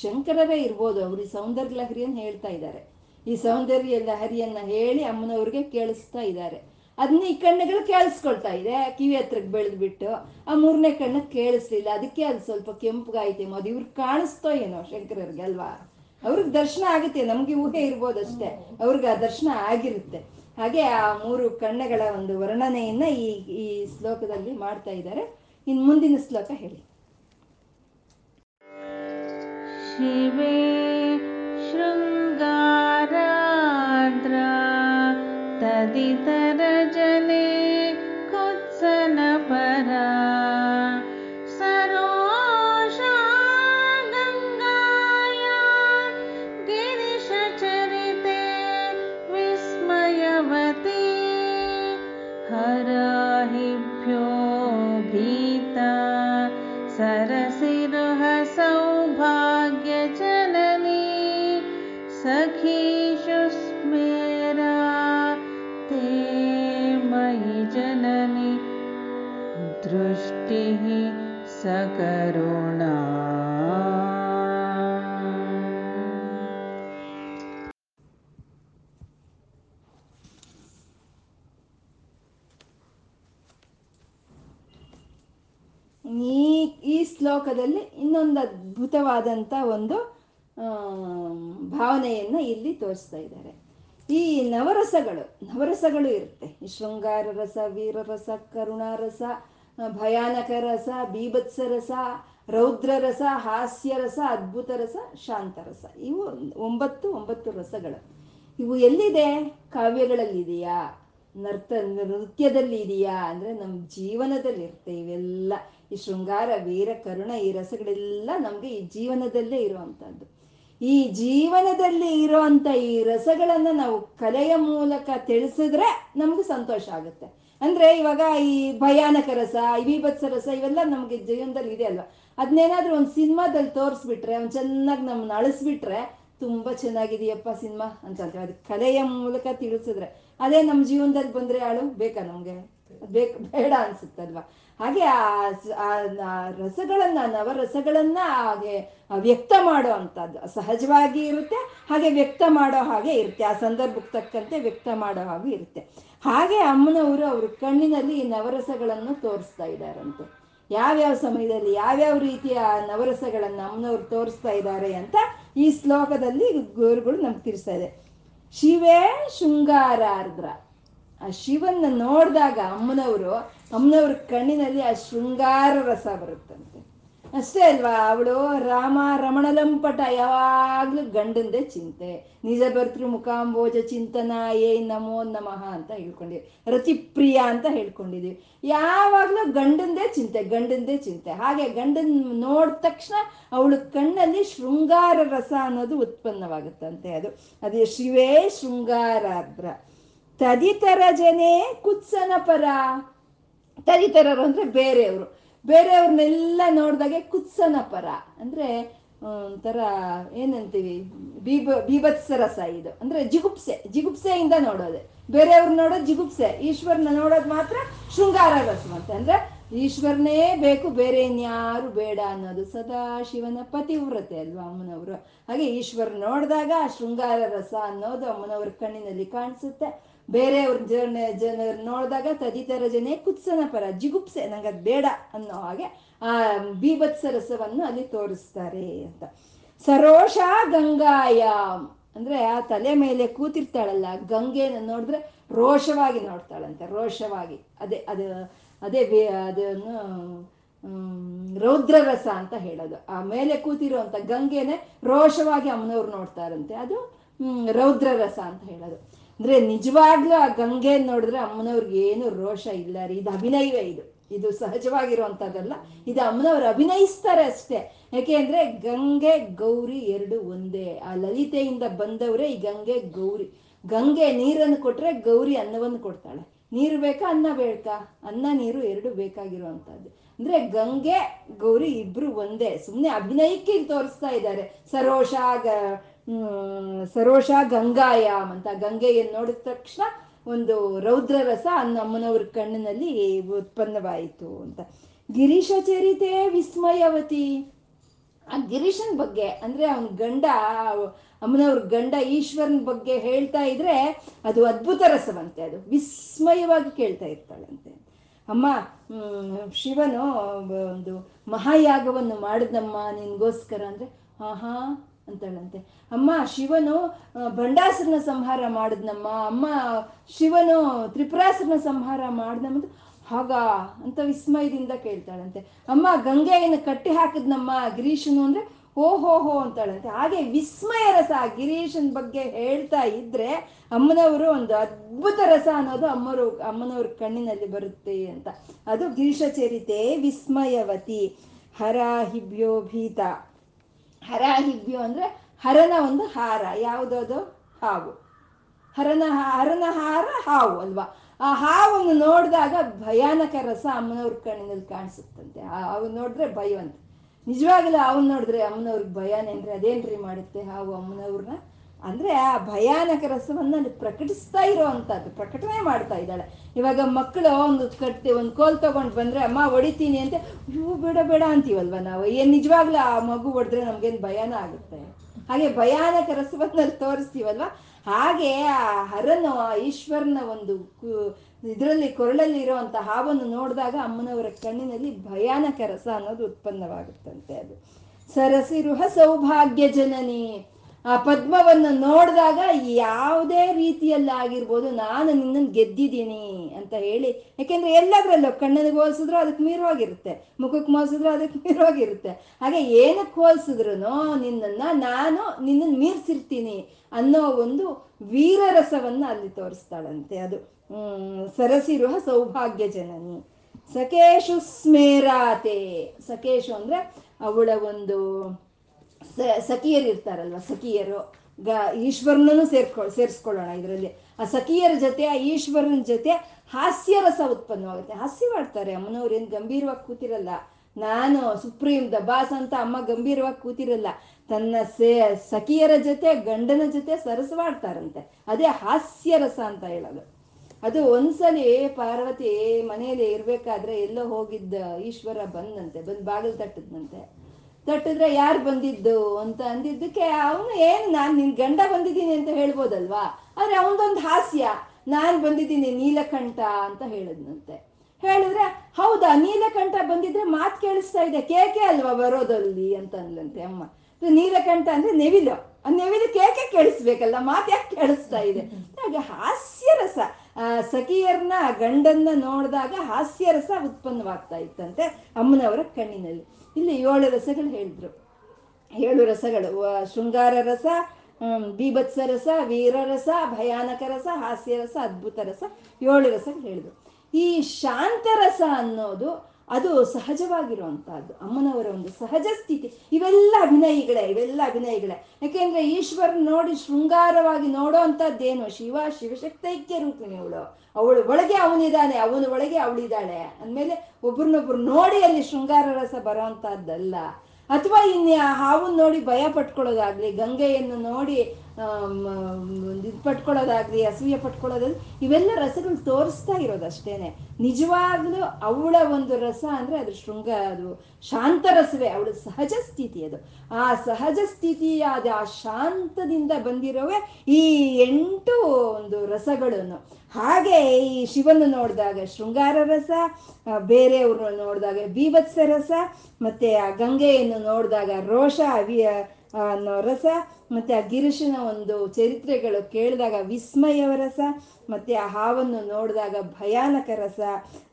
Speaker 1: ಶಂಕರರೇ ಇರ್ಬೋದು, ಅವರು ಈ ಸೌಂದರ್ಯ ಲಹರಿಯನ್ನು ಹೇಳ್ತಾ ಇದ್ದಾರೆ. ಈ ಸೌಂದರ್ಯ ಲಹರಿಯನ್ನ ಹೇಳಿ ಅಮ್ಮನವ್ರಿಗೆ ಕೇಳಿಸ್ತಾ ಇದ್ದಾರೆ. ಅದನ್ನ ಈ ಕಣ್ಣುಗಳು ಕೇಳಿಸ್ಕೊಳ್ತಾ ಇದೆ. ಕಿವಿ ಹತ್ರಕ್ಕೆ ಬೆಳೆದ್ಬಿಟ್ಟು ಆ ಮೂರನೇ ಕಣ್ಣು ಕೇಳಿಸ್ಲಿಲ್ಲ. ಅದಕ್ಕೆ ಅದು ಸ್ವಲ್ಪ ಕೆಂಪುಗಾಯ್ತೇಮೋ ಅದು ಇವ್ರಿಗೆ ಕಾಣಿಸ್ತೋ ಏನೋ ಶಂಕರರಿಗೆ ಅಲ್ವಾ? ಅವ್ರಿಗೆ ದರ್ಶನ ಆಗುತ್ತೆ. ನಮ್ಗೆ ಊಹೆ ಇರ್ಬೋದಷ್ಟೇ. ಅವ್ರಿಗೆ ಆ ದರ್ಶನ ಆಗಿರುತ್ತೆ. ಹಾಗೆ ಆ ಮೂರು ಕಣ್ಣಗಳ ಒಂದು ವರ್ಣನೆಯನ್ನ ಈ ಈ ಶ್ಲೋಕದಲ್ಲಿ ಮಾಡ್ತಾ ಇದ್ದಾರೆ. ಇನ್ ಮುಂದಿನ ಶ್ಲೋಕ ಹೇಳಿ.
Speaker 2: ಶಿವೆ
Speaker 1: ಶೃಂಗಾರ ತದಿತ ಶ್ಲೋಕದಲ್ಲಿ ಇನ್ನೊಂದು ಅದ್ಭುತವಾದಂಥ ಒಂದು ಭಾವನೆಯನ್ನ ಇಲ್ಲಿ ತೋರಿಸ್ತಾ ಇದ್ದಾರೆ. ಈ ನವರಸಗಳು ನವರಸಗಳು ಇರುತ್ತೆ. ಈ ಶೃಂಗಾರ ರಸ ವೀರರಸ ಕರುಣಾರಸ ಭಯಾನಕ ರಸ, ಬೀಭತ್ಸ ರಸ, ರೌದ್ರ ರಸ, ಹಾಸ್ಯ ರಸ, ಅದ್ಭುತ ರಸ ಶಾಂತರಸ ಇವು ಒಂಬತ್ತು ಒಂಬತ್ತು ರಸಗಳು. ಇವು ಎಲ್ಲಿದೆ? ಕಾವ್ಯಗಳಲ್ಲಿದೆಯಾ? ನರ್ತ ನೃತ್ಯದಲ್ಲಿ ಇದೆಯಾ ಅಂದ್ರೆ ನಮ್ಮ ಜೀವನದಲ್ಲಿ ಇರುತ್ತೆ ಇವೆಲ್ಲ. ಈ ಶೃಂಗಾರ, ವೀರ, ಕರುಣ, ಈ ರಸಗಳೆಲ್ಲ ನಮ್ಗೆ ಈ ಜೀವನದಲ್ಲೇ ಇರುವಂತಹದ್ದು ಈ ಜೀವನದಲ್ಲಿ ಇರುವಂತ ಈ ರಸಗಳನ್ನ ನಾವು ಕಲೆಯ ಮೂಲಕ ತಿಳಿಸಿದ್ರೆ ನಮ್ಗೆ ಸಂತೋಷ ಆಗುತ್ತೆ. ಅಂದ್ರೆ ಇವಾಗ ಈ ಭಯಾನಕ ರಸ, ಈ ವಿಭತ್ಸ ರಸ ಇವೆಲ್ಲ ನಮ್ಗೆ ಜೀವನದಲ್ಲಿ ಇದೆ ಅಲ್ವಾ? ಅದನ್ನೇನಾದ್ರೂ ಒಂದು ಸಿನಿಮಾದಲ್ಲಿ ತೋರಿಸ್ಬಿಟ್ರೆ ಅವ್ನು ಚೆನ್ನಾಗಿ ನಮ್ಮನ್ನ ಅಳಿಸ್ಬಿಟ್ರೆ ತುಂಬಾ ಚೆನ್ನಾಗಿದೆಯಪ್ಪ ಸಿನಿಮಾ ಅಂತ ಅಂತಾರೆ ಅದು ಕಲೆಯ ಮೂಲಕ ತಿಳಿಸಿದ್ರೆ. ಅದೇ ನಮ್ಮ ಜೀವನದಲ್ಲಿ ಬಂದ್ರೆ ಆಳು ಬೇಕಾ ನಮ್ಗೆ? ಬೇಕ್, ಬೇಡ ಅನ್ಸುತ್ತಲ್ವಾ? ಹಾಗೆ ಆ ರಸಗಳನ್ನ, ನವರಸಗಳನ್ನ ಹಾಗೆ ವ್ಯಕ್ತ ಮಾಡೋ ಅಂಥದ್ದು. ಸಹಜವಾಗಿ ಇರುತ್ತೆ, ಹಾಗೆ ವ್ಯಕ್ತ ಮಾಡೋ ಹಾಗೆ ಇರುತ್ತೆ. ಆ ಸಂದರ್ಭಕ್ಕೆ ತಕ್ಕಂತೆ ವ್ಯಕ್ತ ಮಾಡೋ ಹಾಗೆ ಇರುತ್ತೆ. ಹಾಗೆ ಅಮ್ಮನವರು ಅವ್ರ ಕಣ್ಣಿನಲ್ಲಿ ಈ ನವರಸಗಳನ್ನು ತೋರಿಸ್ತಾ ಇದ್ದಾರಂತೆ. ಯಾವ್ಯಾವ ಸಮಯದಲ್ಲಿ ಯಾವ್ಯಾವ ರೀತಿಯ ನವರಸಗಳನ್ನ ಅಮ್ಮನವ್ರು ತೋರಿಸ್ತಾ ಇದ್ದಾರೆ ಅಂತ ಈ ಶ್ಲೋಕದಲ್ಲಿ ಗುರುಗಳು ನಮ್ಗೆ ತಿಳಿಸ್ತಾ ಇದೆ ಶಿವೇ ಶೃಂಗಾರಾರ್ದ್ರ. ಆ ಶಿವನ್ನ ನೋಡಿದಾಗ ಅಮ್ಮನವರು ಅಮ್ಮನವ್ರ ಕಣ್ಣಿನಲ್ಲಿ ಆ ಶೃಂಗಾರ ರಸ ಬರುತ್ತಂತೆ. ಅಷ್ಟೇ ಅಲ್ವಾ, ಅವಳು ರಾಮ ರಮಣಲಂಪಟ ಯಾವಾಗ್ಲೂ ಗಂಡಂದೇ ಚಿಂತೆ. ನಿಜ ಬರ್ತೃ ಮುಖಾಂಬೋಜ ಚಿಂತನ ಏ ನಮೋ ನಮಃ ಅಂತ ಹೇಳ್ಕೊಂಡಿವಿ ರತಿಪ್ರಿಯ ಅಂತ ಹೇಳ್ಕೊಂಡಿದೀವಿ ಯಾವಾಗ್ಲೂ ಗಂಡಂದೇ ಚಿಂತೆ ಗಂಡಂದೇ ಚಿಂತೆ. ಹಾಗೆ ಗಂಡನ್ ನೋಡಿದ ತಕ್ಷಣ ಅವಳ ಕಣ್ಣಲ್ಲಿ ಶೃಂಗಾರ ರಸ ಅನ್ನೋದು ಉತ್ಪನ್ನವಾಗುತ್ತಂತೆ ಅದು. ಅದೇ ಶಿವೇ ಶೃಂಗಾರಾದ್ರ ತದಿತರ ಜನೇ ಕುತ್ಸನ ಪರ. ತದಿತರರು ಅಂದ್ರೆ ಬೇರೆಯವರು. ಬೇರೆಯವ್ರನ್ನೆಲ್ಲ ನೋಡಿದಾಗೆ ಕುತ್ಸನ ಪರ. ಅಂದ್ರೆ ಒಂಥರ ಏನಂತೀವಿ ಬೀಬ ಬೀಭತ್ಸರಸ ಇದು. ಅಂದ್ರೆ ಜಿಗುಪ್ಸೆ, ಜಿಗುಪ್ಸೆಯಿಂದ ನೋಡೋದೆ. ಬೇರೆಯವ್ರು ನೋಡೋದು ಜಿಗುಪ್ಸೆ. ಈಶ್ವರನ ನೋಡೋದು ಮಾತ್ರ ಶೃಂಗಾರ ರಸ ಮತ್ತೆ ಅಂದ್ರೆ ಈಶ್ವರನೇ ಬೇಕು, ಬೇರೆ ಇನ್ಯಾರು ಬೇಡ ಅನ್ನೋದು ಸದಾ ಶಿವನ ಪತಿವ್ರತೆ ಅಲ್ವಾ ಅಮ್ಮನವರು. ಹಾಗೆ ಈಶ್ವರ ನೋಡಿದಾಗ ಶೃಂಗಾರ ರಸ ಅನ್ನೋದು ಅಮ್ಮನವ್ರ ಕಣ್ಣಿನಲ್ಲಿ ಕಾಣಿಸುತ್ತೆ. ಬೇರೆಯವ್ರ ಜನ ಜನರು ನೋಡಿದಾಗ ತದಿತರ ಜನೇ ಕುತ್ಸನ ಪರ ಜಿಗುಪ್ಸೆ ನಂಗೆ ಅದು ಬೇಡ ಅನ್ನೋ ಹಾಗೆ ಆ ಬೀಭತ್ಸ ರಸವನ್ನು ಅಲ್ಲಿ ತೋರಿಸ್ತಾರೆ ಅಂತ. ಸರೋಷ ಗಂಗಾಯಾಮ್ ಅಂದ್ರೆ ಆ ತಲೆ ಮೇಲೆ ಕೂತಿರ್ತಾಳಲ್ಲ ಗಂಗೆನ ನೋಡಿದ್ರೆ ರೋಷವಾಗಿ ನೋಡ್ತಾಳಂತೆ ರೋಷವಾಗಿ. ಅದೇ ಅದು ಅದೇ ಅದನ್ನು ಹ್ಮ್, ರೌದ್ರ ರಸ ಅಂತ ಹೇಳೋದು. ಆ ಮೇಲೆ ಕೂತಿರುವಂತ ಗಂಗೆನೆ ರೋಷವಾಗಿ ಅಮ್ಮನವ್ರು ನೋಡ್ತಾರಂತೆ. ಅದು ಹ್ಮ್, ರೌದ್ರ ರಸ ಅಂತ ಹೇಳೋದು. ಅಂದ್ರೆ ನಿಜವಾಗ್ಲೂ ಆ ಗಂಗೆ ನೋಡಿದ್ರೆ ಅಮ್ಮನವ್ರಿಗೆ ಏನು ರೋಷ ಇಲ್ಲ ರೀ. ಇದು ಅಭಿನಯವೇ ಇದು. ಇದು ಸಹಜವಾಗಿರುವಂತದ್ದಲ್ಲ ಇದು ಅಮ್ಮನವ್ರು ಅಭಿನಯಿಸ್ತಾರೆ ಅಷ್ಟೇ. ಯಾಕೆ ಅಂದ್ರೆ ಗಂಗೆ, ಗೌರಿ ಎರಡು ಒಂದೇ. ಆ ಲಲಿತೆಯಿಂದ ಬಂದವರೇ ಈ ಗಂಗೆ, ಗೌರಿ. ಗಂಗೆ ನೀರನ್ನು ಕೊಟ್ರೆ ಗೌರಿ ಅನ್ನವನ್ನು ಕೊಡ್ತಾಳೆ. ನೀರು ಬೇಕಾ, ಅನ್ನ ಬೇಕಾ? ಅನ್ನ, ನೀರು ಎರಡು ಬೇಕಾಗಿರುವಂತದ್ದು ಅಂದ್ರೆ ಗಂಗೆ, ಗೌರಿ ಇಬ್ರು ಒಂದೇ. ಸುಮ್ಮನೆ ಅಭಿನಯಕ್ಕೆ ತೋರಿಸ್ತಾ ಇದ್ದಾರೆ. ಸರೋಷ ಸರೋಷ ಗಂಗಾಯಾಮ್ ಅಂತ ಗಂಗೆಯನ್ನು ನೋಡಿದ ತಕ್ಷಣ ಒಂದು ರೌದ್ರ ರಸ ಅಮ್ಮನವ್ರ ಕಣ್ಣಿನಲ್ಲಿ ಉತ್ಪನ್ನವಾಯಿತು ಅಂತ. ಗಿರೀಶ ಚರಿತೆ ವಿಸ್ಮಯವತಿ. ಆ ಗಿರೀಶನ್ ಬಗ್ಗೆ, ಅಂದ್ರೆ ಅವನ ಗಂಡ, ಅಮ್ಮನವ್ರ ಗಂಡ ಈಶ್ವರನ್ ಬಗ್ಗೆ ಹೇಳ್ತಾ ಇದ್ರೆ ಅದು ಅದ್ಭುತ ರಸವಂತೆ, ಅದು ವಿಸ್ಮಯವಾಗಿ ಕೇಳ್ತಾ ಇರ್ತಾಳಂತೆ. ಅಮ್ಮ ಶಿವನು ಒಂದು ಮಹಾಯಾಗವನ್ನು ಮಾಡಿದ್ನಮ್ಮ ನಿನ್ಗೋಸ್ಕರ ಅಂದ್ರೆ, ಆಹಾ ಅಂತಾಳಂತೆ. ಅಮ್ಮ, ಶಿವನು ಭಂಡಾಸುರನ ಸಂಹಾರ ಮಾಡಿದ್ನಮ್ಮ. ಅಮ್ಮ, ಶಿವನು ತ್ರಿಪುರಾಸುರನ ಸಂಹಾರ ಮಾಡಿದ್ನಮ್ಮ ಹಾಗಾ ಅಂತ ವಿಸ್ಮಯದಿಂದ ಕೇಳ್ತಾಳಂತೆ. ಅಮ್ಮ, ಗಂಗೆಯನ್ನು ಕಟ್ಟಿ ಹಾಕಿದ್ನಮ್ಮ ಗಿರೀಶನು ಅಂದ್ರೆ ಓ ಹೋ ಹೋ ಅಂತಾಳಂತೆ. ಹಾಗೆ ವಿಸ್ಮಯ ರಸ ಗಿರೀಶನ್ ಬಗ್ಗೆ ಹೇಳ್ತಾ ಇದ್ರೆ ಅಮ್ಮನವರು ಒಂದು ಅದ್ಭುತ ರಸ ಅನ್ನೋದು ಅಮ್ಮರು, ಅಮ್ಮನವ್ರ ಕಣ್ಣಿನಲ್ಲಿ ಬರುತ್ತೆ ಅಂತ. ಅದು ಗಿರೀಶ ಚರಿತೆ ವಿಸ್ಮಯವತಿ. ಹರಾಹಿಭ್ಯೋ ಭೀತ. ಹರಾಹಿಭ್ಯೋ ಅಂದ್ರೆ ಹರನ ಒಂದು ಹಾರ, ಯಾವುದದು? ಹಾವು. ಹರನ ಹರನ ಹಾರ ಹಾವು ಅಲ್ವಾ? ಆ ಹಾವನ್ನು ನೋಡಿದಾಗ ಭಯಾನಕ ರಸ ಅಮ್ಮನವ್ರ ಕಣ್ಣಿನಲ್ಲಿ ಕಾಣಿಸುತ್ತಂತೆ. ಹಾವು ನೋಡಿದ್ರೆ ಭಯವಂತ. ನಿಜವಾಗ್ಲೂ ಅವನು ನೋಡಿದ್ರೆ ಅಮ್ಮನವ್ರಿಗೆ ಭಯನೇನ್ರಿ ಅದೇನ್ರಿ ಮಾಡುತ್ತೆ ಹಾವು ಅಮ್ಮನವ್ರನ್ನ? ಅಂದ್ರೆ ಆ ಭಯಾನಕ ರಸವನ್ನ ಪ್ರಕಟಿಸ್ತಾ ಇರೋವಂಥದ್ದು ಪ್ರಕಟಣೆ ಮಾಡ್ತಾ ಇದ್ದಾಳೆ. ಇವಾಗ ಮಕ್ಕಳು ಒಂದು ಕಟ್ಟಿ, ಒಂದು ಕೋಲ್ ತಗೊಂಡ್ ಬಂದ್ರೆ, ಅಮ್ಮ, ಹೊಡಿತೀನಿ ಅಂತ, ಅಯ್ಯೋ, ಬೇಡ ಬೇಡ ಅಂತೀವಲ್ವ ನಾವು? ಏನ್ ನಿಜವಾಗ್ಲೂ ಆ ಮಗು ಹೊಡೆದ್ರೆ ನಮ್ಗೇನು ಭಯಾನ ಆಗುತ್ತೆ? ಹಾಗೆ ಭಯಾನಕ ರಸವನ್ನ ತೋರಿಸ್ತೀವಲ್ವ? ಹಾಗೆ ಆ ಹರನು, ಆ ಈಶ್ವರನ ಒಂದು ಇದರಲ್ಲಿ ಕೊರಳಲ್ಲಿ ಇರುವಂತ ಹಾವನ್ನು ನೋಡಿದಾಗ ಅಮ್ಮನವರ ಕಣ್ಣಿನಲ್ಲಿ ಭಯಾನಕ ರಸ ಅನ್ನೋದು ಉತ್ಪನ್ನವಾಗುತ್ತಂತೆ ಅದು. ಸರಸಿರುಹ ಸೌಭಾಗ್ಯ ಜನನಿ. ಆ ಪದ್ಮವನ್ನು ನೋಡಿದಾಗ ಯಾವುದೇ ರೀತಿಯಲ್ಲಾಗಿರ್ಬೋದು ನಾನು ನಿನ್ನನ್ನು ಗೆದ್ದಿದ್ದೀನಿ ಅಂತ ಹೇಳಿ. ಯಾಕೆಂದ್ರೆ ಎಲ್ಲದರಲ್ಲೂ ಕಣ್ಣನಿಗೆ ಹೋಲಿಸಿದ್ರು ಅದಕ್ಕೆ ಮೀರವಾಗಿರುತ್ತೆ, ಮುಖಕ್ಕೆ ಹೋಲಿಸಿದ್ರು ಅದಕ್ಕೆ ಮೀರವಾಗಿರುತ್ತೆ. ಹಾಗೆ ಏನಕ್ಕೆ ಹೋಲಿಸಿದ್ರು ನಿನ್ನನ್ನು ನಾನು ನಿನ್ನನ್ನು ಮೀರ್ಸಿರ್ತೀನಿ ಅನ್ನೋ ಒಂದು ವೀರರಸವನ್ನು ಅಲ್ಲಿ ತೋರಿಸ್ತಾಳಂತೆ ಅದು. ಸರಸಿರುವ ಸೌಭಾಗ್ಯ ಜನನಿ. ಸಕೇಶು ಸ್ಮೇರಾತೆ. ಸಕೇಶು ಅಂದರೆ ಅವಳ ಒಂದು ಸ- ಸಖಿಯರು ಇರ್ತಾರಲ್ವ, ಸಖಿಯರು. ಗ ಈಶ್ವರನೂ ಸೇರ್ಕೊ, ಸೇರಿಸ್ಕೊಳ್ಳೋಣ ಇದರಲ್ಲಿ. ಆ ಸಖಿಯರ ಜೊತೆ, ಆ ಈಶ್ವರನ ಜೊತೆ ಉತ್ಪನ್ನವಾಗುತ್ತೆ. ಹಾಸ್ಯ ಮಾಡ್ತಾರೆ ಅಮ್ಮನವ್ರು, ಏನು ಗಂಭೀರವಾಗಿ ಕೂತಿರಲ್ಲ. ನಾನು ಸುಪ್ರೀಂ ದ ಬಾಸ್ ಅಂತ ಅಮ್ಮ ಗಂಭೀರವಾಗಿ ಕೂತಿರಲ್ಲ. ತನ್ನ ಸೇ, ಸಖಿಯರ ಜೊತೆ, ಗಂಡನ ಜೊತೆ ಸರಸವಾಡ್ತಾರಂತೆ ಅದೇ ಹಾಸ್ಯರಸ ಅಂತ ಹೇಳೋದು. ಅದು ಒಂದ್ಸಲಿ ಪಾರ್ವತಿ ಮನೆಯಲ್ಲಿ ಇರ್ಬೇಕಾದ್ರೆ ಎಲ್ಲೋ ಹೋಗಿದ್ದ ಈಶ್ವರ ಬಂದಂತೆ, ಬಂದು ಬಾಗಿಲು ತಟ್ಟದ್ನಂತೆ. ತಟ್ಟಿದ್ರೆ ಯಾರು ಬಂದಿದ್ದು ಅಂತ ಅಂದಿದ್ದಕ್ಕೆ ಅವನು, ಏನು ನಾನು ನಿನ್ನ ಗಂಡ ಬಂದಿದ್ದೀನಿ ಅಂತ ಹೇಳ್ಬೋದಲ್ವಾ? ಆದರೆ ಅವನದೊಂದು ಹಾಸ್ಯ, ನಾನು ಬಂದಿದ್ದೀನಿ ನೀಲಕಂಠ ಅಂತ ಹೇಳಿದ್ನಂತೆ. ಹೇಳಿದ್ರೆ, ಹೌದಾ, ನೀಲಕಂಠ ಬಂದಿದ್ರೆ ಮಾತು ಕೇಳಿಸ್ತಾ ಇದೆ ಕೇಕೆ ಅಲ್ವಾ ಬರೋದಲ್ಲಿ? ಅಂತ ಅಂದ್ಲಂತೆ ಅಮ್ಮ. ನೀಲಕಂಠ ಅಂದ್ರೆ ನೆವಿಲು, ಆ ನೆವಿಲು ಕೇಕೆ ಕೇಳಿಸ್ಬೇಕಲ್ಲ, ಮಾತು ಯಾಕೆ ಕೇಳಿಸ್ತಾ ಇದೆ? ಹಾಗೆ ಹಾಸ್ಯರಸ ಸಖಿಯರ್ನ ಗಂಡನ್ನ ನೋಡಿದಾಗ ಹಾಸ್ಯರಸ ಉತ್ಪನ್ನವಾಗ್ತಾ ಇತ್ತಂತೆ ಅಮ್ಮನವರ ಕಣ್ಣಿನಲ್ಲಿ. ಇಲ್ಲಿ ಏಳು ರಸಗಳು ಹೇಳಿದ್ರು. ಏಳು ರಸಗಳು ಶೃಂಗಾರ ರಸ ಬೀಭತ್ಸ ರಸ ವೀರರಸ ಭಯಾನಕ ರಸ, ಹಾಸ್ಯ ರಸ, ಅದ್ಭುತ ರಸ, ಏಳು ರಸಗಳು ಹೇಳಿದ್ರು. ಈ ಶಾಂತರಸ ಅನ್ನೋದು ಅದು ಸಹಜವಾಗಿರುವಂತಹದ್ದು. ಅಮ್ಮನವರ ಒಂದು ಸಹಜ ಸ್ಥಿತಿ. ಇವೆಲ್ಲ ಅಭಿನಯಿಗಳೇ ಇವೆಲ್ಲ ಅಭಿನಯಿಗಳೇ. ಯಾಕೆಂದ್ರೆ ಈಶ್ವರ್ ನೋಡಿ ಶೃಂಗಾರವಾಗಿ ನೋಡೋ ಅಂತದ್ದೇನು ಶಿವ, ಶಿವಶಕ್ತೈಕ್ಯ ರೂಪಿಣಿ ಅವಳು. ಅವಳು ಒಳಗೆ ಅವನಿದ್ದಾನೆ, ಅವನ ಒಳಗೆ ಅವಳಿದ್ದಾಳೆ. ಅಂದಮೇಲೆ ಒಬ್ರನ್ನೊಬ್ರು ನೋಡಿ ಅಲ್ಲಿ ಶೃಂಗಾರ ರಸ ಬರೋವಂಥದ್ದಲ್ಲ ಅಥವಾ ಇನ್ಯಾ ಹಾವನ್ನು ನೋಡಿ ಭಯ ಪಟ್ಕೊಳ್ಳೋದಾಗ್ಲಿ, ಗಂಗೆಯನ್ನು ನೋಡಿ ಇದು ಪಟ್ಕೊಳ್ಳೋದಾಗ್ಲಿ ಅಸೂಯೆ ಪಟ್ಕೊಳ್ಳೋದಾಗ್ಲಿ ಇವೆಲ್ಲ ರಸಗಳು ತೋರಿಸ್ತಾ ಇರೋದಷ್ಟೇನೆ. ನಿಜವಾಗ್ಲೂ ಅವಳ ಒಂದು ರಸ ಅಂದ್ರೆ ಅದು ಶೃಂಗ, ಅದು ಶಾಂತ ರಸವೇ, ಅವಳ ಸಹಜ ಸ್ಥಿತಿ ಅದು. ಆ ಸಹಜ ಸ್ಥಿತಿಯಾದ ಆ ಶಾಂತದಿಂದ ಬಂದಿರೋವೇ ಈ ಎಂಟು ಒಂದು ರಸಗಳನ್ನು. ಹಾಗೆ ಈ ಶಿವನು ನೋಡಿದಾಗ ಶೃಂಗಾರ ರಸ ಬೇರೆಯವ್ರನ್ನ ನೋಡಿದಾಗ ಬೀಭತ್ಸ ರಸ, ಮತ್ತೆ ಆ ಗಂಗೆಯನ್ನು ನೋಡಿದಾಗ ರೋಷ ರಸ, ಮತ್ತೆ ಆ ಗಿರೀಶನ ಒಂದು ಚರಿತ್ರೆಗಳು ಕೇಳಿದಾಗ ವಿಸ್ಮಯ ರಸ, ಮತ್ತೆ ಆ ಹಾವನ್ನು ನೋಡಿದಾಗ ಭಯಾನಕ ರಸ.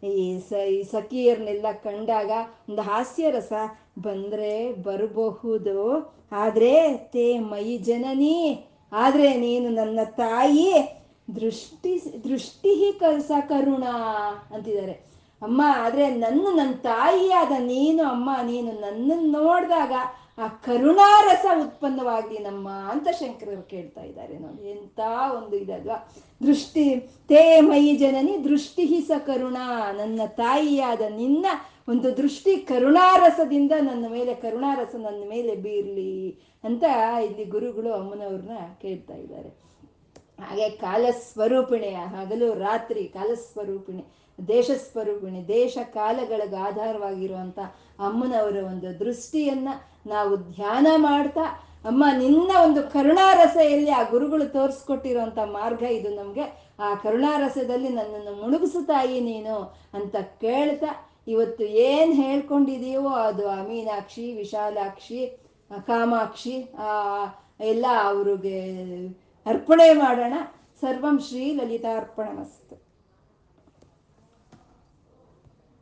Speaker 1: ಈ ಸ, ಈ ಸಖಿಯರ್ನೆಲ್ಲ ಕಂಡಾಗ ಒಂದು ಹಾಸ್ಯ ರಸ ಬಂದ್ರೆ ಬರಬಹುದು. ಆದ್ರೆ ತೇ ಮೈ ಜನನಿ, ಆದ್ರೆ ನೀನು ನನ್ನ ತಾಯಿ, ದೃಷ್ಟಿ ದೃಷ್ಟಿ ಹಿ ಕಸ ಕರುಣ ಅಂತಿದ್ದಾರೆ. ಅಮ್ಮ, ಆದ್ರೆ ನನ್ನ ನನ್ನ ತಾಯಿಯಾದ ನೀನು, ಅಮ್ಮ, ನೀನು ನನ್ನನ್ನು ನೋಡಿದಾಗ ಆ ಕರುಣಾರಸ ಉತ್ಪನ್ನವಾಗಿ ನಮ್ಮ ಅಂತ ಶಂಕರರು ಕೇಳ್ತಾ ಇದ್ದಾರೆ ನೋಡಿ. ಎಂತ ಒಂದು ಇದಲ್ವಾ ದೃಷ್ಟಿ, ತೇ ಮೈ ಜನನಿ, ದೃಷ್ಟಿ ಸ ಕರುಣ. ನನ್ನ ತಾಯಿಯಾದ ನಿನ್ನ ಒಂದು ದೃಷ್ಟಿ ಕರುಣಾರಸದಿಂದ ನನ್ನ ಮೇಲೆ, ಕರುಣಾರಸ ನನ್ನ ಮೇಲೆ ಬೀರ್ಲಿ ಅಂತ ಇಲ್ಲಿ ಗುರುಗಳು ಅಮ್ಮನವ್ರನ್ನ ಕೇಳ್ತಾ ಇದ್ದಾರೆ. ಹಾಗೆ ಕಾಲಸ್ವರೂಪಿಣಿ, ಹಗಲು ರಾತ್ರಿ ಕಾಲಸ್ವರೂಪಿಣಿ ದೇಶ ಸ್ವರೂಪಿಣಿ ದೇಶ ಕಾಲಗಳಿಗೆ ಆಧಾರವಾಗಿರುವಂಥ ಅಮ್ಮನವರ ಒಂದು ದೃಷ್ಟಿಯನ್ನ ನಾವು ಧ್ಯಾನ ಮಾಡ್ತಾ, ಅಮ್ಮ ನಿನ್ನ ಒಂದು ಕರುಣಾರಸ ಎಲ್ಲಿ ಆ ಗುರುಗಳು ತೋರಿಸ್ಕೊಟ್ಟಿರುವಂಥ ಮಾರ್ಗ ಇದು ನಮಗೆ. ಆ ಕರುಣಾರಸದಲ್ಲಿ ನನ್ನನ್ನು ಮುಳುಗಿಸು ತಾಯಿ ನೀನು ಅಂತ ಕೇಳ್ತಾ, ಇವತ್ತು ಏನು ಹೇಳ್ಕೊಂಡಿದೀವೋ ಅದು ಆ ಮೀನಾಕ್ಷಿ ವಿಶಾಲಾಕ್ಷಿ ಕಾಮಾಕ್ಷಿ ಎಲ್ಲ ಅವ್ರಿಗೆ ಅರ್ಪಣೆ ಮಾಡೋಣ. ಸರ್ವಂ ಶ್ರೀ ಲಲಿತಾರ್ಪಣ ಲಲಿತಾರ್ಪಣಮಸ್ತು.